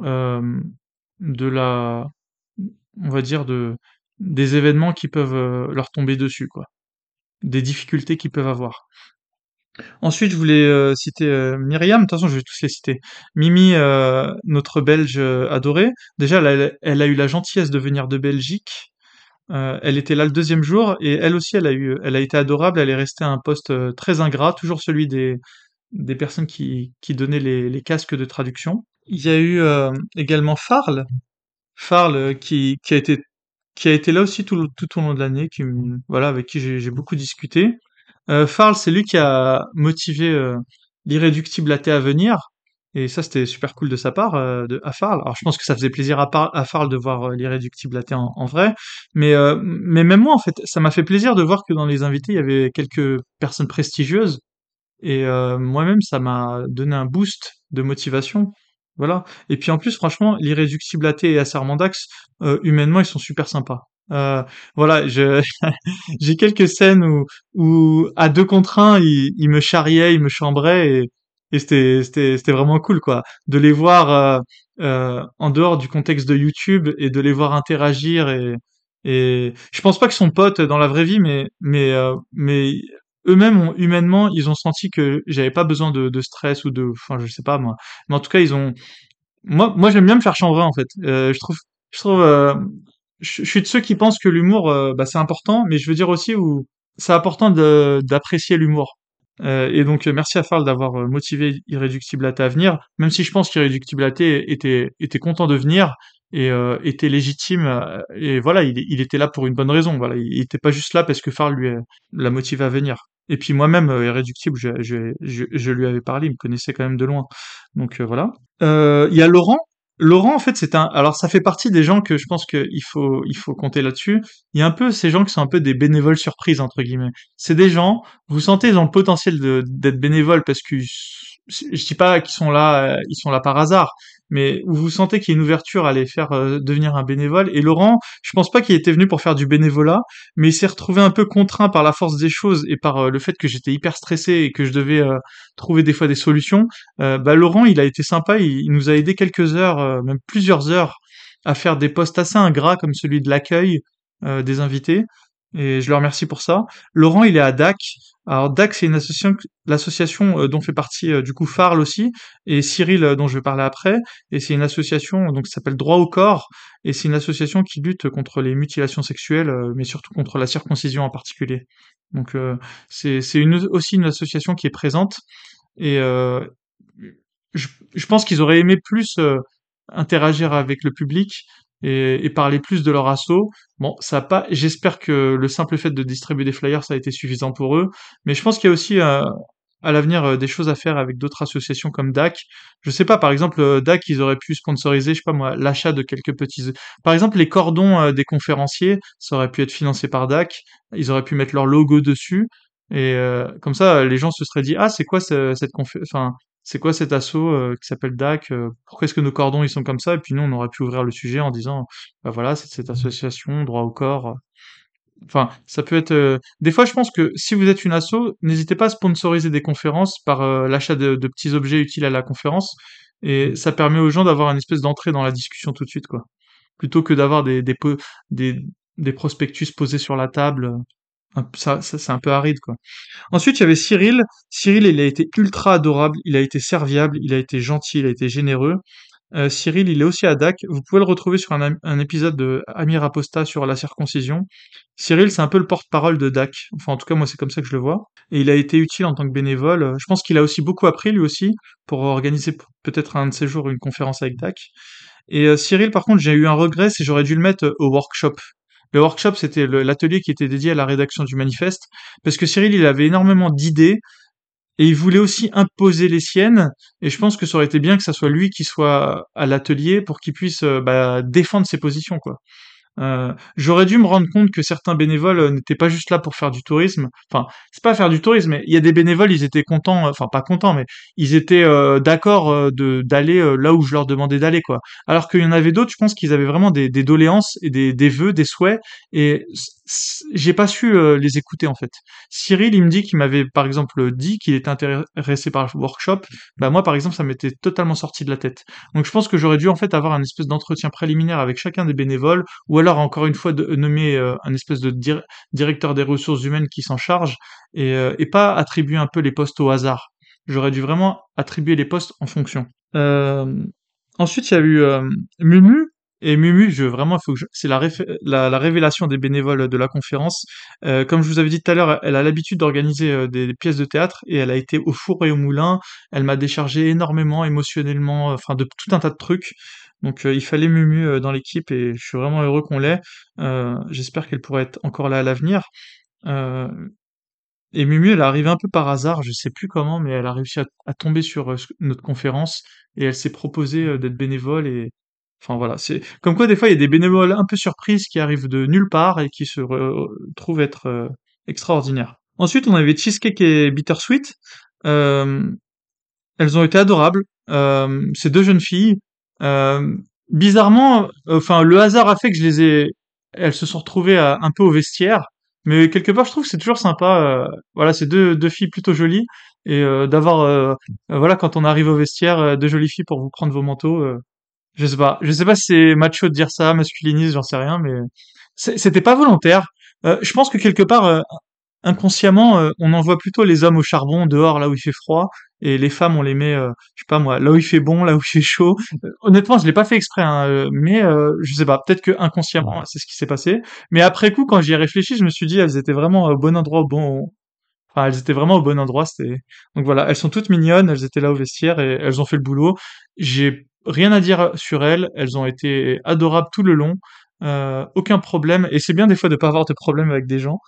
de la, on va dire, de, des événements qui peuvent leur tomber dessus, quoi. Des difficultés qu'ils peuvent avoir. Ensuite, je voulais euh, citer euh, Myriam, de toute façon, je vais tous les citer. Mimi, euh, notre Belge adorée. Déjà, elle a, eu la gentillesse de venir de Belgique. elle était là le deuxième jour et elle aussi, elle a eu, elle a été adorable. Elle est restée à un poste très ingrat, toujours celui des des personnes qui, qui donnaient les, les casques de traduction. Il y a eu également Farl, Farl qui, qui a été qui a été là aussi tout, tout au long de l'année, qui, voilà, avec qui j'ai beaucoup discuté. Euh, Farl, c'est lui qui a motivé euh, l'irréductible athée à venir. Et ça, c'était super cool de sa part, euh, de, à Farl. Alors, je pense que ça faisait plaisir à, Farl de voir euh, l'irréductible athée en, en, vrai. Mais, mais même moi, en fait, ça m'a fait plaisir de voir que dans les invités, il y avait quelques personnes prestigieuses. Et moi-même, ça m'a donné un boost de motivation. Voilà. Et puis en plus, franchement, l'irréductible athée et Assermandax, euh, humainement, ils sont super sympas. Euh, voilà, j'ai quelques scènes où, où à deux contre un, ils, ils me charriaient, ils me chambraient et, et c'était, c'était, c'était vraiment cool, quoi, de les voir euh, euh, en dehors du contexte de YouTube et de les voir interagir et, et je pense pas qu'ils sont potes dans la vraie vie, mais mais euh, mais eux-mêmes humainement, ils ont senti que j'avais pas besoin de, de, stress ou de, enfin, je sais pas moi, mais en tout cas, ils ont, moi, moi, j'aime bien me faire chambrer en fait. Euh, je trouve, je trouve, euh, je, suis de ceux qui pensent que l'humour, euh, bah, c'est important, mais je veux dire aussi où c'est important d'apprécier l'humour. Euh, et donc, merci à Farl d'avoir motivé Irréductible à venir, même si je pense qu'Irréductible était, était content de venir et euh, était légitime euh, et voilà il, il, était là pour une bonne raison voilà. Il, était pas juste là parce que Farl lui l'a motivé à venir. Et puis moi-même euh, irréductible je, je, je, je, lui avais parlé il me connaissait quand même de loin. Donc voilà. Il y a Laurent. Laurent en fait c'est un alors ça fait partie des gens que je pense qu'il faut il faut compter là-dessus. Il y a un peu ces gens qui sont un peu des bénévoles surprises entre guillemets. C'est des gens vous sentez ils ont le potentiel d'être bénévoles parce que je dis pas qu'ils sont là ils sont là par hasard mais où vous sentez qu'il y a une ouverture à les faire euh, devenir un bénévole. Et Laurent, je pense pas qu'il était venu pour faire du bénévolat, mais il s'est retrouvé un peu contraint par la force des choses et par euh, le fait que j'étais hyper stressé et que je devais euh, trouver des fois des solutions. bah Laurent, il a été sympa, il, il nous a aidé quelques heures, même plusieurs heures, à faire des postes assez ingrats comme celui de l'accueil des invités et je le remercie pour ça. Laurent, il est à DAC. Alors DAC, c'est une association, l'association euh, dont fait partie euh, du coup Farl aussi, et Cyril euh, dont je vais parler après. Et c'est une association donc qui s'appelle Droit au corps, et c'est une association qui lutte contre les mutilations sexuelles, mais surtout contre la circoncision en particulier. Donc c'est c'est une, aussi une association qui est présente. Et je, je pense qu'ils auraient aimé plus interagir avec le public et, et, parler plus de leur assaut. Bon, ça a pas. J'espère que le simple fait de distribuer des flyers, ça a été suffisant pour eux. Mais je pense qu'il y a aussi euh, à l'avenir euh, des choses à faire avec d'autres associations comme DAC. Je sais pas, par exemple, euh, DAC, ils auraient pu sponsoriser, je sais pas moi, l'achat de quelques petits. Par exemple, les cordons des conférenciers, ça aurait pu être financé par DAC. Ils auraient pu mettre leur logo dessus. Et comme ça, les gens se seraient dit ah c'est quoi cette confé enfin c'est quoi cet assaut euh, qui s'appelle DAC euh, Pourquoi est-ce que nos cordons ils sont comme ça? Et puis nous, on aurait pu ouvrir le sujet en disant, bah voilà, c'est cette association droit au corps. Enfin, ça peut être. Euh, des fois, je pense que si vous êtes une asso, n'hésitez pas à sponsoriser des conférences par l'achat de, petits objets utiles à la conférence, et ça permet aux gens d'avoir une espèce d'entrée dans la discussion tout de suite, quoi. Plutôt que d'avoir des prospectus posés sur la table ça, c'est un peu aride quoi. Ensuite, il y avait Cyril. Cyril, il a été ultra adorable, il a été serviable, il a été gentil, il a été généreux. Euh, Cyril, il est aussi à DAC. Vous pouvez le retrouver sur un, épisode de Amir Aposta sur la circoncision. Cyril, c'est un peu le porte-parole de DAC. Enfin, en tout cas, moi, c'est comme ça que je le vois. Et il a été utile en tant que bénévole. Je pense qu'il a aussi beaucoup appris, lui aussi, pour organiser peut-être un de ces jours une conférence avec DAC. Et euh, Cyril, par contre, j'ai eu un regret, c'est j'aurais dû le mettre au workshop. Le workshop, c'était l'atelier qui était dédié à la rédaction du manifeste, parce que Cyril, il avait énormément d'idées, et il voulait aussi imposer les siennes, et je pense que ça aurait été bien que ça soit lui qui soit à l'atelier pour qu'il puisse euh, bah, défendre ses positions, quoi. Euh, j'aurais dû me rendre compte que certains bénévoles euh, n'étaient pas juste là pour faire du tourisme. Enfin, c'est pas faire du tourisme, mais il y a des bénévoles, ils étaient contents, enfin pas contents, mais ils étaient euh, d'accord d'aller là où je leur demandais d'aller, quoi. Alors qu'il y en avait d'autres, je pense qu'ils avaient vraiment des, des doléances et des, des vœux, des souhaits, et j'ai pas su les écouter en fait. Cyril, il me dit qu'il m'avait par exemple dit qu'il était intéressé par le workshop. Bah moi, par exemple, ça m'était totalement sorti de la tête. Donc je pense que j'aurais dû en fait avoir un espèce d'entretien préliminaire avec chacun des bénévoles, ou alors encore une fois de nommer euh, un espèce de directeur des ressources humaines qui s'en charge et, euh, et, pas attribuer un peu les postes au hasard. J'aurais dû vraiment attribuer les postes en fonction. Euh, ensuite, il y a eu Mumu. Et Mumu, je vraiment, que c'est la, la, révélation des bénévoles de la conférence. comme je vous avais dit tout à l'heure, elle a l'habitude d'organiser des, pièces de théâtre et elle a été au four et au moulin. Elle m'a déchargé énormément émotionnellement, enfin de tout un tas de trucs. Donc il fallait Mumu dans l'équipe et je suis vraiment heureux qu'on l'ait. J'espère qu'elle pourrait être encore là à l'avenir. et Mumu, elle est arrivée un peu par hasard, je sais plus comment, mais elle a réussi à, tomber sur notre conférence et elle s'est proposée d'être bénévole et enfin voilà, c'est comme quoi des fois il y a des bénévoles un peu surprises qui arrivent de nulle part et qui se trouvent être extraordinaires. Ensuite, on avait Cheesecake et Bittersweet. Euh, elles ont été adorables. Euh, ces deux jeunes filles. Euh, bizarrement, enfin, le hasard a fait que je les ai. Elles se sont retrouvées un peu au vestiaire. Mais quelque part, je trouve que c'est toujours sympa. voilà, c'est deux, deux filles plutôt jolies et d'avoir, voilà, quand on arrive au vestiaire, deux jolies filles pour vous prendre vos manteaux. je sais pas, je sais pas si c'est macho de dire ça, masculiniste, j'en sais rien, mais c'était pas volontaire. je pense que quelque part, inconsciemment, euh, on envoie plutôt les hommes au charbon dehors là où il fait froid et les femmes on les met, euh, je sais pas moi, là où il fait bon, là où il fait chaud. Euh, honnêtement, je l'ai pas fait exprès, hein, mais je sais pas, peut-être que inconsciemment c'est ce qui s'est passé. Mais après coup, quand j'y ai réfléchi, je me suis dit elles étaient vraiment au bon endroit, au bon, enfin elles étaient vraiment au bon endroit. C'était donc voilà, elles sont toutes mignonnes, elles étaient là au vestiaire et elles ont fait le boulot. J'ai rien à dire sur elles, elles ont été adorables tout le long. aucun problème et c'est bien des fois de pas avoir de problème avec des gens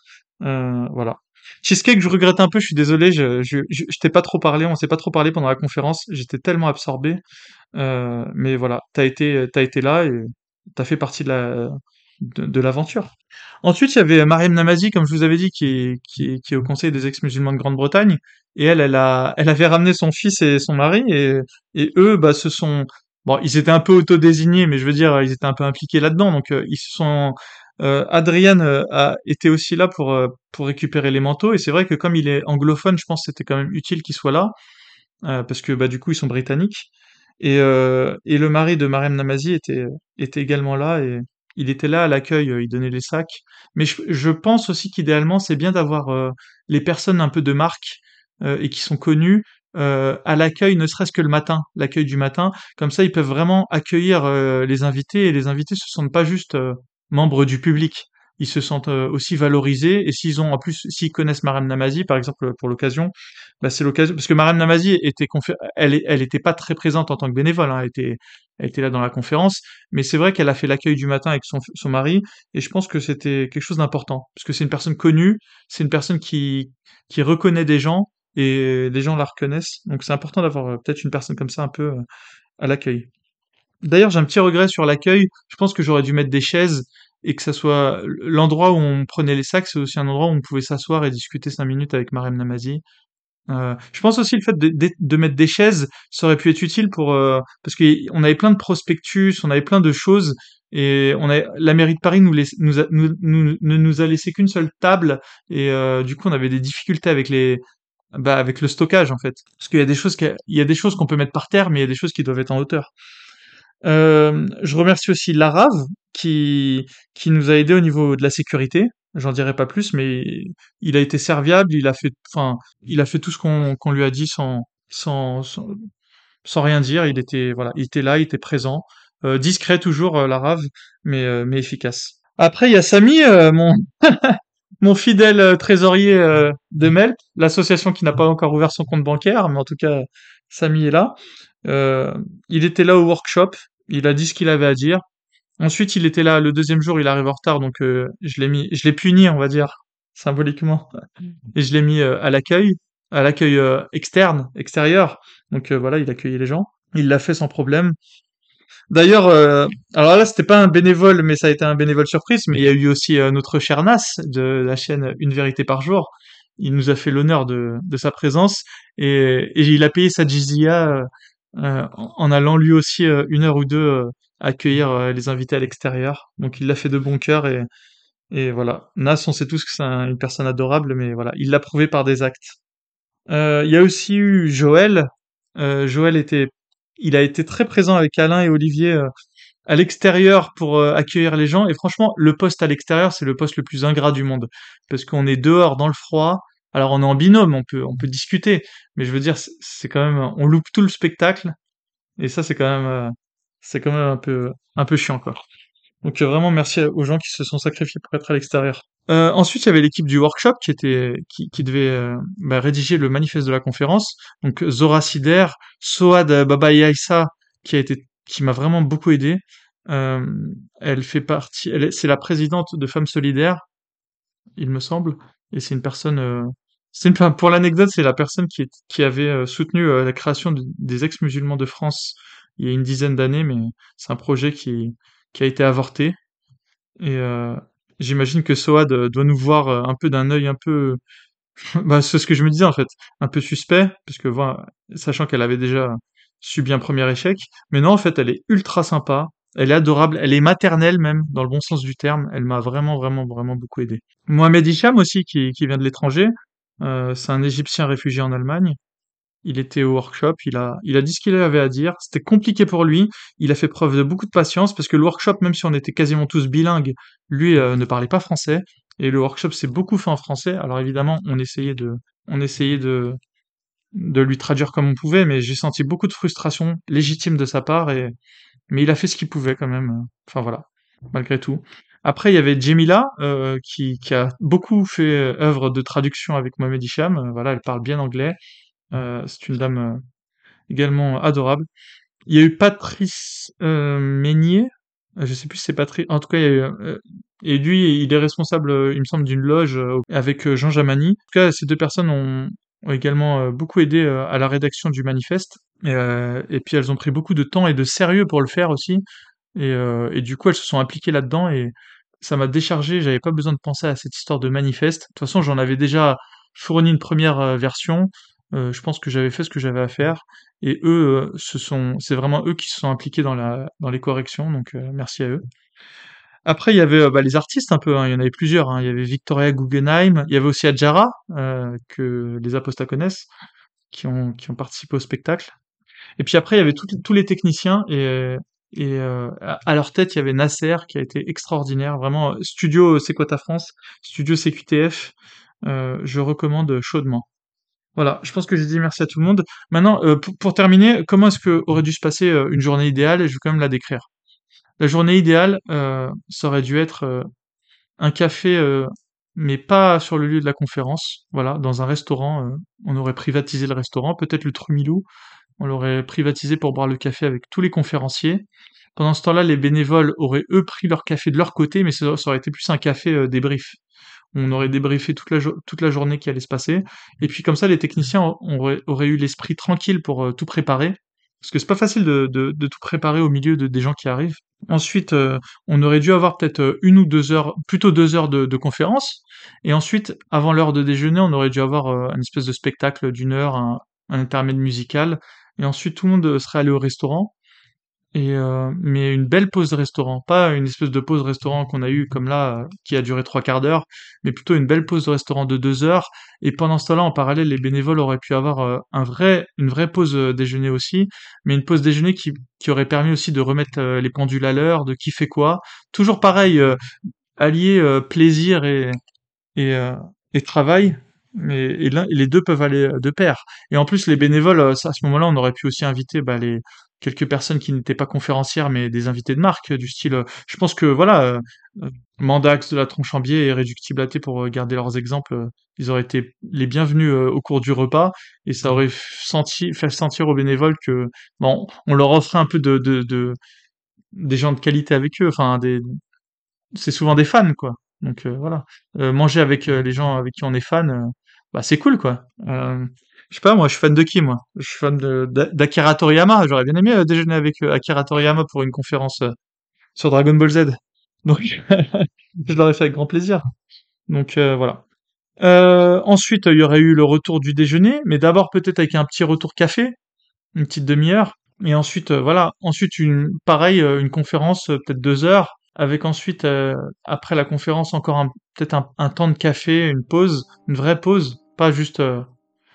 euh, voilà. Cheesecake, je regrette un peu, je suis désolé, je, je, je, t'ai pas trop parlé, on s'est pas trop parlé pendant la conférence, j'étais tellement absorbé. Euh, mais voilà, t'as été, t'as été là et t'as fait partie de la, de, l'aventure. Ensuite, il y avait Mariam Namazi, comme je vous avais dit, qui est, qui qui est au Conseil des ex-musulmans de Grande-Bretagne. Et elle, elle a, elle avait ramené son fils et son mari, et, et eux, bah, se sont, bon, ils étaient un peu auto-désignés, mais je veux dire, ils étaient un peu impliqués là-dedans, donc euh, ils se sont, euh, Adrian euh, a été aussi là pour euh, pour récupérer les manteaux et c'est vrai que comme il est anglophone, je pense que c'était quand même utile qu'il soit là parce que bah du coup ils sont britanniques et le mari de Mariam Namazi était également là et il était là à l'accueil, il donnait les sacs. Mais je, je pense aussi qu'idéalement c'est bien d'avoir les personnes un peu de marque et qui sont connues à l'accueil, ne serait-ce que le matin, l'accueil du matin. Comme ça, ils peuvent vraiment accueillir les invités et les invités se sentent pas juste membres du public. Ils se sentent euh, aussi valorisés et s'ils ont en plus s'ils connaissent Mariam Namazi par exemple pour l'occasion, bah c'est l'occasion parce que Mariam Namazi était elle elle était pas très présente en tant que bénévole, hein, elle était elle était là dans la conférence, mais c'est vrai qu'elle a fait l'accueil du matin avec son son mari et je pense que c'était quelque chose d'important parce que c'est une personne connue, c'est une personne qui qui reconnaît des gens et les gens la reconnaissent. Donc c'est important d'avoir euh, peut-être une personne comme ça un peu euh, à l'accueil. D'ailleurs, j'ai un petit regret sur l'accueil. Je pense que j'aurais dû mettre des chaises et que ça soit l'endroit où on prenait les sacs, c'est aussi un endroit où on pouvait s'asseoir et discuter cinq minutes avec Marem Namazi. Euh, je pense aussi le fait de, mettre des chaises, ça aurait pu être utile pour euh, parce qu'on avait plein de prospectus, on avait plein de choses et on a la mairie de Paris nous, nous, ne nous a laissé qu'une seule table et euh, du coup on avait des difficultés avec les bah, avec le stockage en fait parce qu'il y a des choses il y a des choses qu'on peut mettre par terre mais il y a des choses qui doivent être en hauteur. Euh, je remercie aussi Larave qui qui nous a aidé au niveau de la sécurité. J'en dirai pas plus, mais il a été serviable. Il a fait, enfin, il a fait tout ce qu'on qu'on lui a dit sans, sans sans rien dire. Il était voilà, il était là, il était présent, euh, discret toujours euh, Larave, mais euh, mais efficace. Après il y a Samy, mon mon fidèle trésorier de Melp, l'association qui n'a pas encore ouvert son compte bancaire, mais en tout cas Samy est là. il était là au workshop, il a dit ce qu'il avait à dire. Ensuite, il était là le deuxième jour, il arrive en retard, donc euh, je l'ai mis, je l'ai puni, on va dire, symboliquement, mm. et je l'ai mis euh, à l'accueil, à l'accueil euh, externe, extérieur. Donc voilà, il accueillait les gens. Il l'a fait sans problème. D'ailleurs, alors là, c'était pas un bénévole, mais ça a été un bénévole surprise. Mais il y a eu aussi notre cher Nas de la chaîne Une vérité par jour. Il nous a fait l'honneur de, de sa présence et, et il a payé sa jizya en allant lui aussi euh, une heure ou deux euh, accueillir les invités à l'extérieur. Donc il l'a fait de bon cœur et, et voilà. Nas, on sait tous que c'est une personne adorable, mais voilà, il l'a prouvé par des actes. Il y a aussi eu Joël. Joël était, il a été très présent avec Alain et Olivier à l'extérieur pour accueillir les gens. Et franchement, le poste à l'extérieur, c'est le poste le plus ingrat du monde. Parce qu'on est dehors dans le froid, alors on est en binôme, on peut discuter, mais je veux dire c'est quand même on loupe tout le spectacle et ça c'est quand même euh, c'est quand même un peu un peu chiant quoi. Donc euh, vraiment merci aux gens qui se sont sacrifiés pour être à l'extérieur. Euh, ensuite il y avait l'équipe du workshop qui était qui, devait bah, rédiger le manifeste de la conférence. Donc Zora Sider, Soad Baba Yaissa qui m'a vraiment beaucoup aidé. Elle fait partie, c'est la présidente de Femmes Solidaires, il me semble, et c'est une personne. Euh, pour l'anecdote, c'est la personne qui, avait euh, soutenu la création des ex-musulmans de France il y a une dizaine d'années, mais c'est un projet qui, a été avorté. Et j'imagine que Soad doit nous voir un peu d'un œil un peu bah, c'est ce que je me disais en fait, un peu suspect, parce que voilà, sachant qu'elle avait déjà subi un premier échec, mais non en fait elle est ultra sympa, elle est adorable, elle est maternelle même, dans le bon sens du terme, elle m'a vraiment vraiment vraiment beaucoup aidé. Mohamed Hicham aussi, qui vient de l'étranger, euh, c'est un Égyptien réfugié en Allemagne, il était au workshop, il a, dit ce qu'il avait à dire. C'était compliqué pour lui. Il a fait preuve de beaucoup de patience parce que le workshop, même si on était quasiment tous bilingues, lui euh, ne parlait pas français. Et le workshop s'est beaucoup fait en français. Alors évidemment, on essayait de, on essayait de, de lui traduire comme on pouvait, mais j'ai senti beaucoup de frustration légitime de sa part et, mais il a fait ce qu'il pouvait quand même. Enfin voilà, malgré tout. Après, il y avait Jemila, euh, qui, qui a beaucoup fait œuvre de traduction avec Mohamed Hicham. Voilà, elle parle bien anglais. Euh, c'est une dame euh, également adorable. Il y a eu Patrice euh, Meignier, je sais plus si c'est Patrice, en tout cas il y a eu, et lui il est responsable, il me semble, d'une loge avec Jean Jamani. En tout cas, ces deux personnes ont, également beaucoup aidé à la rédaction du manifeste. Et, puis elles ont pris beaucoup de temps et de sérieux pour le faire aussi. Et, et du coup, elles se sont impliquées là-dedans et ça m'a déchargé. J'avais pas besoin de penser à cette histoire de manifeste. De toute façon, j'en avais déjà fourni une première version. Euh, je pense que j'avais fait ce que j'avais à faire et eux euh, ce sont c'est vraiment eux qui se sont impliqués dans la dans les corrections donc euh, merci à eux. Après il y avait bah, les artistes un peu hein, il y en avait plusieurs hein. il y avait Victoria Guggenheim, il y avait aussi Adjara que les apostats connaissent qui ont qui ont participé au spectacle. Et puis après il y avait tous les techniciens et et à leur tête il y avait Nasser qui a été extraordinaire vraiment studio C'est quoi ta France, studio CQTF je recommande chaudement. Voilà, je pense que j'ai dit merci à tout le monde. Maintenant, euh, pour, terminer, comment est-ce que aurait dû se passer euh, une journée idéale? Et je vais quand même la décrire. La journée idéale, euh, ça aurait dû être un café, mais pas sur le lieu de la conférence. Voilà, dans un restaurant. on aurait privatisé le restaurant, peut-être le Trumilou. On l'aurait privatisé pour boire le café avec tous les conférenciers. Pendant ce temps-là, les bénévoles auraient eux pris leur café de leur côté, mais ça, aurait été plus un café débrief on aurait débriefé toute la, journée qui allait se passer. Et puis comme ça, les techniciens auraient, eu l'esprit tranquille pour euh, tout préparer. Parce que c'est pas facile de, tout préparer au milieu de, des gens qui arrivent. Ensuite, euh, on aurait dû avoir peut-être euh, une ou deux heures, plutôt deux heures de, conférence. Et ensuite, avant l'heure de déjeuner, on aurait dû avoir un espèce de spectacle d'une heure, un intermède musical. Et ensuite, tout le monde serait allé au restaurant. Et euh, mais une belle pause de restaurant, pas une espèce de pause restaurant qu'on a eu comme là, euh, qui a duré trois quarts d'heure, mais plutôt une belle pause de restaurant de deux heures. Et pendant ce temps-là, en parallèle, les bénévoles auraient pu avoir euh, un une vraie pause déjeuner aussi, mais une pause déjeuner qui, aurait permis aussi de remettre les pendules à l'heure, de qui fait quoi. Toujours pareil, allier plaisir et, et travail. Et, les deux peuvent aller de pair. Et en plus, les bénévoles, à ce moment-là, on aurait pu aussi inviter bah, les, quelques personnes qui n'étaient pas conférencières mais des invités de marque du style euh, je pense que voilà euh, euh, Mandax de la Tronchambier et Réductible AT pour garder leurs exemples ils auraient été les bienvenus au cours du repas. Et ça aurait fait sentir aux bénévoles que bon on leur offrait un peu de, de, de des gens de qualité avec eux. Enfin c'est souvent des fans quoi. Donc voilà. Manger avec les gens avec qui on est fan bah c'est cool quoi je sais pas, moi, je suis fan de qui, moi? Je suis fan d'Akira Toriyama. J'aurais bien aimé euh, déjeuner avec euh, Akira Toriyama pour une conférence euh, sur Dragon Ball Z. Donc, je l'aurais fait avec grand plaisir. Donc, voilà. ensuite, il y aurait eu le retour du déjeuner, mais d'abord peut-être avec un petit retour café, une petite demi-heure. Et ensuite, voilà. Ensuite, une, pareil, une conférence, peut-être deux heures, avec ensuite, après la conférence, encore peut-être un, temps de café, une pause, une vraie pause, juste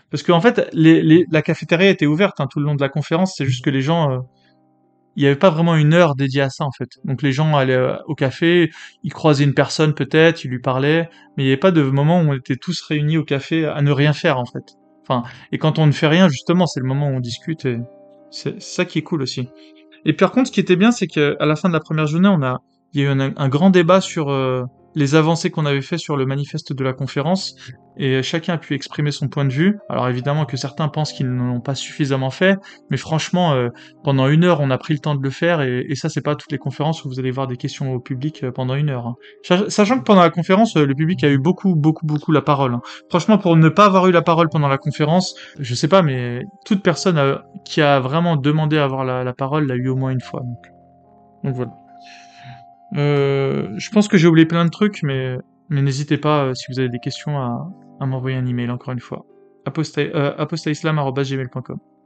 parce qu'en fait, les, la cafétéria était ouverte hein, tout le long de la conférence, c'est juste que les gens... Euh, il n'y avait pas vraiment une heure dédiée à ça en fait. Donc les gens allaient euh, au café, ils croisaient une personne peut-être, ils lui parlaient, mais il n'y avait pas de moment où on était tous réunis au café à ne rien faire en fait. Enfin, et quand on ne fait rien justement, c'est le moment où on discute et c'est ça qui est cool aussi. Et par contre, ce qui était bien, c'est qu'à la fin de la première journée, on a, il y a eu un, grand débat sur euh, les avancées qu'on avait fait sur le manifeste de la conférence, et chacun a pu exprimer son point de vue. Alors évidemment que certains pensent qu'ils ne l'ont pas suffisamment fait, mais franchement, euh, pendant une heure, on a pris le temps de le faire, et, ça, c'est pas toutes les conférences où vous allez voir des questions au public euh, pendant une heure. hein. Sachant que pendant la conférence, euh, le public a eu beaucoup, beaucoup, beaucoup la parole. hein. Franchement, pour ne pas avoir eu la parole pendant la conférence, je sais pas, mais toute personne qui a vraiment demandé à avoir la, parole l'a eu au moins une fois. Donc voilà. Euh, je pense que j'ai oublié plein de trucs, mais, n'hésitez pas, euh, si vous avez des questions, à, à m'envoyer un email encore une fois. euh, apostaislam.gmail.com